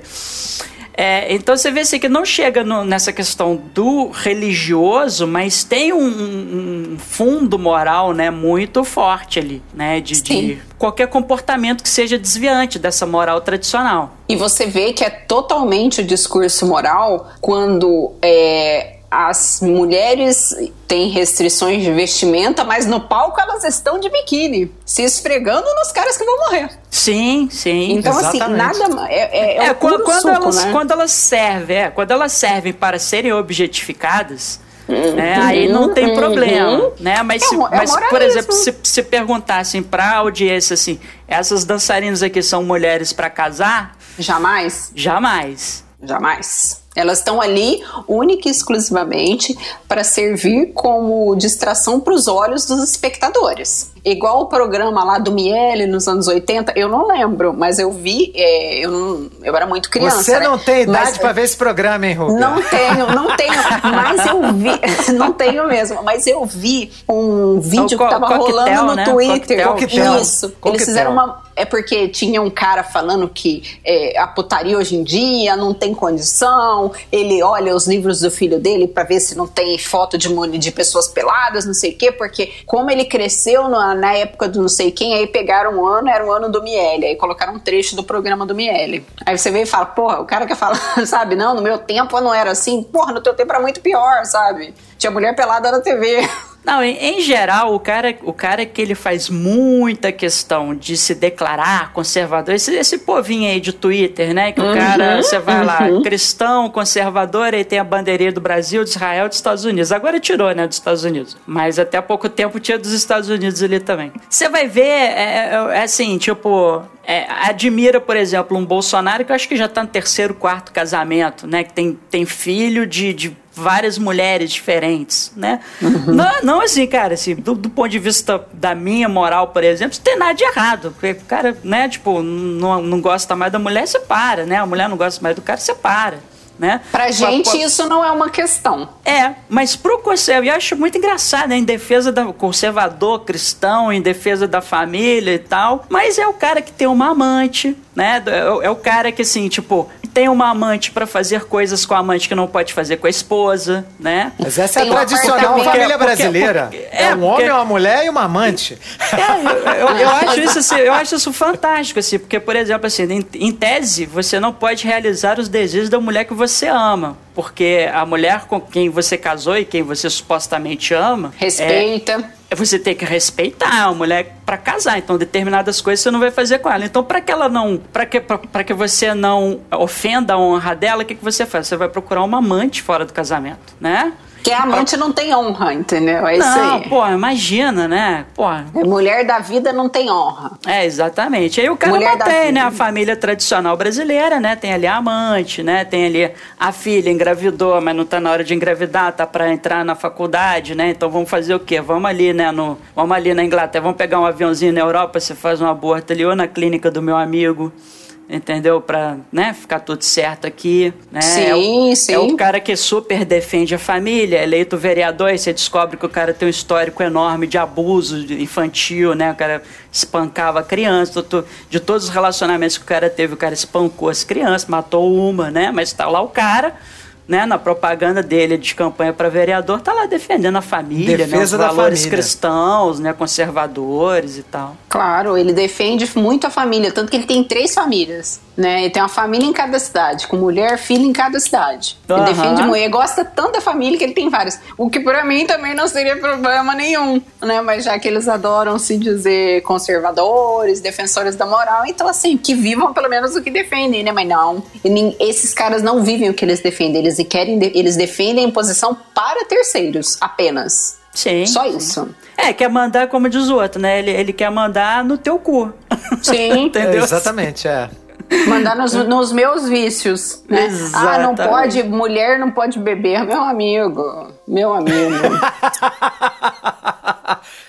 É, então você vê assim, que não chega no, nessa questão do religioso, mas tem um, um, fundo moral né, muito forte ali, né? De, de, qualquer comportamento que seja desviante dessa moral tradicional. E você vê que é totalmente o discurso moral quando é, as mulheres têm restrições de vestimenta, mas no palco elas estão de biquíni, se esfregando nos caras que vão morrer. Sim, sim. Então, assim, Exatamente. assim, nada. É, é, é, é quando, quando, suco, elas, né? quando elas servem, é, quando elas servem para serem objetificadas. Uhum, né? Aí não tem uhum, problema, né? Mas, se, é mas por exemplo, se, se perguntassem para a audiência assim, essas dançarinas aqui são mulheres para casar? Jamais. Jamais. Jamais. Elas estão ali única e exclusivamente para servir como distração para os olhos dos espectadores. Igual o programa lá do Miele nos anos 80, eu não lembro, mas eu vi, é, eu, não, eu era muito criança. Você né? não tem idade para ver esse programa, hein, Rubio? Não tenho, não tenho, mas eu vi, não tenho mesmo, mas eu vi um vídeo então, que tava rolando no né? Twitter. Coquetel. Isso. Coquetel. Eles fizeram uma. É porque tinha um cara falando que é, a putaria hoje em dia não tem condição. Ele olha os livros do filho dele para ver se não tem foto de, de pessoas peladas, não sei o quê, porque como ele cresceu no, na época do não sei quem, aí pegaram um ano, era o ano do Miele, aí colocaram um trecho do programa do Miele. Aí você vê e fala, porra, o cara quer falar, sabe, não, no meu tempo não era assim, porra, no teu tempo era muito pior, sabe? Tinha mulher pelada na TV. Não, em, em, geral, o cara, o cara que ele faz muita questão de se declarar conservador, esse, esse povinho aí de Twitter, né? Que uhum, o cara, você vai uhum. lá, cristão, conservador, aí tem a bandeirinha do Brasil, de Israel, dos Estados Unidos. Agora tirou, né, dos Estados Unidos. Mas até há pouco tempo tinha dos Estados Unidos ali também. Você vai ver, é, é, é assim, tipo, é, admira, por exemplo, um Bolsonaro que eu acho que já está no terceiro, quarto casamento, né? Que tem, tem filho de, de várias mulheres diferentes, né? Uhum. Não, não assim, cara, assim, do, do, ponto de vista da minha moral, por exemplo, não tem nada de errado. Porque o cara, né, tipo, não, não gosta mais da mulher, separa, né? A mulher não gosta mais do cara, separa né? Pra gente isso não é uma questão. É, mas pro conservador, eu acho muito engraçado, né? Em defesa do conservador cristão, em defesa da família e tal, mas é o cara que tem uma amante, né? É, é o cara que, assim, tipo, tem uma amante para fazer coisas com a amante que não pode fazer com a esposa, né? Mas essa é a um tradicional família Porque- brasileira. porque- é, é, um porque- homem, uma mulher e uma amante. É, eu, eu- eu acho isso assim, eu acho isso fantástico, assim, porque, por exemplo, assim, em, em tese, você não pode realizar os desejos da mulher que você ama. Porque a mulher com quem você casou e quem você supostamente ama. é- Respeita. é você tem que respeitar a mulher para casar. Então, determinadas coisas você não vai fazer com ela. Então, para que ela não, para que para que você não ofenda a honra dela, o que que você faz? Você vai procurar uma amante fora do casamento, né? Que a amante não tem honra, entendeu? É isso não, aí. pô, imagina, né? Pô, Mulher da vida não tem honra. é, exatamente. Aí o cara Mulher mantém, né? A família tradicional brasileira, né? Tem ali a amante, né? Tem ali a filha engravidou, mas não tá na hora de engravidar, tá pra entrar na faculdade, né? Então vamos fazer o quê? Vamos ali, né? No, vamos ali na Inglaterra, vamos pegar um aviãozinho na Europa, você faz um aborto ali ou na clínica do meu amigo. Entendeu? Pra né, ficar tudo certo aqui. Né? Sim, é o, sim. É o cara que super defende a família, é eleito vereador, e você descobre que o cara tem um histórico enorme de abuso infantil, né? O cara espancava criança, to- de todos os relacionamentos que o cara teve, o cara espancou as crianças, matou uma, né? Mas tá lá o cara, né? Na propaganda dele de campanha para vereador, tá lá defendendo a família, né? Os Defesa da valores família. cristãos, né? Conservadores e tal. Claro, ele defende muito a família, tanto que ele tem três famílias, né? Ele tem uma família em cada cidade, com mulher, filho em cada cidade. Ele Aham. defende mulher, gosta tanto da família que ele tem várias. O que pra mim também não seria problema nenhum, né? Mas já que eles adoram se dizer conservadores, defensores da moral, então assim, que vivam pelo menos o que defendem, né? Mas não, e esses caras não vivem o que eles defendem, eles querem, eles defendem a imposição para terceiros apenas. Sim. Só sim. isso. É, quer mandar como diz o outro, né? Ele, ele quer mandar no teu cu. Sim. Entendeu? É, exatamente, é. Mandar nos, nos meus vícios, né? Ah, não pode, mulher não pode beber, meu amigo, meu amigo.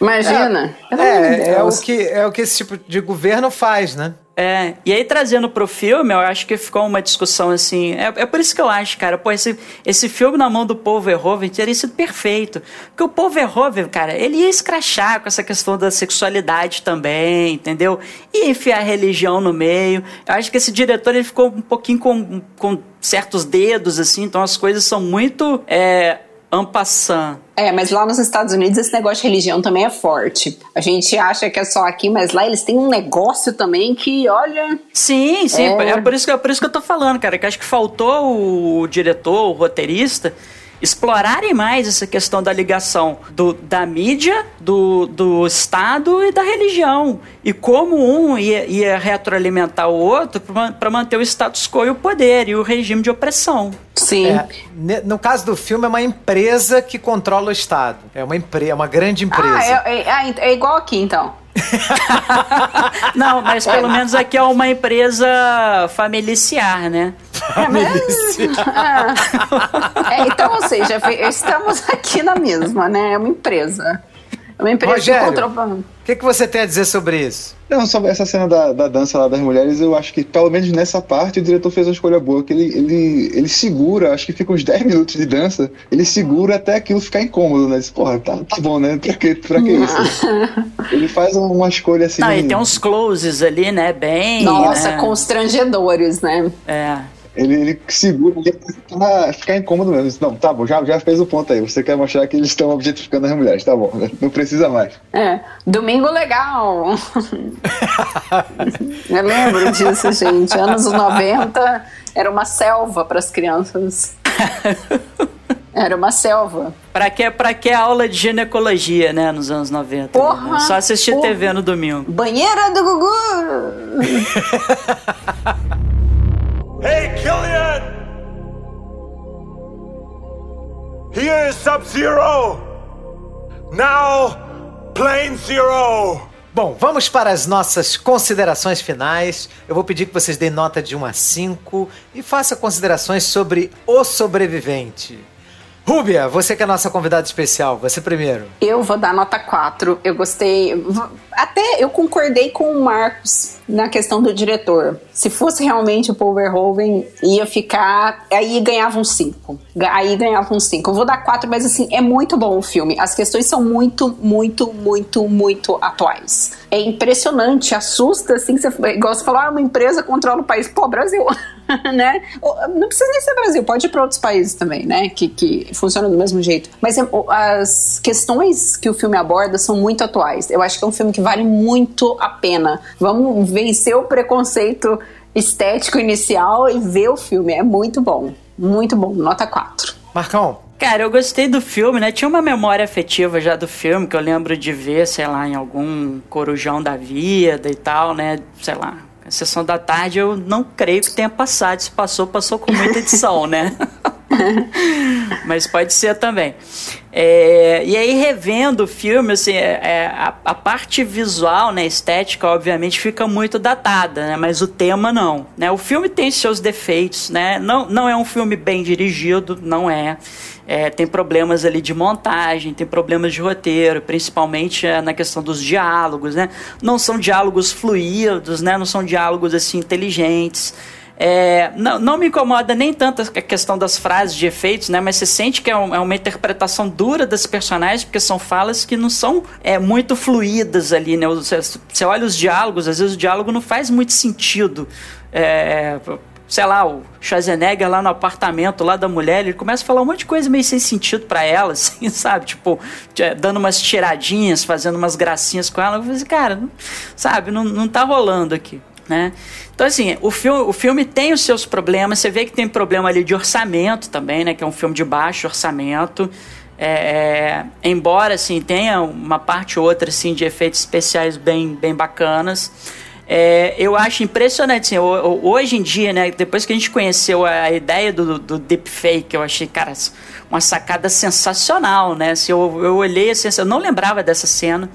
Imagina. De É, é o, que, é o que esse tipo de governo faz, né? É, e aí trazendo pro filme, eu acho que ficou uma discussão assim. É, é por isso que eu acho, cara, pô, esse, esse filme na mão do Paul Verhoeven teria sido perfeito. Porque o Paul Verhoeven, cara, ele ia escrachar com essa questão da sexualidade também, entendeu? Ia enfiar a religião no meio. Eu acho que esse diretor ele ficou um pouquinho com, com certos dedos, assim, então as coisas são muito. É, ampassant. É, mas lá nos Estados Unidos esse negócio de religião também é forte. A gente acha que é só aqui, mas lá eles têm um negócio também que, olha. Sim, sim. É. É, por, isso que, é por isso que eu tô falando, cara. Que acho que faltou o diretor, o roteirista, explorarem mais essa questão da ligação do, da mídia, do, do Estado e da religião. E como um ia, ia retroalimentar o outro para manter o status quo e o poder e o regime de opressão. Sim. É, no caso do filme, é uma empresa que controla o Estado. É uma empresa, é uma grande empresa. Ah, é, é- ah, é igual aqui então. Não, mas pelo menos aqui é uma empresa familiar, né? É, mas- É, então, ou seja, estamos aqui na mesma, né? É uma empresa. É uma empresa Rogério. que controla. O que, que você tem a dizer sobre isso? Não, sobre essa cena da, da dança lá das mulheres, eu acho que pelo menos nessa parte o diretor fez uma escolha boa, que ele, ele, ele segura, acho que fica uns 10 minutos de dança, ele segura até aquilo ficar incômodo, né? Diz, Porra, tá, tá bom, né? Pra que, pra que isso? ele faz uma escolha assim. Não, e tem uns closes ali, né? Bem. Nossa, né? constrangedores, né? É. Ele, ele segura ali pra ficar incômodo mesmo. Não, tá bom, já, já fez o ponto aí. Você quer mostrar que eles estão objetificando as mulheres, tá bom, não precisa mais. É, domingo legal. Eu lembro disso, gente. Anos 90 era uma selva para as crianças. Era uma selva. Pra que, pra que aula de ginecologia, né, nos anos 90? Porra, né? Só assistir porra. TV no domingo. Banheira do Gugu! Here is Sub Zero! Now, Plane Zero! Bom, vamos para as nossas considerações finais. Eu vou pedir que vocês deem nota de 1 a 5 e façam considerações sobre O Sobrevivente. Rúbia, você que é a nossa convidada especial, você primeiro. Eu vou dar nota 4. Eu gostei. Até eu concordei com o Marcos na questão do diretor. Se fosse realmente o Paul Verhoeven, ia ficar. Aí ganhava um 5. Aí ganhava um 5. Eu vou dar 4, mas assim, é muito bom o filme. As questões são muito, muito, muito, muito atuais. É impressionante, assusta, assim, você, igual você falou, ah, uma empresa controla o país. Pô, Brasil. né? Não precisa nem ser Brasil, pode ir para outros países também, né? Que, que funciona do mesmo jeito. Mas é, as questões que o filme aborda são muito atuais. Eu acho que é um filme que vale muito a pena. Vamos vencer o preconceito estético inicial e ver o filme. É muito bom. Muito bom. Nota 4. Marcão, Cara, eu gostei do filme, né? Tinha uma memória afetiva já do filme, que eu lembro de ver, sei lá, em algum corujão da vida e tal, né? Sei lá, a sessão da tarde eu não creio que tenha passado. Se passou, passou com muita edição, né? Mas pode ser também. É, e aí, revendo o filme, assim, é, é, a, a, parte visual, né, estética, obviamente, fica muito datada, né? Mas o tema não. Né? O filme tem seus defeitos, né? Não, não é um filme bem dirigido, não é. É, tem problemas ali de montagem, tem problemas de roteiro, principalmente é, na questão dos diálogos, né? Não são diálogos fluidos, né? Não são diálogos assim inteligentes. É, não, não me incomoda nem tanto a questão das frases de efeitos, né? Mas você sente que é, um, é uma interpretação dura das personagens, porque são falas que não são é, muito fluídas ali, né? Você, você olha os diálogos, às vezes o diálogo não faz muito sentido. É, sei lá, o Schwarzenegger lá no apartamento lá da mulher, ele começa a falar um monte de coisa meio sem sentido para ela, assim, sabe? Tipo, dando umas tiradinhas, fazendo umas gracinhas com ela. Eu falei assim, cara, sabe, não, não tá rolando aqui, né? Então, assim, o filme, o filme tem os seus problemas, você vê que tem problema ali de orçamento também, né? Que é um filme de baixo orçamento. É, é, embora, assim, tenha uma parte ou outra, assim, de efeitos especiais bem, bem bacanas, é, eu acho impressionante, assim, hoje em dia, né, depois que a gente conheceu a ideia do, do deepfake, eu achei, cara, uma sacada sensacional, né? Assim, eu, eu olhei assim, eu não lembrava dessa cena.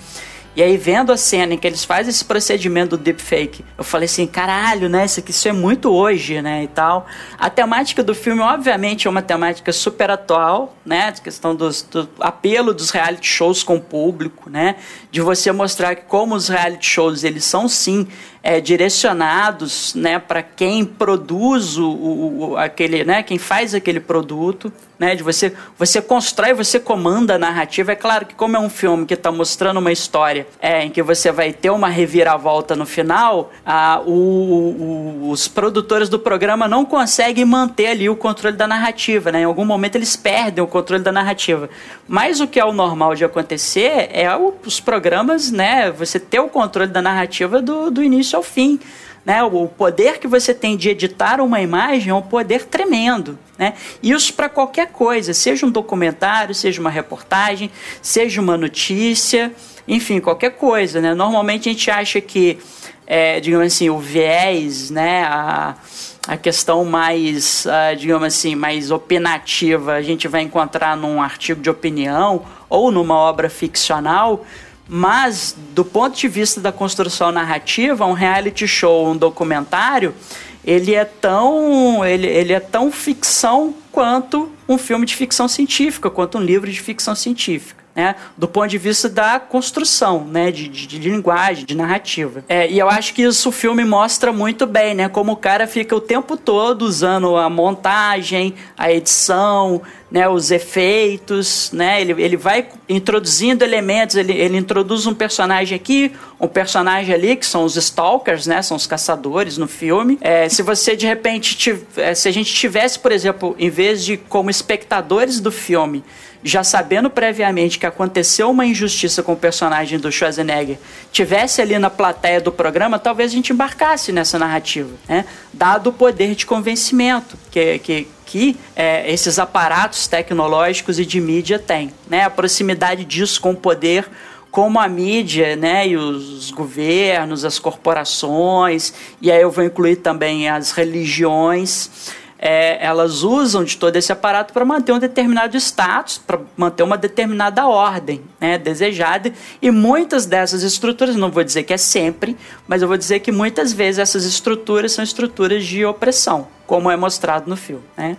E aí, vendo a cena em que eles fazem esse procedimento do deepfake, eu falei assim, caralho, né? Isso, aqui, isso é muito hoje, né? E tal. A temática do filme, obviamente, é uma temática super atual, né? A questão dos, do apelo dos reality shows com o público, né? De você mostrar que como os reality shows, eles são sim é, direcionados né, para quem produz o, o, aquele, né, quem faz aquele produto, né, de você, você constrói, você comanda a narrativa. É claro que como é um filme que está mostrando uma história é, em que você vai ter uma reviravolta no final, a, o, os produtores do programa não conseguem manter ali o controle da narrativa, né? Em algum momento eles perdem o controle da narrativa. Mas o que é o normal de acontecer é os programas, né, você ter o controle da narrativa do, do início ao fim. Né? O poder que você tem de editar uma imagem é um poder tremendo. Né? Isso para qualquer coisa, seja um documentário, seja uma reportagem, seja uma notícia, enfim, qualquer coisa. Né? Normalmente a gente acha que, é, digamos assim, o viés, né, a, a questão mais, uh, digamos assim, mais opinativa, a gente vai encontrar num artigo de opinião ou numa obra ficcional. Mas, do ponto de vista da construção narrativa, um reality show, um documentário, ele é tão, ele, ele é tão ficção quanto um filme de ficção científica, quanto um livro de ficção científica né? Do ponto de vista da construção, né? De, de, de linguagem, de narrativa. É, e eu acho que isso o filme mostra muito bem, né? Como o cara fica o tempo todo usando a montagem, a edição, né, os efeitos, né, ele, ele vai introduzindo elementos, ele, ele introduz um personagem aqui, um personagem ali, que são os stalkers, né, são os caçadores no filme. É, se você de repente, é, se a gente tivesse, por exemplo, em vez de como espectadores do filme, já sabendo previamente que aconteceu uma injustiça com o personagem do Schwarzenegger, tivesse ali na plateia do programa, talvez a gente embarcasse nessa narrativa, né? dado o poder de convencimento que, que, que é, esses aparatos tecnológicos e de mídia têm. Né? A proximidade disso com o poder como a mídia, né, e os governos, as corporações, e aí eu vou incluir também as religiões, é, elas usam de todo esse aparato para manter um determinado status, para manter uma determinada ordem né, desejada. E muitas dessas estruturas, não vou dizer que é sempre, mas eu vou dizer que muitas vezes essas estruturas são estruturas de opressão, como é mostrado no filme. Né?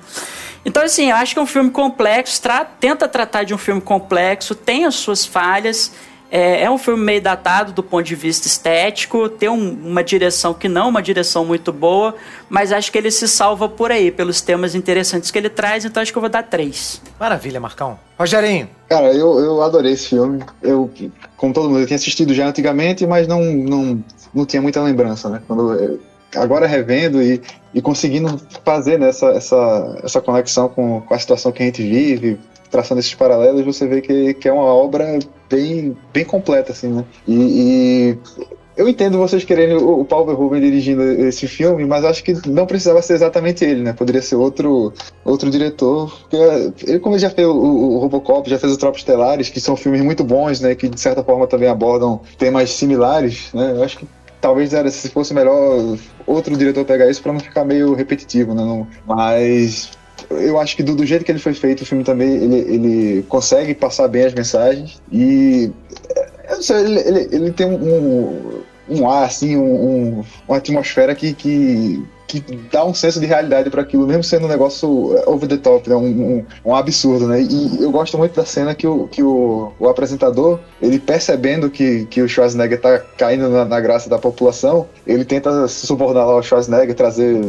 Então, assim, eu acho que é um filme complexo, tra tenta tratar de um filme complexo, tem as suas falhas, é, é, um filme meio datado do ponto de vista estético, tem um, uma direção que não é uma direção muito boa, mas acho que ele se salva por aí, pelos temas interessantes que ele traz, então acho que eu vou dar três. Maravilha, Marcão. Rogerinho. Cara, eu, eu adorei esse filme. Eu, como todo mundo, eu tinha assistido já antigamente, mas não, não, não tinha muita lembrança, né? Quando agora revendo e, e conseguindo fazer né, essa, essa, essa conexão com, com a situação que a gente vive, traçando esses paralelos, você vê que, que é uma obra bem, bem completa, assim, né? E, e eu entendo vocês querendo o, Paul Verhoeven dirigindo esse filme, mas acho que não precisava ser exatamente ele, né? Poderia ser outro, outro diretor. Porque ele, como ele já fez o, o Robocop, já fez o Tropos Estelares, que são filmes muito bons, né? Que de certa forma também abordam temas similares, né? Eu acho que talvez era se fosse melhor outro diretor pegar isso para não ficar meio repetitivo, né? Não, mas eu acho que do, do, jeito que ele foi feito, o filme também ele, ele consegue passar bem as mensagens e eu não sei, ele, ele, ele tem um, um ar, assim, um, um, uma atmosfera que, que que dá um senso de realidade para aquilo, mesmo sendo um negócio over the top, né? Um, um, um, absurdo, né? E eu gosto muito da cena que o, que o, o apresentador, ele percebendo que, que o Schwarzenegger tá caindo na, na graça da população, ele tenta subornar lá o Schwarzenegger, trazer,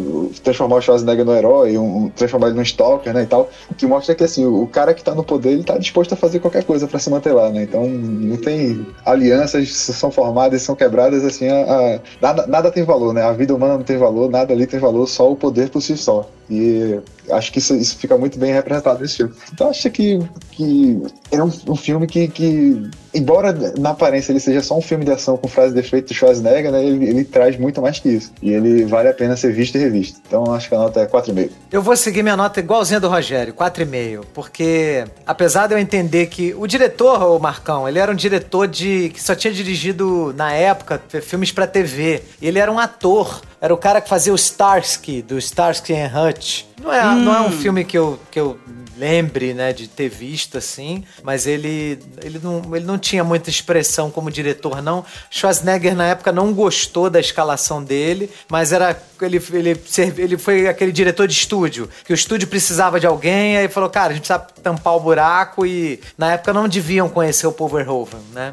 transformar o Schwarzenegger no herói, um, transformar ele num stalker, né? E tal, que mostra que assim, o cara que tá no poder, ele tá disposto a fazer qualquer coisa para se manter lá, né? Então não tem alianças são formadas, são quebradas, assim, a, a, nada, nada tem valor, né? A vida humana não tem valor, nada ali tem valor, só o poder por si só. E acho que isso, isso fica muito bem representado nesse filme. Então acho que, que é um, um filme que, que, embora na aparência ele seja só um filme de ação com frase de efeito do Schwarzenegger, né, ele, ele traz muito mais que isso. E ele vale a pena ser visto e revisto. Então acho que a nota é 4,5. Eu vou seguir minha nota igualzinha do Rogério, 4,5. Porque apesar de eu entender que o diretor, o Marcão, ele era um diretor de que só tinha dirigido na época filmes para TV. Ele era um ator. Era o cara que fazia o Starsky, do Starsky and Hutch. Não é, hum. Não é um filme que eu, que eu lembre, né, de ter visto assim, mas ele, ele, não, ele não tinha muita expressão como diretor, não. Schwarzenegger na época não gostou da escalação dele, mas era ele, ele, ele foi aquele diretor de estúdio, que o estúdio precisava de alguém, aí falou, cara, a gente precisa tampar o buraco e na época não deviam conhecer o Paul Verhoeven, né?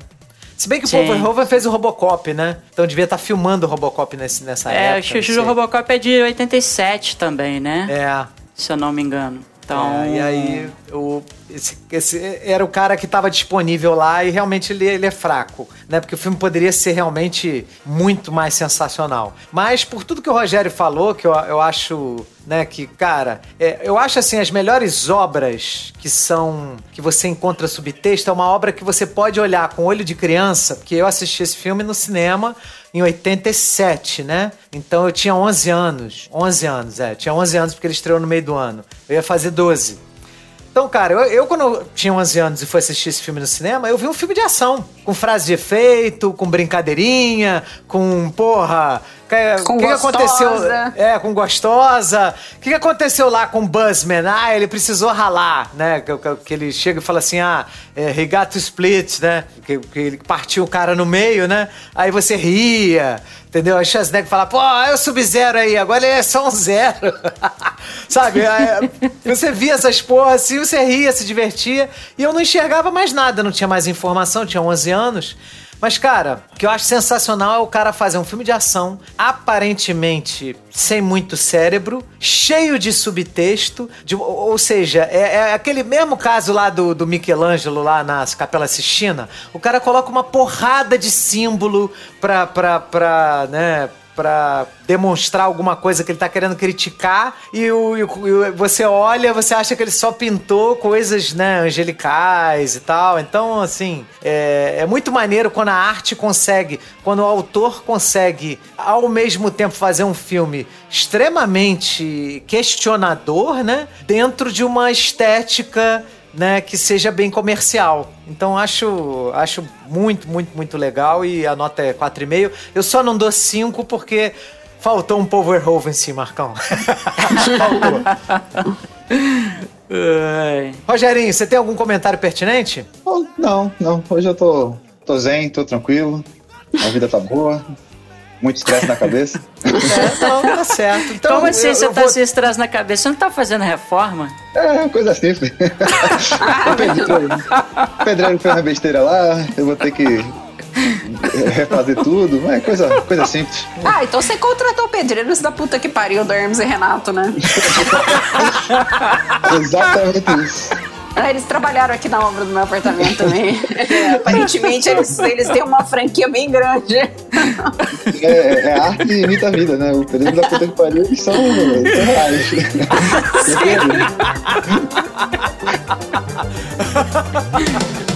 Se bem que o Paul Verhoeven fez o Robocop, né? Então devia estar tá filmando o Robocop nesse, nessa é, época. É, o Robocop é de 87 também, né? É. Se eu não me engano. Então... É, e aí, o, esse, esse, era o cara que estava disponível lá e realmente ele, ele é fraco, né? Porque o filme poderia ser realmente muito mais sensacional. Mas por tudo que o Rogério falou, que eu, eu acho, né, que, cara, é, eu acho assim, as melhores obras que são, que você encontra subtexto, é uma obra que você pode olhar com olho de criança, porque eu assisti esse filme no cinema em 87, né? Então eu tinha 11 anos. 11 anos, é. Tinha 11 anos porque ele estreou no meio do ano. Eu ia fazer 12. Então, cara, eu, eu, quando eu tinha 11 anos e fui assistir esse filme no cinema, eu vi um filme de ação. Com frase de efeito, com brincadeirinha, com, porra... Que, que, aconteceu? É, com gostosa. O que, que aconteceu lá com o Buzzman? Ah, ele precisou ralar, né? Que, que, que ele chega e fala assim, ah, é, he got to split, né? Que, que ele partiu o cara no meio, né? Aí você ria. Entendeu? Aí Schwarzenegger fala, pô, é o Sub-Zero aí, agora ele é só um zero. Sabe? É, você via essas porras assim, você ria, se divertia, e eu não enxergava mais nada, não tinha mais informação, tinha 11 anos. Mas, cara, o que eu acho sensacional é o cara fazer um filme de ação, aparentemente sem muito cérebro, cheio de subtexto, de, ou seja, é, é, aquele mesmo caso lá do, do Michelangelo lá nas Capela Sistina, o cara coloca uma porrada de símbolo pra, pra, pra né, para demonstrar alguma coisa que ele tá querendo criticar e, o, e, o, você olha, você acha que ele só pintou coisas, né, angelicais e tal. Então, assim, é, é muito maneiro quando a arte consegue, quando o autor consegue, ao mesmo tempo, fazer um filme extremamente questionador, né, dentro de uma estética né, que seja bem comercial. Então acho, acho muito, muito, muito legal e a nota é 4,5. Eu só não dou 5 porque faltou um Powerhoven sim, Marcão. faltou. Rogerinho, você tem algum comentário pertinente? Oh, não, não. Hoje eu tô, tô zen, tô tranquilo. A vida tá boa muito estresse na cabeça. É, então tá certo. Então, Como assim eu, você eu tá vou... sem estresse na cabeça? Você não tá fazendo reforma? É, coisa simples. o pedreiro, o pedreiro fez uma besteira lá, eu vou ter que refazer tudo, é coisa, coisa simples. Ah, então você contratou pedreiros da puta que pariu do Hermes e Renato, né? Exatamente isso. Ah, eles trabalharam aqui na obra do meu apartamento também. É, aparentemente, eles, eles têm uma franquia bem grande. É, é arte e imita a vida, né? O período da puta que pariu, eles são, são reais.